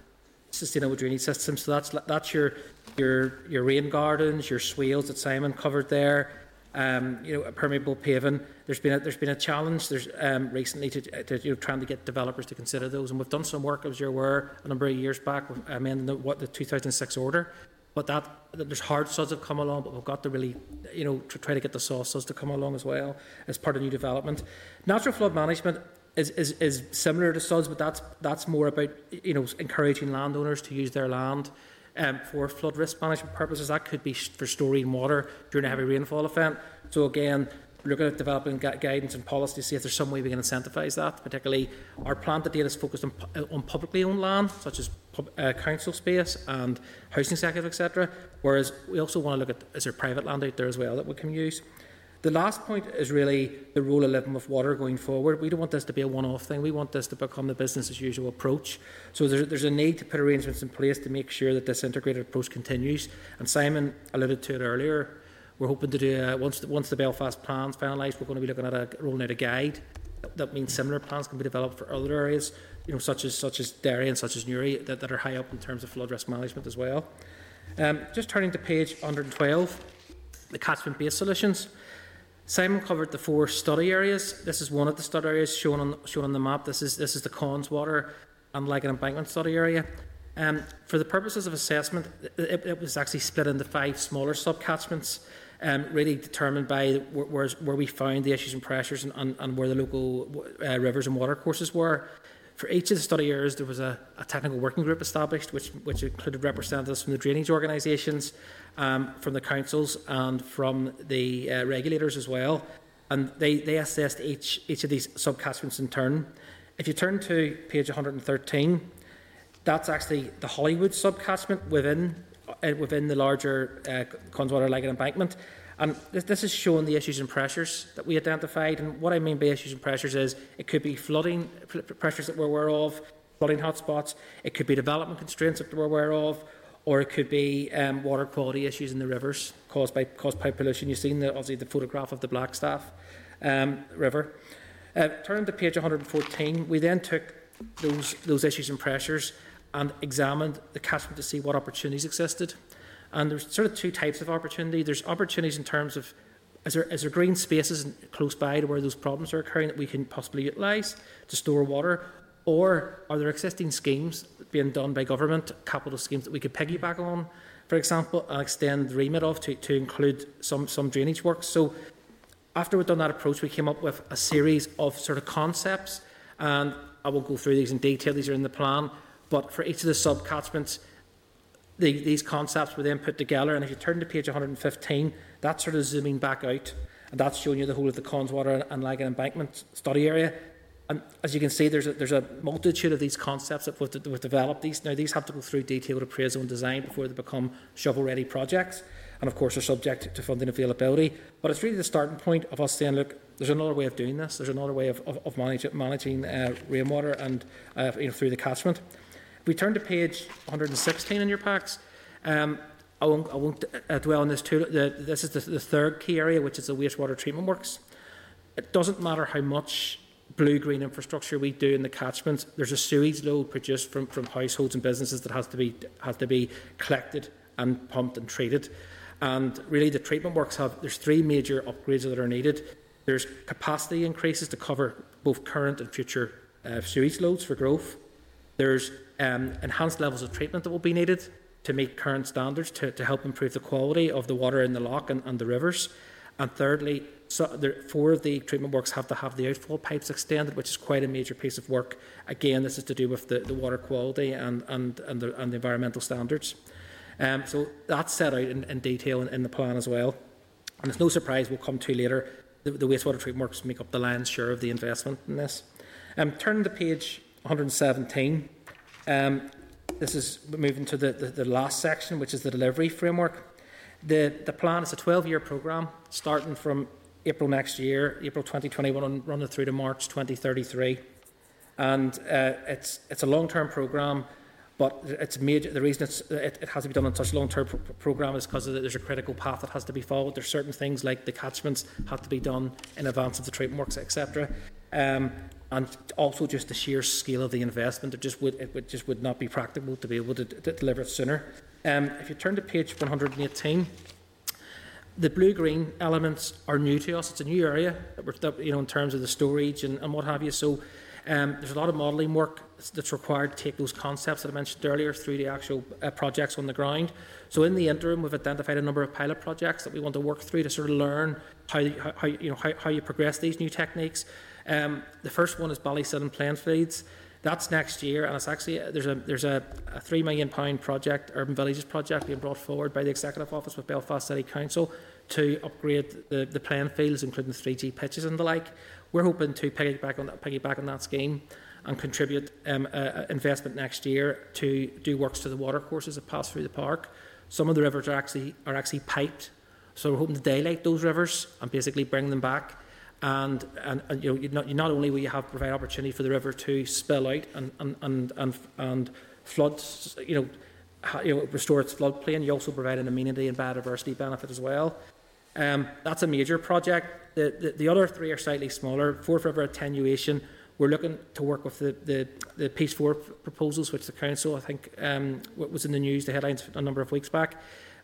S14: sustainable drainage systems. So that's that's your your your rain gardens, your swales that Simon covered there. Um, you know, permeable paving. There's been a, there's been a challenge. There's um, recently to, to you know, trying to get developers to consider those, and we've done some work, as you're aware, a number of years back, amending the, what the 2006 order but that, that there's hard suds have come along, but we've got to really, you know, to try to get the soft suds to come along as well as part of new development. Natural flood management is, is, is similar to suds, but that's that's more about you know encouraging landowners to use their land um, for flood risk management purposes. That could be for storing water during a heavy rainfall event. So again, looking at developing guidance and policy to see if there's some way we can incentivise that. Particularly, our plan to date is focused on, on publicly owned land, such as uh, council space and housing sector, etc. Whereas we also want to look at is there private land out there as well that we can use. The last point is really the role of living with water going forward. We don't want this to be a one-off thing. We want this to become the business as usual approach. So there's, there's a need to put arrangements in place to make sure that this integrated approach continues. And Simon alluded to it earlier. We're hoping to do once the, once the Belfast plans finalised. We're going to be looking at a, rolling out a guide. That means similar plans can be developed for other areas, you know, such as such as Derry and such as Newry, that, that are high up in terms of flood risk management as well. Um, just turning to page 112, the catchment-based solutions. Simon covered the four study areas. This is one of the study areas shown on shown on the map. This is this is the Connswater and Lagan embankment study area. Um, for the purposes of assessment, it, it, was actually split into five smaller subcatchments um, really determined by where, where, we found the issues and pressures and, and, and where the local uh, rivers and water courses were. For each of the study years, there was a, a, technical working group established, which, which included representatives from the drainage organisations, um, from the councils, and from the uh, regulators as well. And they, they assessed each, each of these subcatchments in turn. If you turn to page 113, that's actually the Holywood subcatchment within uh, within the larger uh, Connswater Lagan embankment. And this, this is showing the issues and pressures that we identified. And what I mean by issues and pressures is it could be flooding pressures that we're aware of, flooding hotspots, it could be development constraints that we're aware of, or it could be um, water quality issues in the rivers caused by caused by pollution. You've seen the, obviously the photograph of the Blackstaff um, River. Uh, turning to page 114, we then took those those issues and pressures and examined the catchment to see what opportunities existed. And there's sort of two types of opportunity. There's opportunities in terms of is there, is there green spaces close by to where those problems are occurring that we can possibly utilise to store water? Or are there existing schemes being done by government, capital schemes that we could piggyback on, for example, and extend the remit of to, to include some, some drainage works? So after we'd done that approach, we came up with a series of sort of concepts, and I will go through these in detail. These are in the plan, but for each of the sub-catchments, the, these concepts were then put together. And if you turn to page 115, that's sort of zooming back out, and that's showing you the whole of the Connswater and Lagan embankment study area. And as you can see, there's a, there's a multitude of these concepts that we've, we've developed. These now these have to go through detailed appraisal and design before they become shovel-ready projects and of course are subject to funding availability. But it's really the starting point of us saying, look, there's another way of doing this. There's another way of, of, of manage, managing uh, rainwater and uh, you know, through the catchment. If we turn to page 116 in your packs, um, I won't, I won't uh, dwell on this too. The, this is the, the third key area, which is the wastewater treatment works. It doesn't matter how much blue-green infrastructure we do in the catchment. There's a sewage load produced from, from households and businesses that has to be has to be collected and pumped and treated. And really, the treatment works have there's three major upgrades that are needed. There's capacity increases to cover both current and future uh, sewage loads for growth. There's um, enhanced levels of treatment that will be needed to meet current standards to, to help improve the quality of the water in the loch and, and the rivers. And thirdly, so there, four of the treatment works have to have the outfall pipes extended, which is quite a major piece of work. Again, this is to do with the, the water quality and, and, and, the, and the environmental standards. Um, so that's set out in, in detail in, in, the plan as well. And it's no surprise we'll come to later, the, the wastewater treatment works make up the lion's share of the investment in this. Um, turn to page 117. Um, this is moving to the, the, the, last section, which is the delivery framework. The, the plan is a 12 year programme starting from April next year, April 2021, and running through to March 2033. And uh, it's, it's a long term programme but it's major, the reason it, it has to be done on such a long-term pro programme is because there's a critical path that has to be followed. There's certain things like the catchments have to be done in advance of the treatment works, etc. Um, and also just the sheer scale of the investment, it just would, it would, just would not be practical to be able to, to deliver it sooner. Um, if you turn to page 118, the blue-green elements are new to us. It's a new area you know, in terms of the storage and, and what have you. So um, there's a lot of modelling work that's required to take those concepts that I mentioned earlier through the actual uh, projects on the ground. So in the interim, we've identified a number of pilot projects that we want to work through to sort of learn how, how, you know, how, how you progress these new techniques. Um, the first one is Ballysillan feeds. That's next year, and it's actually there's a there's a, a three million pound project, urban villages project, being brought forward by the executive office with Belfast City Council to upgrade the, the playing fields, including 3G pitches and the like. We're hoping to piggyback on that, piggyback on that scheme and contribute um, uh, investment next year to do works to the water courses that pass through the park. Some of the rivers are actually are actually piped, so we're hoping to daylight those rivers and basically bring them back. And, and, and you know, not, not only will you have provide opportunity for the river to spill out and and and and, and flood, you know, you know, restore its floodplain, you also provide an amenity and biodiversity benefit as well. Um, that's a major project. The, the, the other three are slightly smaller. Forth River attenuation we're looking to work with the, the, the PEACE 4 proposals, which the Council, I think, um, was in the news, the headlines a number of weeks back.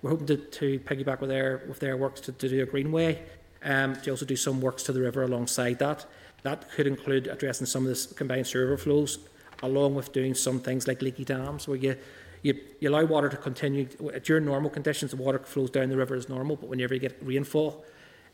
S14: We're hoping to, to piggyback with their, with their works to, to do a greenway, um, also do some works to the river alongside that. That could include addressing some of the combined sewer flows, along with doing some things like leaky dams, where you, you, you allow water to continue. During normal conditions, the water flows down the river as normal, but whenever you get rainfall,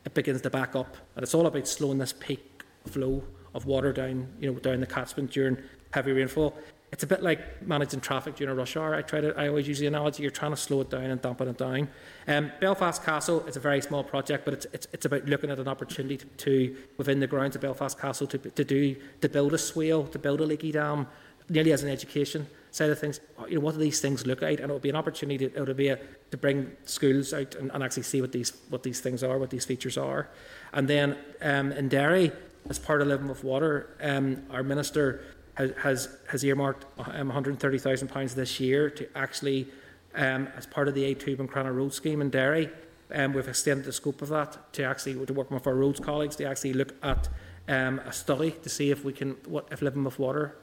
S14: it begins to back up. And it's all about slowing this peak flow of water down, you know, down the catchment during heavy rainfall. It's a bit like managing traffic during a rush hour. I try to, I always use the analogy: you're trying to slow it down and dampen it down. Um, Belfast Castle is a very small project, but it's, it's, it's about looking at an opportunity to, to, within the grounds of Belfast Castle to, to do to build a swale, to build a leaky dam, nearly as an education side of things. You know, what do these things look like? And it would be an opportunity. To, it would be a, to bring schools out and, and, actually see what these what these things are, what these features are. And then um, in Derry, as part of Living with Water, um, our minister has, has, has earmarked um, £130,000 this year to actually, um, as part of the A2 Buncrana Road scheme in Derry, um, we've extended the scope of that to actually to work with our roads colleagues to actually look at um, a study to see if we can, what if Living with Water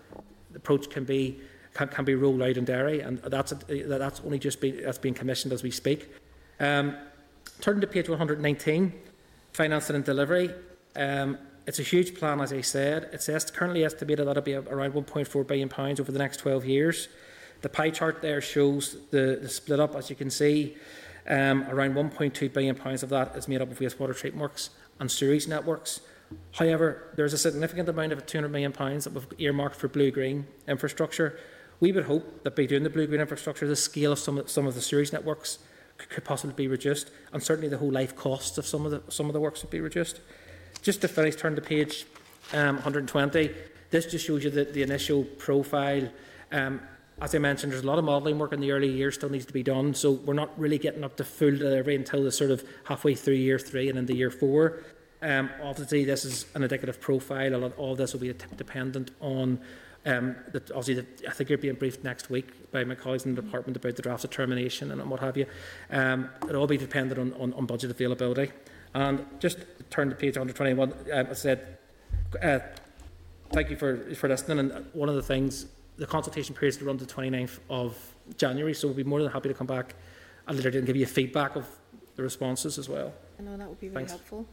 S14: approach can be can, can be rolled out in Derry, and that's, a, that's only just been, that's being commissioned as we speak. Um, turning to page 119, financing and delivery. Um, it's a huge plan, as I said. It's est currently estimated that it'll be around 1.4 billion pounds over the next 12 years. The pie chart there shows the, the split up, as you can see. Um, around 1.2 billion pounds of that is made up of wastewater treatment works and sewage networks. However, there's a significant amount of 200 million pounds that we've earmarked for blue-green infrastructure. We would hope that by doing the blue-green infrastructure, the scale of some of, some of the sewage networks could possibly be reduced, and certainly the whole life costs of some of the some of the works would be reduced. Just to finish, turn to page um, 120. This just shows you the, the initial profile. Um, as I mentioned, there's a lot of modelling work in the early years still needs to be done, so we're not really getting up to full delivery until the sort of halfway through year three and into year four. Um, obviously, this is an indicative profile. A lot, all of this will be dependent on. Um, obviously, the, I think you're being briefed next week by my colleagues in the department about the draft determination and what have you. Um, it'll all be dependent on, on, on budget availability. And just turn to page 121. Um, I said, uh, thank you for, for listening. And one of the things, the consultation period is to run to the 29th of January, so we'll be more than happy to come back and later and give you feedback of the responses as well.
S1: I know that would be really
S14: Thanks.
S1: helpful.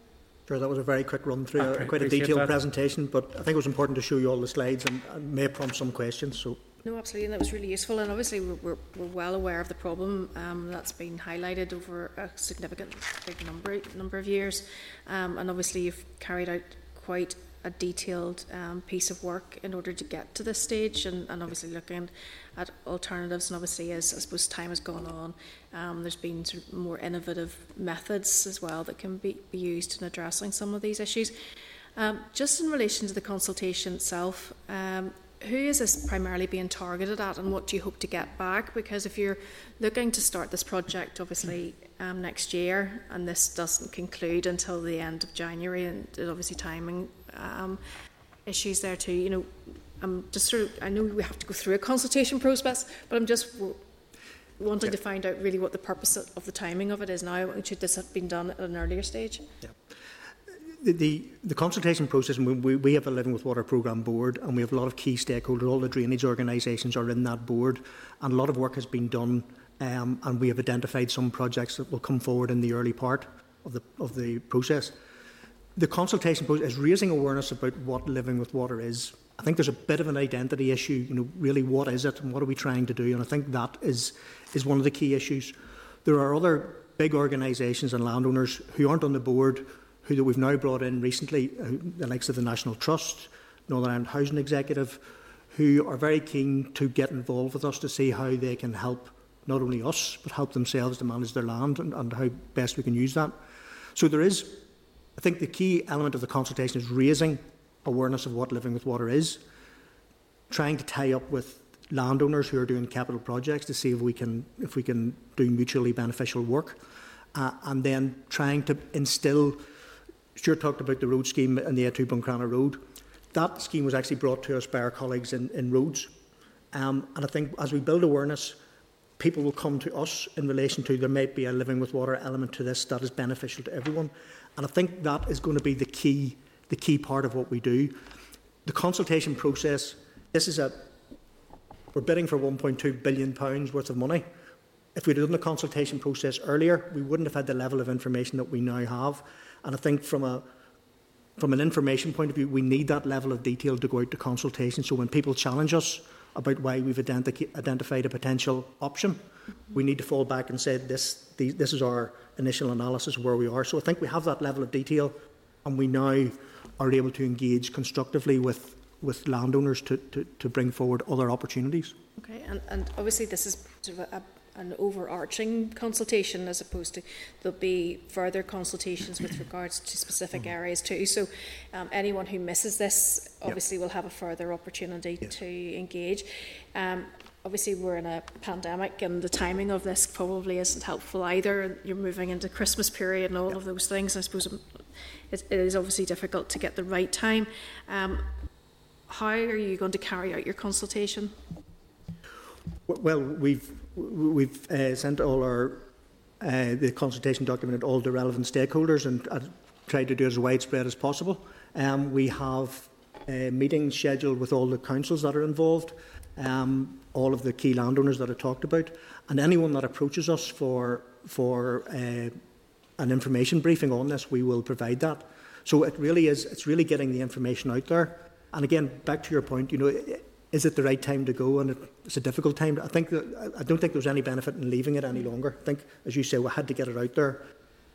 S13: Sure, that was a very quick run through, uh, quite a detailed
S14: that.
S13: presentation, but I think it was important to show you all the slides and, and may prompt some questions. So
S1: No, absolutely, and that was really useful. And obviously, we're, we're, we're well aware of the problem um, that's been highlighted over a significant big number number of years. Um, and obviously, you've carried out quite a detailed um, piece of work in order to get to this stage, and, and obviously looking at alternatives. And obviously, as I suppose time has gone on, um, there's been sort of more innovative methods as well that can be, be used in addressing some of these issues. Um, just in relation to the consultation itself, um, who is this primarily being targeted at and what do you hope to get back? Because if you're looking to start this project, obviously, um, next year, and this doesn't conclude until the end of January, and there's obviously timing um, issues there too, you know, I'm just sort of, I know we have to go through a consultation process, but I'm just w- wanting to find out really what the purpose of of the timing of it is now, and should this have been done at an earlier stage?
S13: The, the, consultation process, and we- we, we have a Living with Water programme board, and we have a lot of key stakeholders. All the drainage organisations are in that board, and a lot of work has been done, um, and we have identified some projects that will come forward in the early part of the, of the process. The consultation process is raising awareness about what living with water is. I think there's a bit of an identity issue, you know, really what is it and what are we trying to do? And I think that is, is one of the key issues. There are other big organisations and landowners who aren't on the board, who that we've now brought in recently, uh, the likes of the National Trust, Northern Ireland Housing Executive, who are very keen to get involved with us to see how they can help not only us, but help themselves to manage their land and, and how best we can use that. So there is, I think the key element of the consultation is raising awareness of what living with water is, trying to tie up with landowners who are doing capital projects to see if we can if we can do mutually beneficial work, uh, and then trying to instill. Stuart talked about the road scheme and the A2 Buncrana Road. That scheme was actually brought to us by our colleagues in, in roads, um, and I think as we build awareness, people will come to us in relation to there might be a living with water element to this that is beneficial to everyone, and I think that is going to be the key the key part of what we do. The consultation process. This is a we're bidding for 1.2 billion pounds worth of money. If we'd done the consultation process earlier, we wouldn't have had the level of information that we now have. And I think from a from an information point of view, we need that level of detail to go out to consultation. So when people challenge us about why we've identi identified a potential option, we need to fall back and say this the, this is our initial analysis of where we are. So I think we have that level of detail, and we now are able to engage constructively with with landowners to, to, to bring forward other opportunities.
S1: Okay, and, and obviously this is sort of a, a an overarching consultation as opposed to there'll be further consultations with regards to specific
S13: Mm-hmm.
S1: areas too. So um, anyone who misses this obviously will have a further opportunity to engage. Um, obviously we're in a pandemic and the timing of this probably isn't helpful either. You're moving into Christmas period and all of those things. I suppose it, it is obviously difficult to get the right time. Um, how are you going to carry out your consultation?
S13: Well, we've we've uh, sent all our uh, the consultation document to all the relevant stakeholders and uh, tried to do it as widespread as possible. Um, we have uh, meetings scheduled with all the councils that are involved. um, all of the key landowners that I talked about, and anyone that approaches us for for uh, an information briefing on this, we will provide that. So it really is. It's really getting the information out there. And again, back to your point, you know, is it the right time to go? And it's a difficult time. I think that, I don't think there's any benefit in leaving it any longer. I think, as you say, we had to get it out there,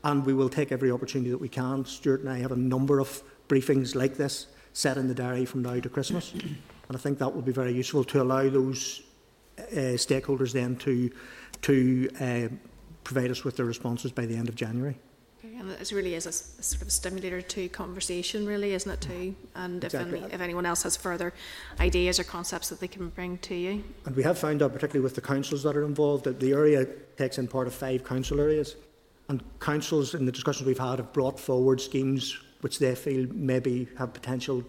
S13: and we will take every opportunity that we can. Stuart and I have a number of briefings like this set in the diary from now to Christmas, and I think that will be very useful to allow those uh, stakeholders then to to uh, provide us with their responses by the end of January.
S1: And it really is a, a sort of stimulator to conversation, really, isn't it, too? And if,
S13: Exactly.
S1: any, if anyone else has further ideas or concepts that they can bring to you.
S13: And we have found out, particularly with the councils that are involved, that the area takes in part of five council areas. And councils, in the discussions we've had, have brought forward schemes which they feel maybe have potential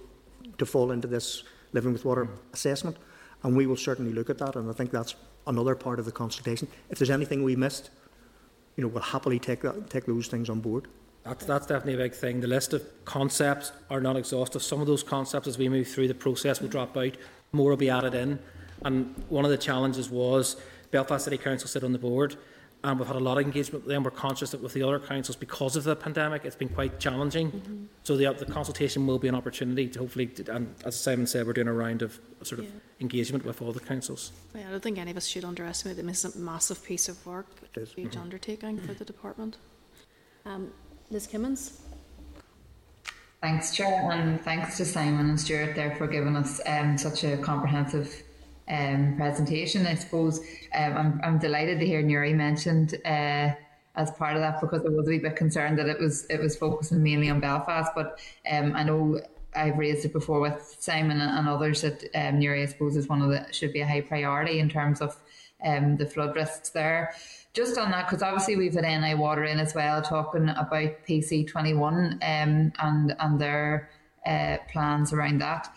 S13: to fall into this living with water assessment. And we will certainly look at that, and I think that's another part of the consultation. If there's anything we missed, you know, we'll happily take that, take those things on board.
S14: That's, that's definitely a big thing. The list of concepts are not exhaustive. Some of those concepts, as we move through the process, will drop out. More will be added in. And one of the challenges was Belfast City Council sit on the board, and we've had a lot of engagement with them. We're conscious that with the other councils, because of the pandemic, it's been quite challenging. So the, the consultation will be an opportunity to hopefully, and as Simon said, we're doing a round of sort of
S1: Yeah.
S14: engagement with all the councils.
S1: Yeah, I don't think any of us should underestimate that this is a massive piece of work,
S13: It is.
S1: huge undertaking for the department. Um, Liz Kimmins?
S7: Thanks, Chair, and thanks to Simon and Stuart there for giving us um, such a comprehensive um, presentation. I suppose um, I'm, I'm delighted to hear Newry mentioned uh, as part of that because I was a wee bit concerned that it was it was focusing mainly on Belfast, but um, I know I've raised it before with Simon and others that um, Newry, I suppose, is one of the should be a high priority in terms of um, the flood risks there. Just on that, because obviously we've had NI Water in as well, talking about PC twenty one um, and and their uh, plans around that.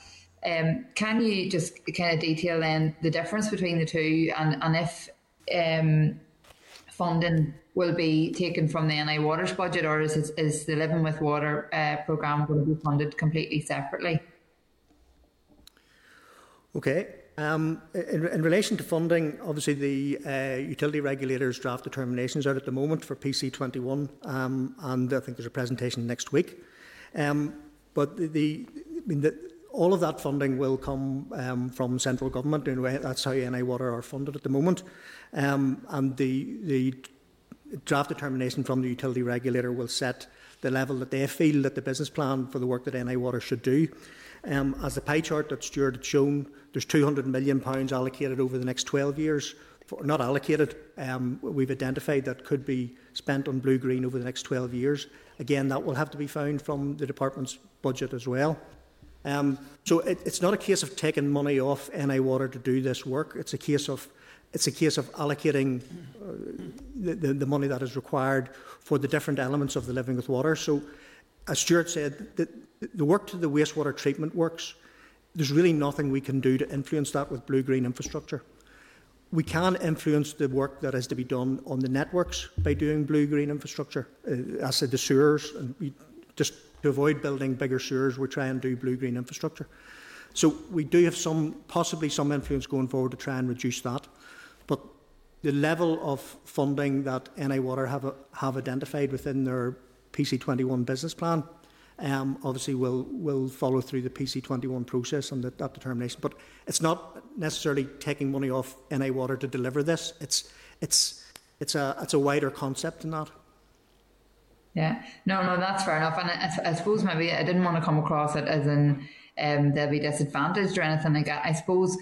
S7: Um, can you just kind of detail then the difference between the two, and and if um, funding will be taken from the NI Waters budget, or is is, the Living with Water uh, program going to be funded completely separately?
S13: Okay. Um, in, in relation to funding, obviously the uh, utility regulators draft determinations out at the moment for PC21, um, and I think there's a presentation next week. Um, but the, the, I mean, the, all of that funding will come um, from central government. That's how NI Water are funded at the moment, um, and the the draft determination from the utility regulator will set the level that they feel that the business plan for the work that NI Water should do. Um, as the pie chart that Stuart had shown, there's 200 million pounds allocated over the next 12 years. For, not allocated, um, we've identified that could be spent on blue green over the next 12 years. Again, that will have to be found from the department's budget as well. Um, so it, it's not a case of taking money off NI Water to do this work. It's a case of it's a case of allocating uh, the, the, money that is required for the different elements of the living with water. So, as Stuart said, the, the work to the wastewater treatment works. There's really nothing we can do to influence that with blue green infrastructure. We can influence the work that has to be done on the networks by doing blue green infrastructure. Uh, as I said, the sewers, and we, just to avoid building bigger sewers, we try and do blue green infrastructure. So we do have some, possibly some influence going forward to try and reduce that. But the level of funding that NI Water have, have identified within their PC21 business plan um, obviously will, will follow through the PC21 process and that, that determination. But it's not necessarily taking money off NI Water to deliver this. It's, it's, it's, a, it's a wider concept than that.
S7: Yeah, no, no, that's fair enough. And I, I suppose maybe I didn't want to come across it as in um, they'll be disadvantaged or anything like that. I suppose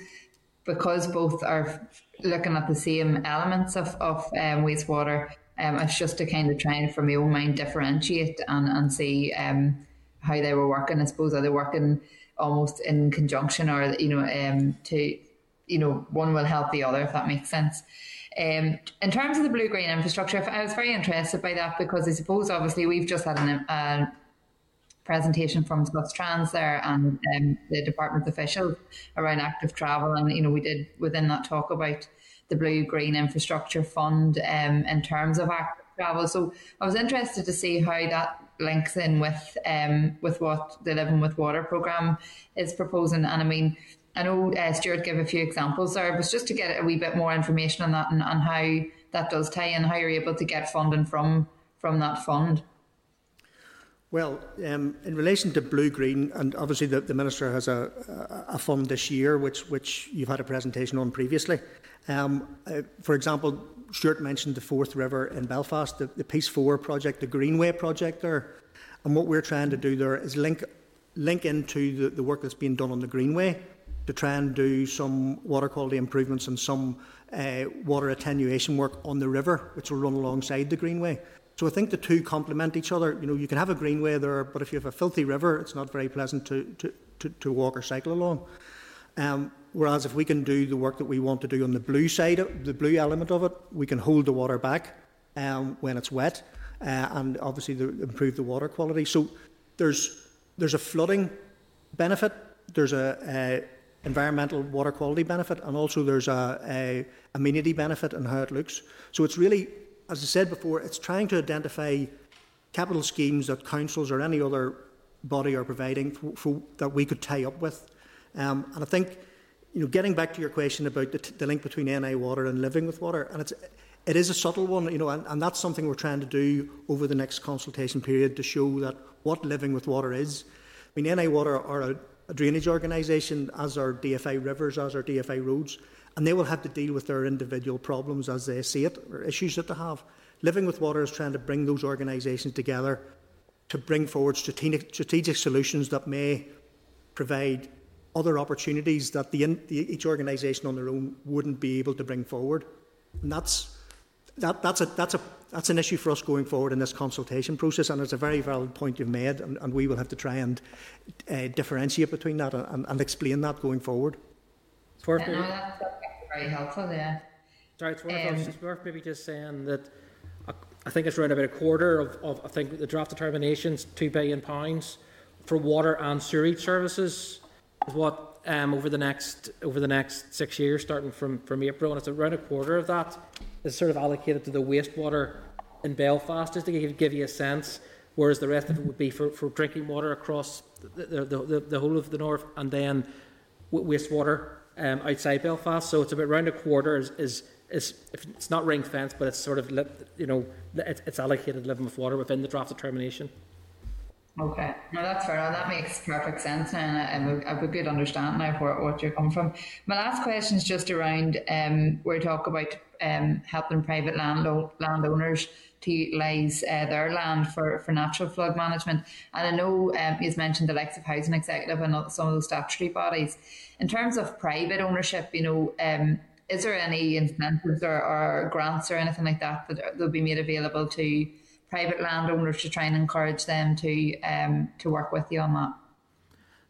S7: because both are looking at the same elements of, of um, wastewater, um, it's just to kind of try and, from my own mind, differentiate and, and see um, how they were working. I suppose are they working almost in conjunction or, you know, um, to, you know, one will help the other, if that makes sense. Um, in terms of the blue green infrastructure, I was very interested by that because I suppose obviously we've just had an, a presentation from Trans there and um, the department officials around active travel, and you know we did within that talk about the blue green infrastructure fund um, in terms of active travel. So I was interested to see how that links in with um, with what the Living with Water program is proposing, and I mean I know uh, Stuart gave a few examples there, but just to get a wee bit more information on that and, and how that does tie in, how you're able to get funding from from that fund.
S13: Well, um, in relation to blue green, and obviously the, the minister has a, a, fund this year, which which you've had a presentation on previously. Um, uh, for example, Stuart mentioned the Forth River in Belfast, the, the Peace Four project, the Greenway project there, and what we're trying to do there is link link into the, the work that's being done on the Greenway to try and do some water quality improvements and some uh, water attenuation work on the river, which will run alongside the Greenway. So I think the two complement each other. You know, you can have a greenway there, but if you have a filthy river, it's not very pleasant to, to, to, to walk or cycle along. Um, whereas if we can do the work that we want to do on the blue side, of, the blue element of it, we can hold the water back um, when it's wet, uh, and obviously the, improve the water quality. So there's there's a flooding benefit, there's a, a environmental water quality benefit, and also there's a, a amenity benefit in how it looks. So it's really as I said before, it's trying to identify capital schemes that councils or any other body are providing for, for, that we could tie up with. Um, and I think, you know, getting back to your question about the, the, link between NI water and living with water, and it's it is a subtle one, you know, and, and that's something we're trying to do over the next consultation period to show that what living with water is. I mean, NI Water are a, a drainage organisation, as are DFI Rivers, as are DFI Roads and they will have to deal with their individual problems as they see it or issues that they have. Living with Water is trying to bring those organisations together to bring forward strategic, strategic solutions that may provide other opportunities that the, the, each organisation on their own wouldn't be able to bring forward. And that's, that, that's, a, that's, a, that's an issue for us going forward in this consultation process, and it's a very valid point you've made, and, and we will have to try and uh, differentiate between that and, and explain that going forward.
S7: Yeah, no, that's, very helpful, yeah.
S14: Sorry, it's worth, um, it's worth maybe just saying that I, I think it's around about a quarter of, of I think the draft determinations, two billion pounds for water and sewerage services is what um, over the next over the next six years, starting from, from April, and it's around a quarter of that is sort of allocated to the wastewater in Belfast, just to give, you a sense. Whereas the rest of it would be for, for drinking water across the, the, the, the whole of the north, and then wastewater um, outside Belfast. So it's about around a quarter is, is, is it's not ring fenced, but it's sort of you know it's, it's allocated living with water within the draft determination.
S7: Okay, no, that's fair. That makes perfect sense, and I have a good understanding of where, what you're coming from. My last question is just around um, where we talk about um, helping private land landowners utilise uh, their land for, for natural flood management. And I know um, he's mentioned the likes of Housing Executive and some of those statutory bodies. In terms of private ownership, you know, um, is there any incentives or, or, grants or anything like that that will be made available to private landowners to try and encourage them to um, to work with you on that?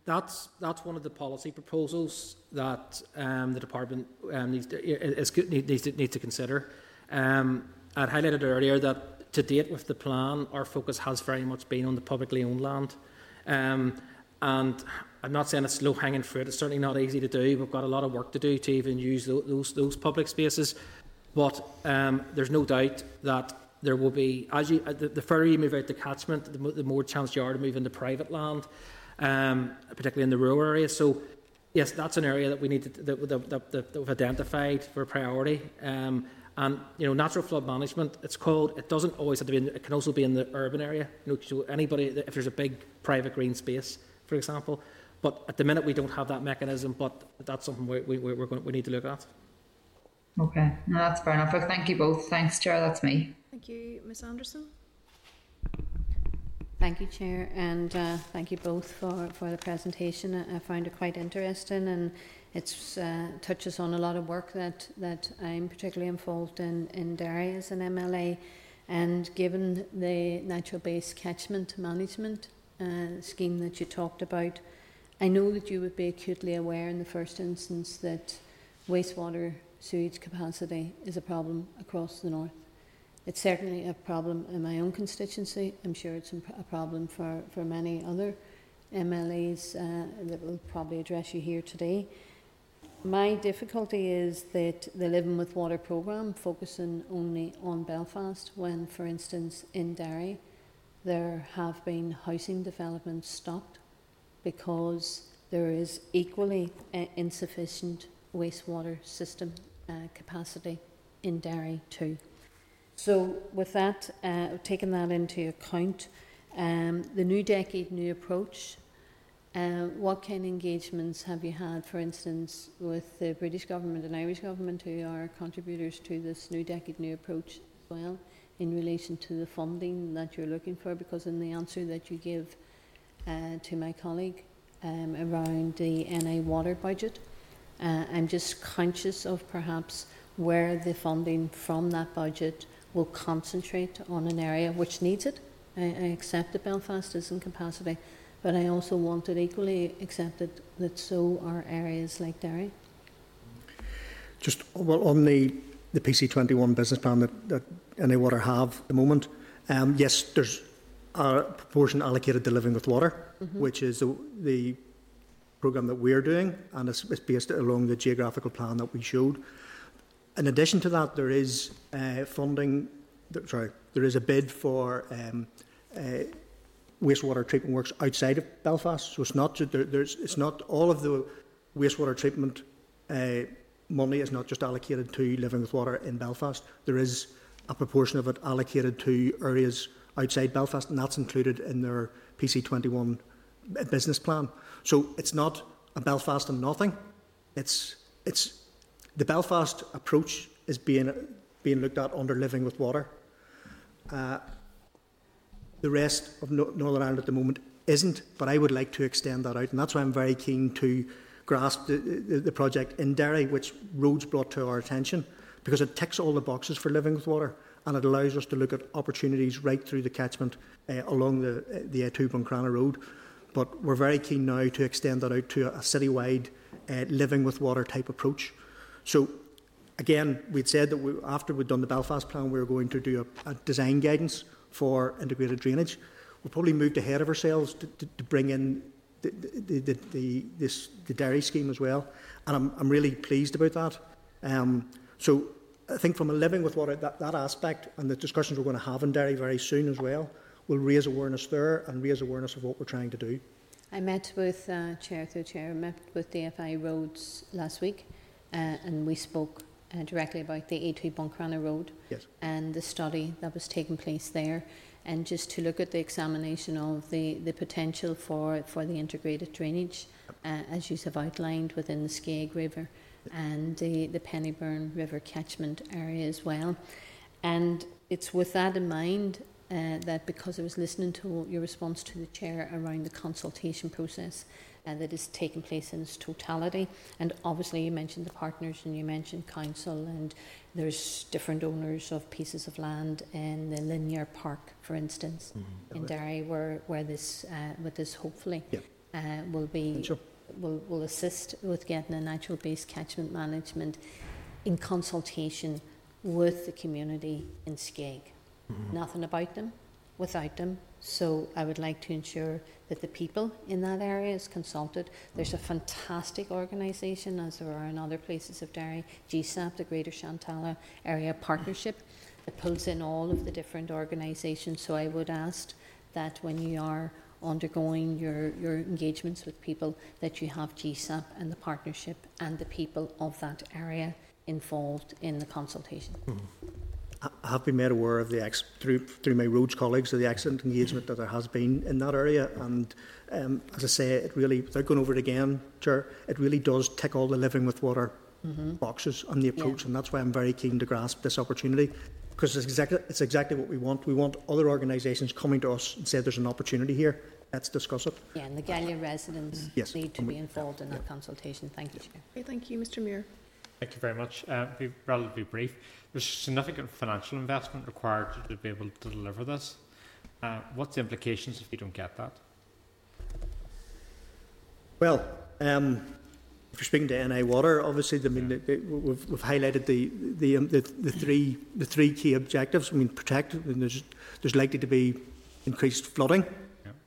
S14: That's that's one of the policy proposals that um, the department um, needs to is, needs to, needs to consider. Um, I highlighted earlier that to date with the plan, our focus has very much been on the publicly owned land. Um, and I'm not saying it's low hanging fruit, it's certainly not easy to do. We've got a lot of work to do to even use those, those public spaces. But um, there's no doubt that there will be, as you, the, the further you move out the catchment, the, the more chance you are to move into private land, um, particularly in the rural areas. So, yes, that's an area that we need to, that, that, that, that we've identified for priority. Um, and you know, natural flood management, it's called. It doesn't always have to be. In, it can also be in the urban area. You know, so anybody, if there's a big private green space, for example. But at the minute, we don't have that mechanism. But that's something we, we, we're going, we need to look at.
S7: Okay, no, that's fair enough. Thank you both. Thanks, Chair. That's me.
S1: Thank you, Ms. Anderson.
S3: Thank you, Chair, and uh, thank you both for, for the presentation. I found it quite interesting and it uh, touches on a lot of work that, that I'm particularly involved in in Derry as an MLA. And given the natural base catchment management uh, scheme that you talked about, I know that you would be acutely aware in the first instance that wastewater sewage capacity is a problem across the north. It's certainly a problem in my own constituency. I'm sure it's a problem for, for many other MLAs uh, that will probably address you here today. My difficulty is that the Living with Water programme focusing only on Belfast when, for instance, in Derry, there have been housing developments stopped because there is equally uh, insufficient wastewater system uh, capacity in Derry too. So, with that, uh, taking that into account, um, the new decade, new approach. Uh, what kind of engagements have you had, for instance, with the British government and Irish government, who are contributors to this new decade, new approach as well, in relation to the funding that you're looking for? Because in the answer that you give uh, to my colleague um, around the NI water budget, uh, I'm just conscious of perhaps where the funding from that budget will concentrate on an area which needs it. I accept that Belfast is in capacity, but I also want it equally accepted that so are areas like Derry.
S13: Just well, on the, the PC21 business plan that, that NI Water have at the moment, um, yes, there's a proportion allocated to living with water, mm-hmm. which is the, the programme that we're doing, and it's, it's based along the geographical plan that we showed. In addition to that, there is uh, funding, sorry, there is a bid for um, uh, wastewater treatment works outside of Belfast. So it's not, there, there's, it's not all of the wastewater treatment uh, money is not just allocated to living with water in Belfast. There is a proportion of it allocated to areas outside Belfast, and that's included in their PC21 business plan. So it's not a Belfast and nothing. It's, it's the Belfast approach is being, being looked at under living with water. Uh, the rest of Northern Ireland at the moment isn't, but I would like to extend that out, and that's why I'm very keen to grasp the, the, the project in Derry, which Roads brought to our attention, because it ticks all the boxes for living with water and it allows us to look at opportunities right through the catchment uh, along the, uh, the A2 Buncrana Road. But we're very keen now to extend that out to a, a citywide uh, living with water type approach. So again, we'd said that we, after we'd done the Belfast plan, we were going to do a, a design guidance for integrated drainage. We have probably moved ahead of ourselves to, to, to bring in the, the, the, the, this, the Derry scheme as well, and I'm, I'm really pleased about that. Um, so I think from a living with water, that, that aspect and the discussions we're going to have in Derry very soon as well will raise awareness there and raise awareness of what we're trying to do.
S3: I met with uh, Chair through Chair, met with DFI Roads last week uh, and we spoke uh, directly about the A2 Buncrana Road
S13: yes.
S3: and the study that was taking place there and just to look at the examination of the, the potential for, for the integrated drainage uh, as you have outlined within the Skeoge River and the, the Pennyburn River catchment area as well. And it's with that in mind uh, that because I was listening to your response to the chair around the consultation process uh, that is taking place in its totality, and obviously you mentioned the partners and you mentioned council, and there's different owners of pieces of land in the linear park, for instance, mm-hmm. in Derry, where where this uh, with this hopefully
S13: yeah.
S3: uh, will be. Sure will, will assist with getting a natural based catchment management in consultation with the community in Skeoge. Mm-hmm. Nothing about them without them. So I would like to ensure that the people in that area is consulted. There's a fantastic organisation, as there are in other places of Derry, GSAP, the Greater Shantallow Area Partnership, that pulls in all of the different organisations. So I would ask that when you are undergoing your, your engagements with people that you have GSAP and the partnership and the people of that area involved in the consultation.
S13: Mm-hmm. I have been made aware of the ex- through through my roads colleagues of the excellent engagement that there has been in that area, and um, as I say, it really without going over it again, Chair, it really does tick all the living with water mm-hmm. boxes on the approach, yeah. and that's why I'm very keen to grasp this opportunity because it's exactly it's exactly what we want. We want other organisations coming to us and say there's an opportunity here. Let's discuss it.
S3: Yeah, and the Galliagh residents
S13: yes.
S3: need to be involved in that yeah. consultation. Thank you, Chair.
S1: Okay, thank you, Mr. Muir.
S2: Thank you very much. Uh, be relatively brief. There's significant financial investment required to be able to deliver this. Uh, what's the implications if you don't get that?
S13: Well, um, if you're speaking to NI Water, obviously, I mean, the, the, we've, we've highlighted the the, um, the the three the three key objectives. I mean, protect. I mean, there's there's likely to be increased flooding.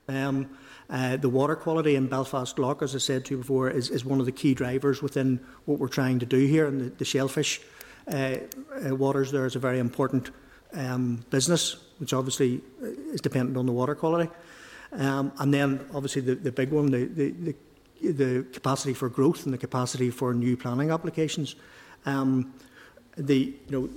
S13: Um, uh, the water quality in Belfast Lough, as I said to you before, is, is one of the key drivers within what we're trying to do here. And the, the shellfish uh, uh, waters there is a very important um, business, which obviously is dependent on the water quality. Um, and then, obviously, the, the big one, the, the, the capacity for growth and the capacity for new planning applications. Um, the, you know,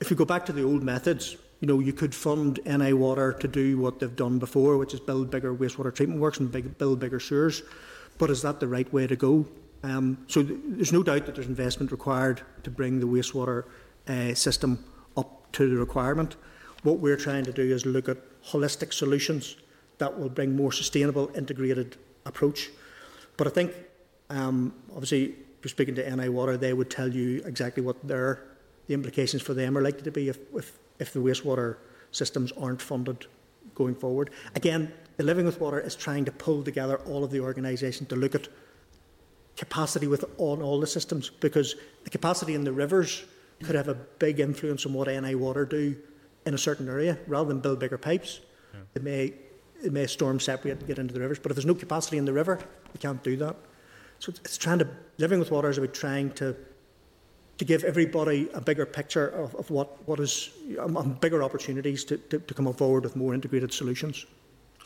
S13: if we go back to the old methods, you know, you could fund NI Water to do what they've done before, which is build bigger wastewater treatment works and big, build bigger sewers. But is that the right way to go? Um, so th- there's no doubt that there's investment required to bring the wastewater uh, system up to the requirement. What we're trying to do is look at holistic solutions that will bring more sustainable, integrated approach. But I think, um, obviously, if you're speaking to NI Water, they would tell you exactly what their the implications for them are likely to be if, if, if the wastewater systems aren't funded going forward. Again, the Living with Water is trying to pull together all of the organisations to look at capacity with on all the systems because the capacity in the rivers could have a big influence on what NI Water do in a certain area rather than build bigger pipes. Yeah. It may it may storm separate and get into the rivers, but if there's no capacity in the river, we can't do that. So it's trying to living with water is about trying to to give everybody a bigger picture of, of what, what is um, bigger opportunities to, to, to come forward with more integrated solutions.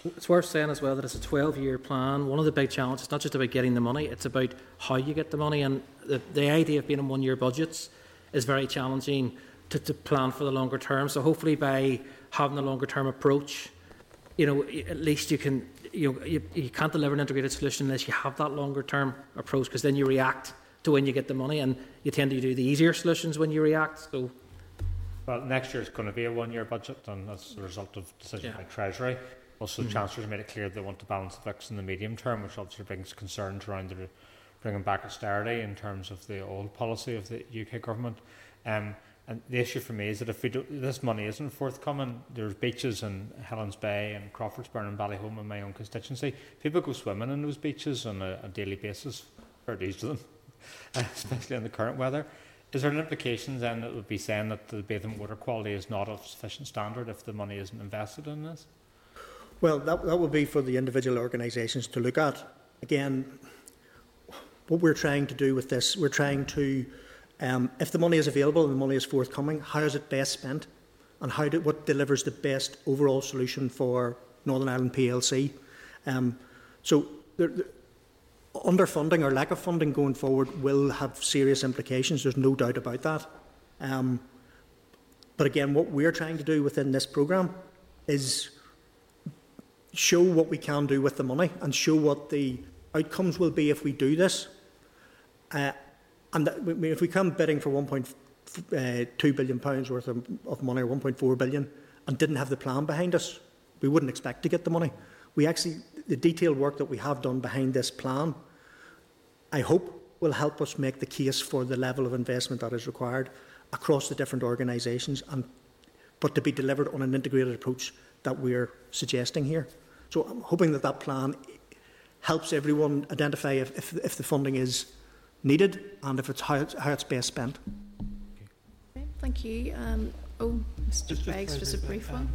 S14: It's worth saying as well that it's a 12 year plan. One of the big challenges is not just about getting the money, it's about how you get the money. And the, the idea of being in one year budgets is very challenging to, to plan for the longer term. So hopefully, by having a longer term approach, you know, at least you can, you know, you, you can't deliver an integrated solution unless you have that longer term approach because then you react to when you get the money, and you tend to do the easier solutions when you react. So,
S2: well, next year is going to be a one-year budget, and that's a result of decision yeah. by Treasury. Also, mm-hmm. the Chancellor's made it clear they want to balance the fix in the medium term, which obviously brings concerns around the bringing back austerity in terms of the old policy of the UK government. Um, and the issue for me is that if we do, this money isn't forthcoming, there's beaches in Helens Bay and Crawfordsburn and Ballyholme in my own constituency. People go swimming in those beaches on a, a daily basis, for these to them. especially in the current weather. Is there an implication then that would be saying that the bathing water quality is not of sufficient standard if the money isn't invested in this?
S13: Well, that, that would be for the individual organisations to look at. Again, what we're trying to do with this, we're trying to, um, if the money is available and the money is forthcoming, how is it best spent? And how do, what delivers the best overall solution for Northern Ireland PLC? Um, so there, underfunding or lack of funding going forward will have serious implications. There's no doubt about that. Um, but again, what we're trying to do within this programme is show what we can do with the money and show what the outcomes will be if we do this. Uh, and that, if we come bidding for 1.2 uh, billion pounds worth of, of money or 1.4 billion and didn't have the plan behind us, we wouldn't expect to get the money. We actually, the detailed work that we have done behind this plan I hope will help us make the case for the level of investment that is required across the different organisations, and but to be delivered on an integrated approach that we're suggesting here. So I'm hoping that that plan helps everyone identify if, if, if the funding is needed and if it's how it's, how it's best spent.
S1: Okay, thank you. Um, oh, Mr. Just, Beggs, just a brief one.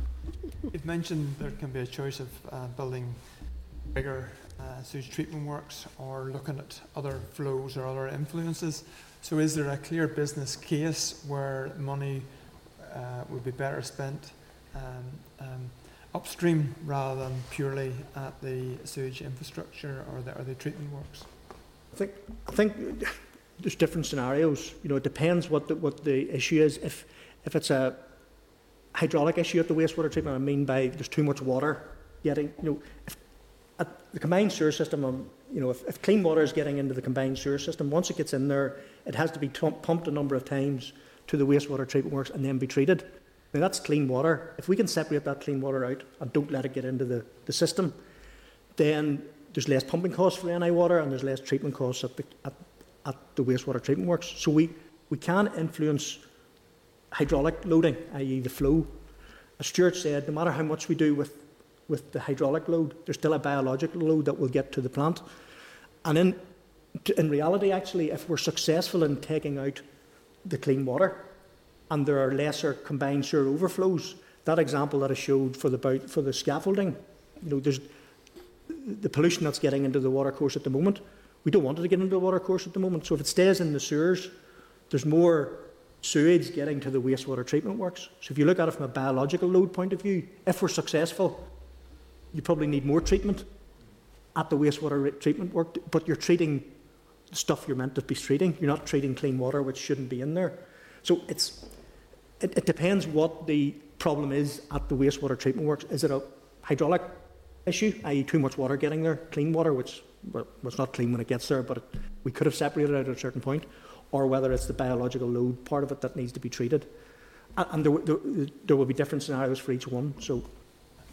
S9: You've mentioned there can be a choice of uh, building bigger uh, sewage treatment works or looking at other flows or other influences. So, is there a clear business case where money uh, would be better spent um, um, upstream rather than purely at the sewage infrastructure or the, or the treatment works?
S13: I think, I think there's different scenarios. You know, it depends what the, what the issue is. If, if it's a hydraulic issue at the wastewater treatment, I mean by there's too much water getting, you know, if the combined sewer system, um, you know, if, if, clean water is getting into the combined sewer system, once it gets in there, it has to be t- pumped a number of times to the wastewater treatment works and then be treated. Now that's clean water. If we can separate that clean water out and don't let it get into the, the system, then there's less pumping costs for the NI water and there's less treatment costs at the, at, at the wastewater treatment works. So we, we can influence hydraulic loading, i.e. the flow. As Stuart said, no matter how much we do with with the hydraulic load. There's still a biological load that will get to the plant. And in, in reality, actually, if we're successful in taking out the clean water and there are lesser combined sewer overflows, that example that I showed for the, for the scaffolding, you know, there's the pollution that's getting into the water course at the moment. We don't want it to get into the water course at the moment. So if it stays in the sewers, there's more sewage getting to the wastewater treatment works. So if you look at it from a biological load point of view, if we're successful, you probably need more treatment at the wastewater treatment work, but you're treating stuff you're meant to be treating. You're not treating clean water, which shouldn't be in there. So it's it, it depends what the problem is at the wastewater treatment works. Is it a hydraulic issue, i.e., too much water getting there, clean water, which well, not clean when it gets there, but it, we could have separated it at a certain point, or whether it's the biological load part of it that needs to be treated. And, and there, there, there will be different scenarios for each one. So,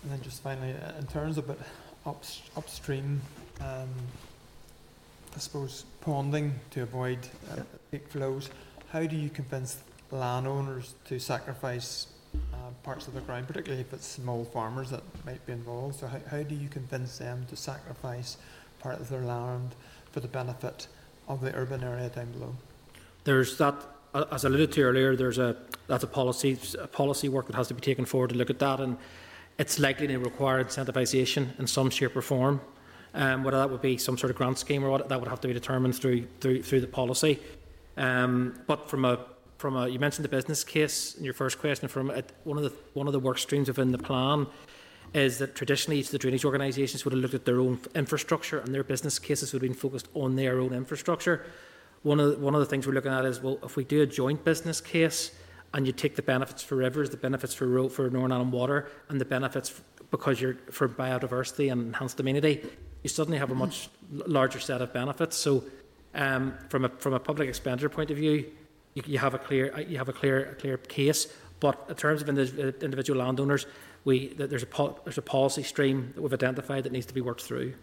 S9: and then just finally, uh, in terms of it up, upstream, um, I suppose ponding to avoid uh, yeah. peak flows. How do you convince landowners to sacrifice uh, parts of the ground, particularly if it's small farmers that might be involved? So how, how do you convince them to sacrifice part of their land for the benefit of the urban area down below?
S14: There's that, as I alluded to earlier, there's a that's a policy a policy work that has to be taken forward to look at that, and it's likely to require incentivisation in some shape or form. Um, whether that would be some sort of grant scheme or what, that would have to be determined through through, through the policy. Um, but from a from a, you mentioned the business case in your first question. From a, one of the one of the work streams within the plan is that traditionally each of the drainage organisations would have looked at their own infrastructure and their business cases would have been focused on their own infrastructure. One of the, one of the things we're looking at is well, if we do a joint business case and you take the benefits for rivers, the benefits for road, for Northern Ireland water, and the benefits because you're for biodiversity and enhanced amenity, you suddenly have a much larger set of benefits. So, um, from a from a public expenditure point of view, you, you have a clear you have a clear a clear case. But in terms of individual landowners, we there's a there's a policy stream that we've identified that needs to be worked through.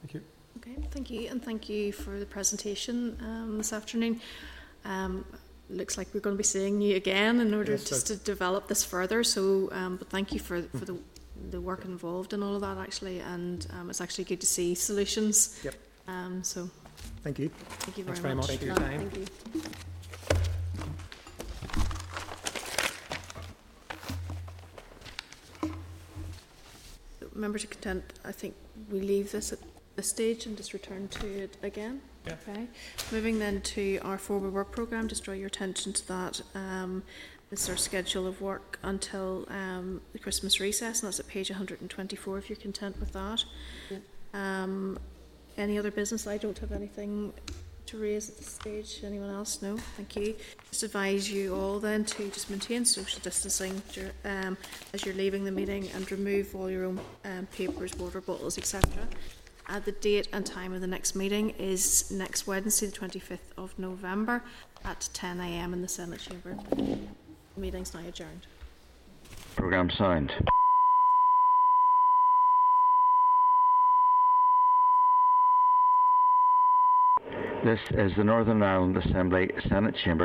S9: Thank you.
S1: Okay, thank you, and thank you for the presentation um, this afternoon. Um, looks like we're going to be seeing you again in order yes, just to develop this further. So, um, but thank you for for the the work involved in all of that actually, and um, it's actually good to see solutions.
S13: Yep.
S1: Um, so,
S13: thank you.
S1: Thank you
S14: very,
S1: very
S14: much.
S1: much.
S14: Thank you for your
S1: time. Thank you. Members of content, I think we leave this at this stage and just return to it again.
S14: Yeah.
S1: Okay. Moving then to our forward work programme, just draw your attention to that. Um, this is our schedule of work until um, the Christmas recess, and that's at page 124 if you're content with that.
S3: Yeah.
S1: Um, any other business? I don't have anything to raise at this stage. Anyone else? No? Thank you. Just advise you all then to just maintain social distancing um, as you're leaving the meeting and remove all your own um, papers, water bottles, etc. Uh, the date and time of the next meeting is next Wednesday, the 25th of November at 10am in the Senate chamber. Meeting's now adjourned.
S15: Programme signed. This is the Northern Ireland Assembly Senate Chamber.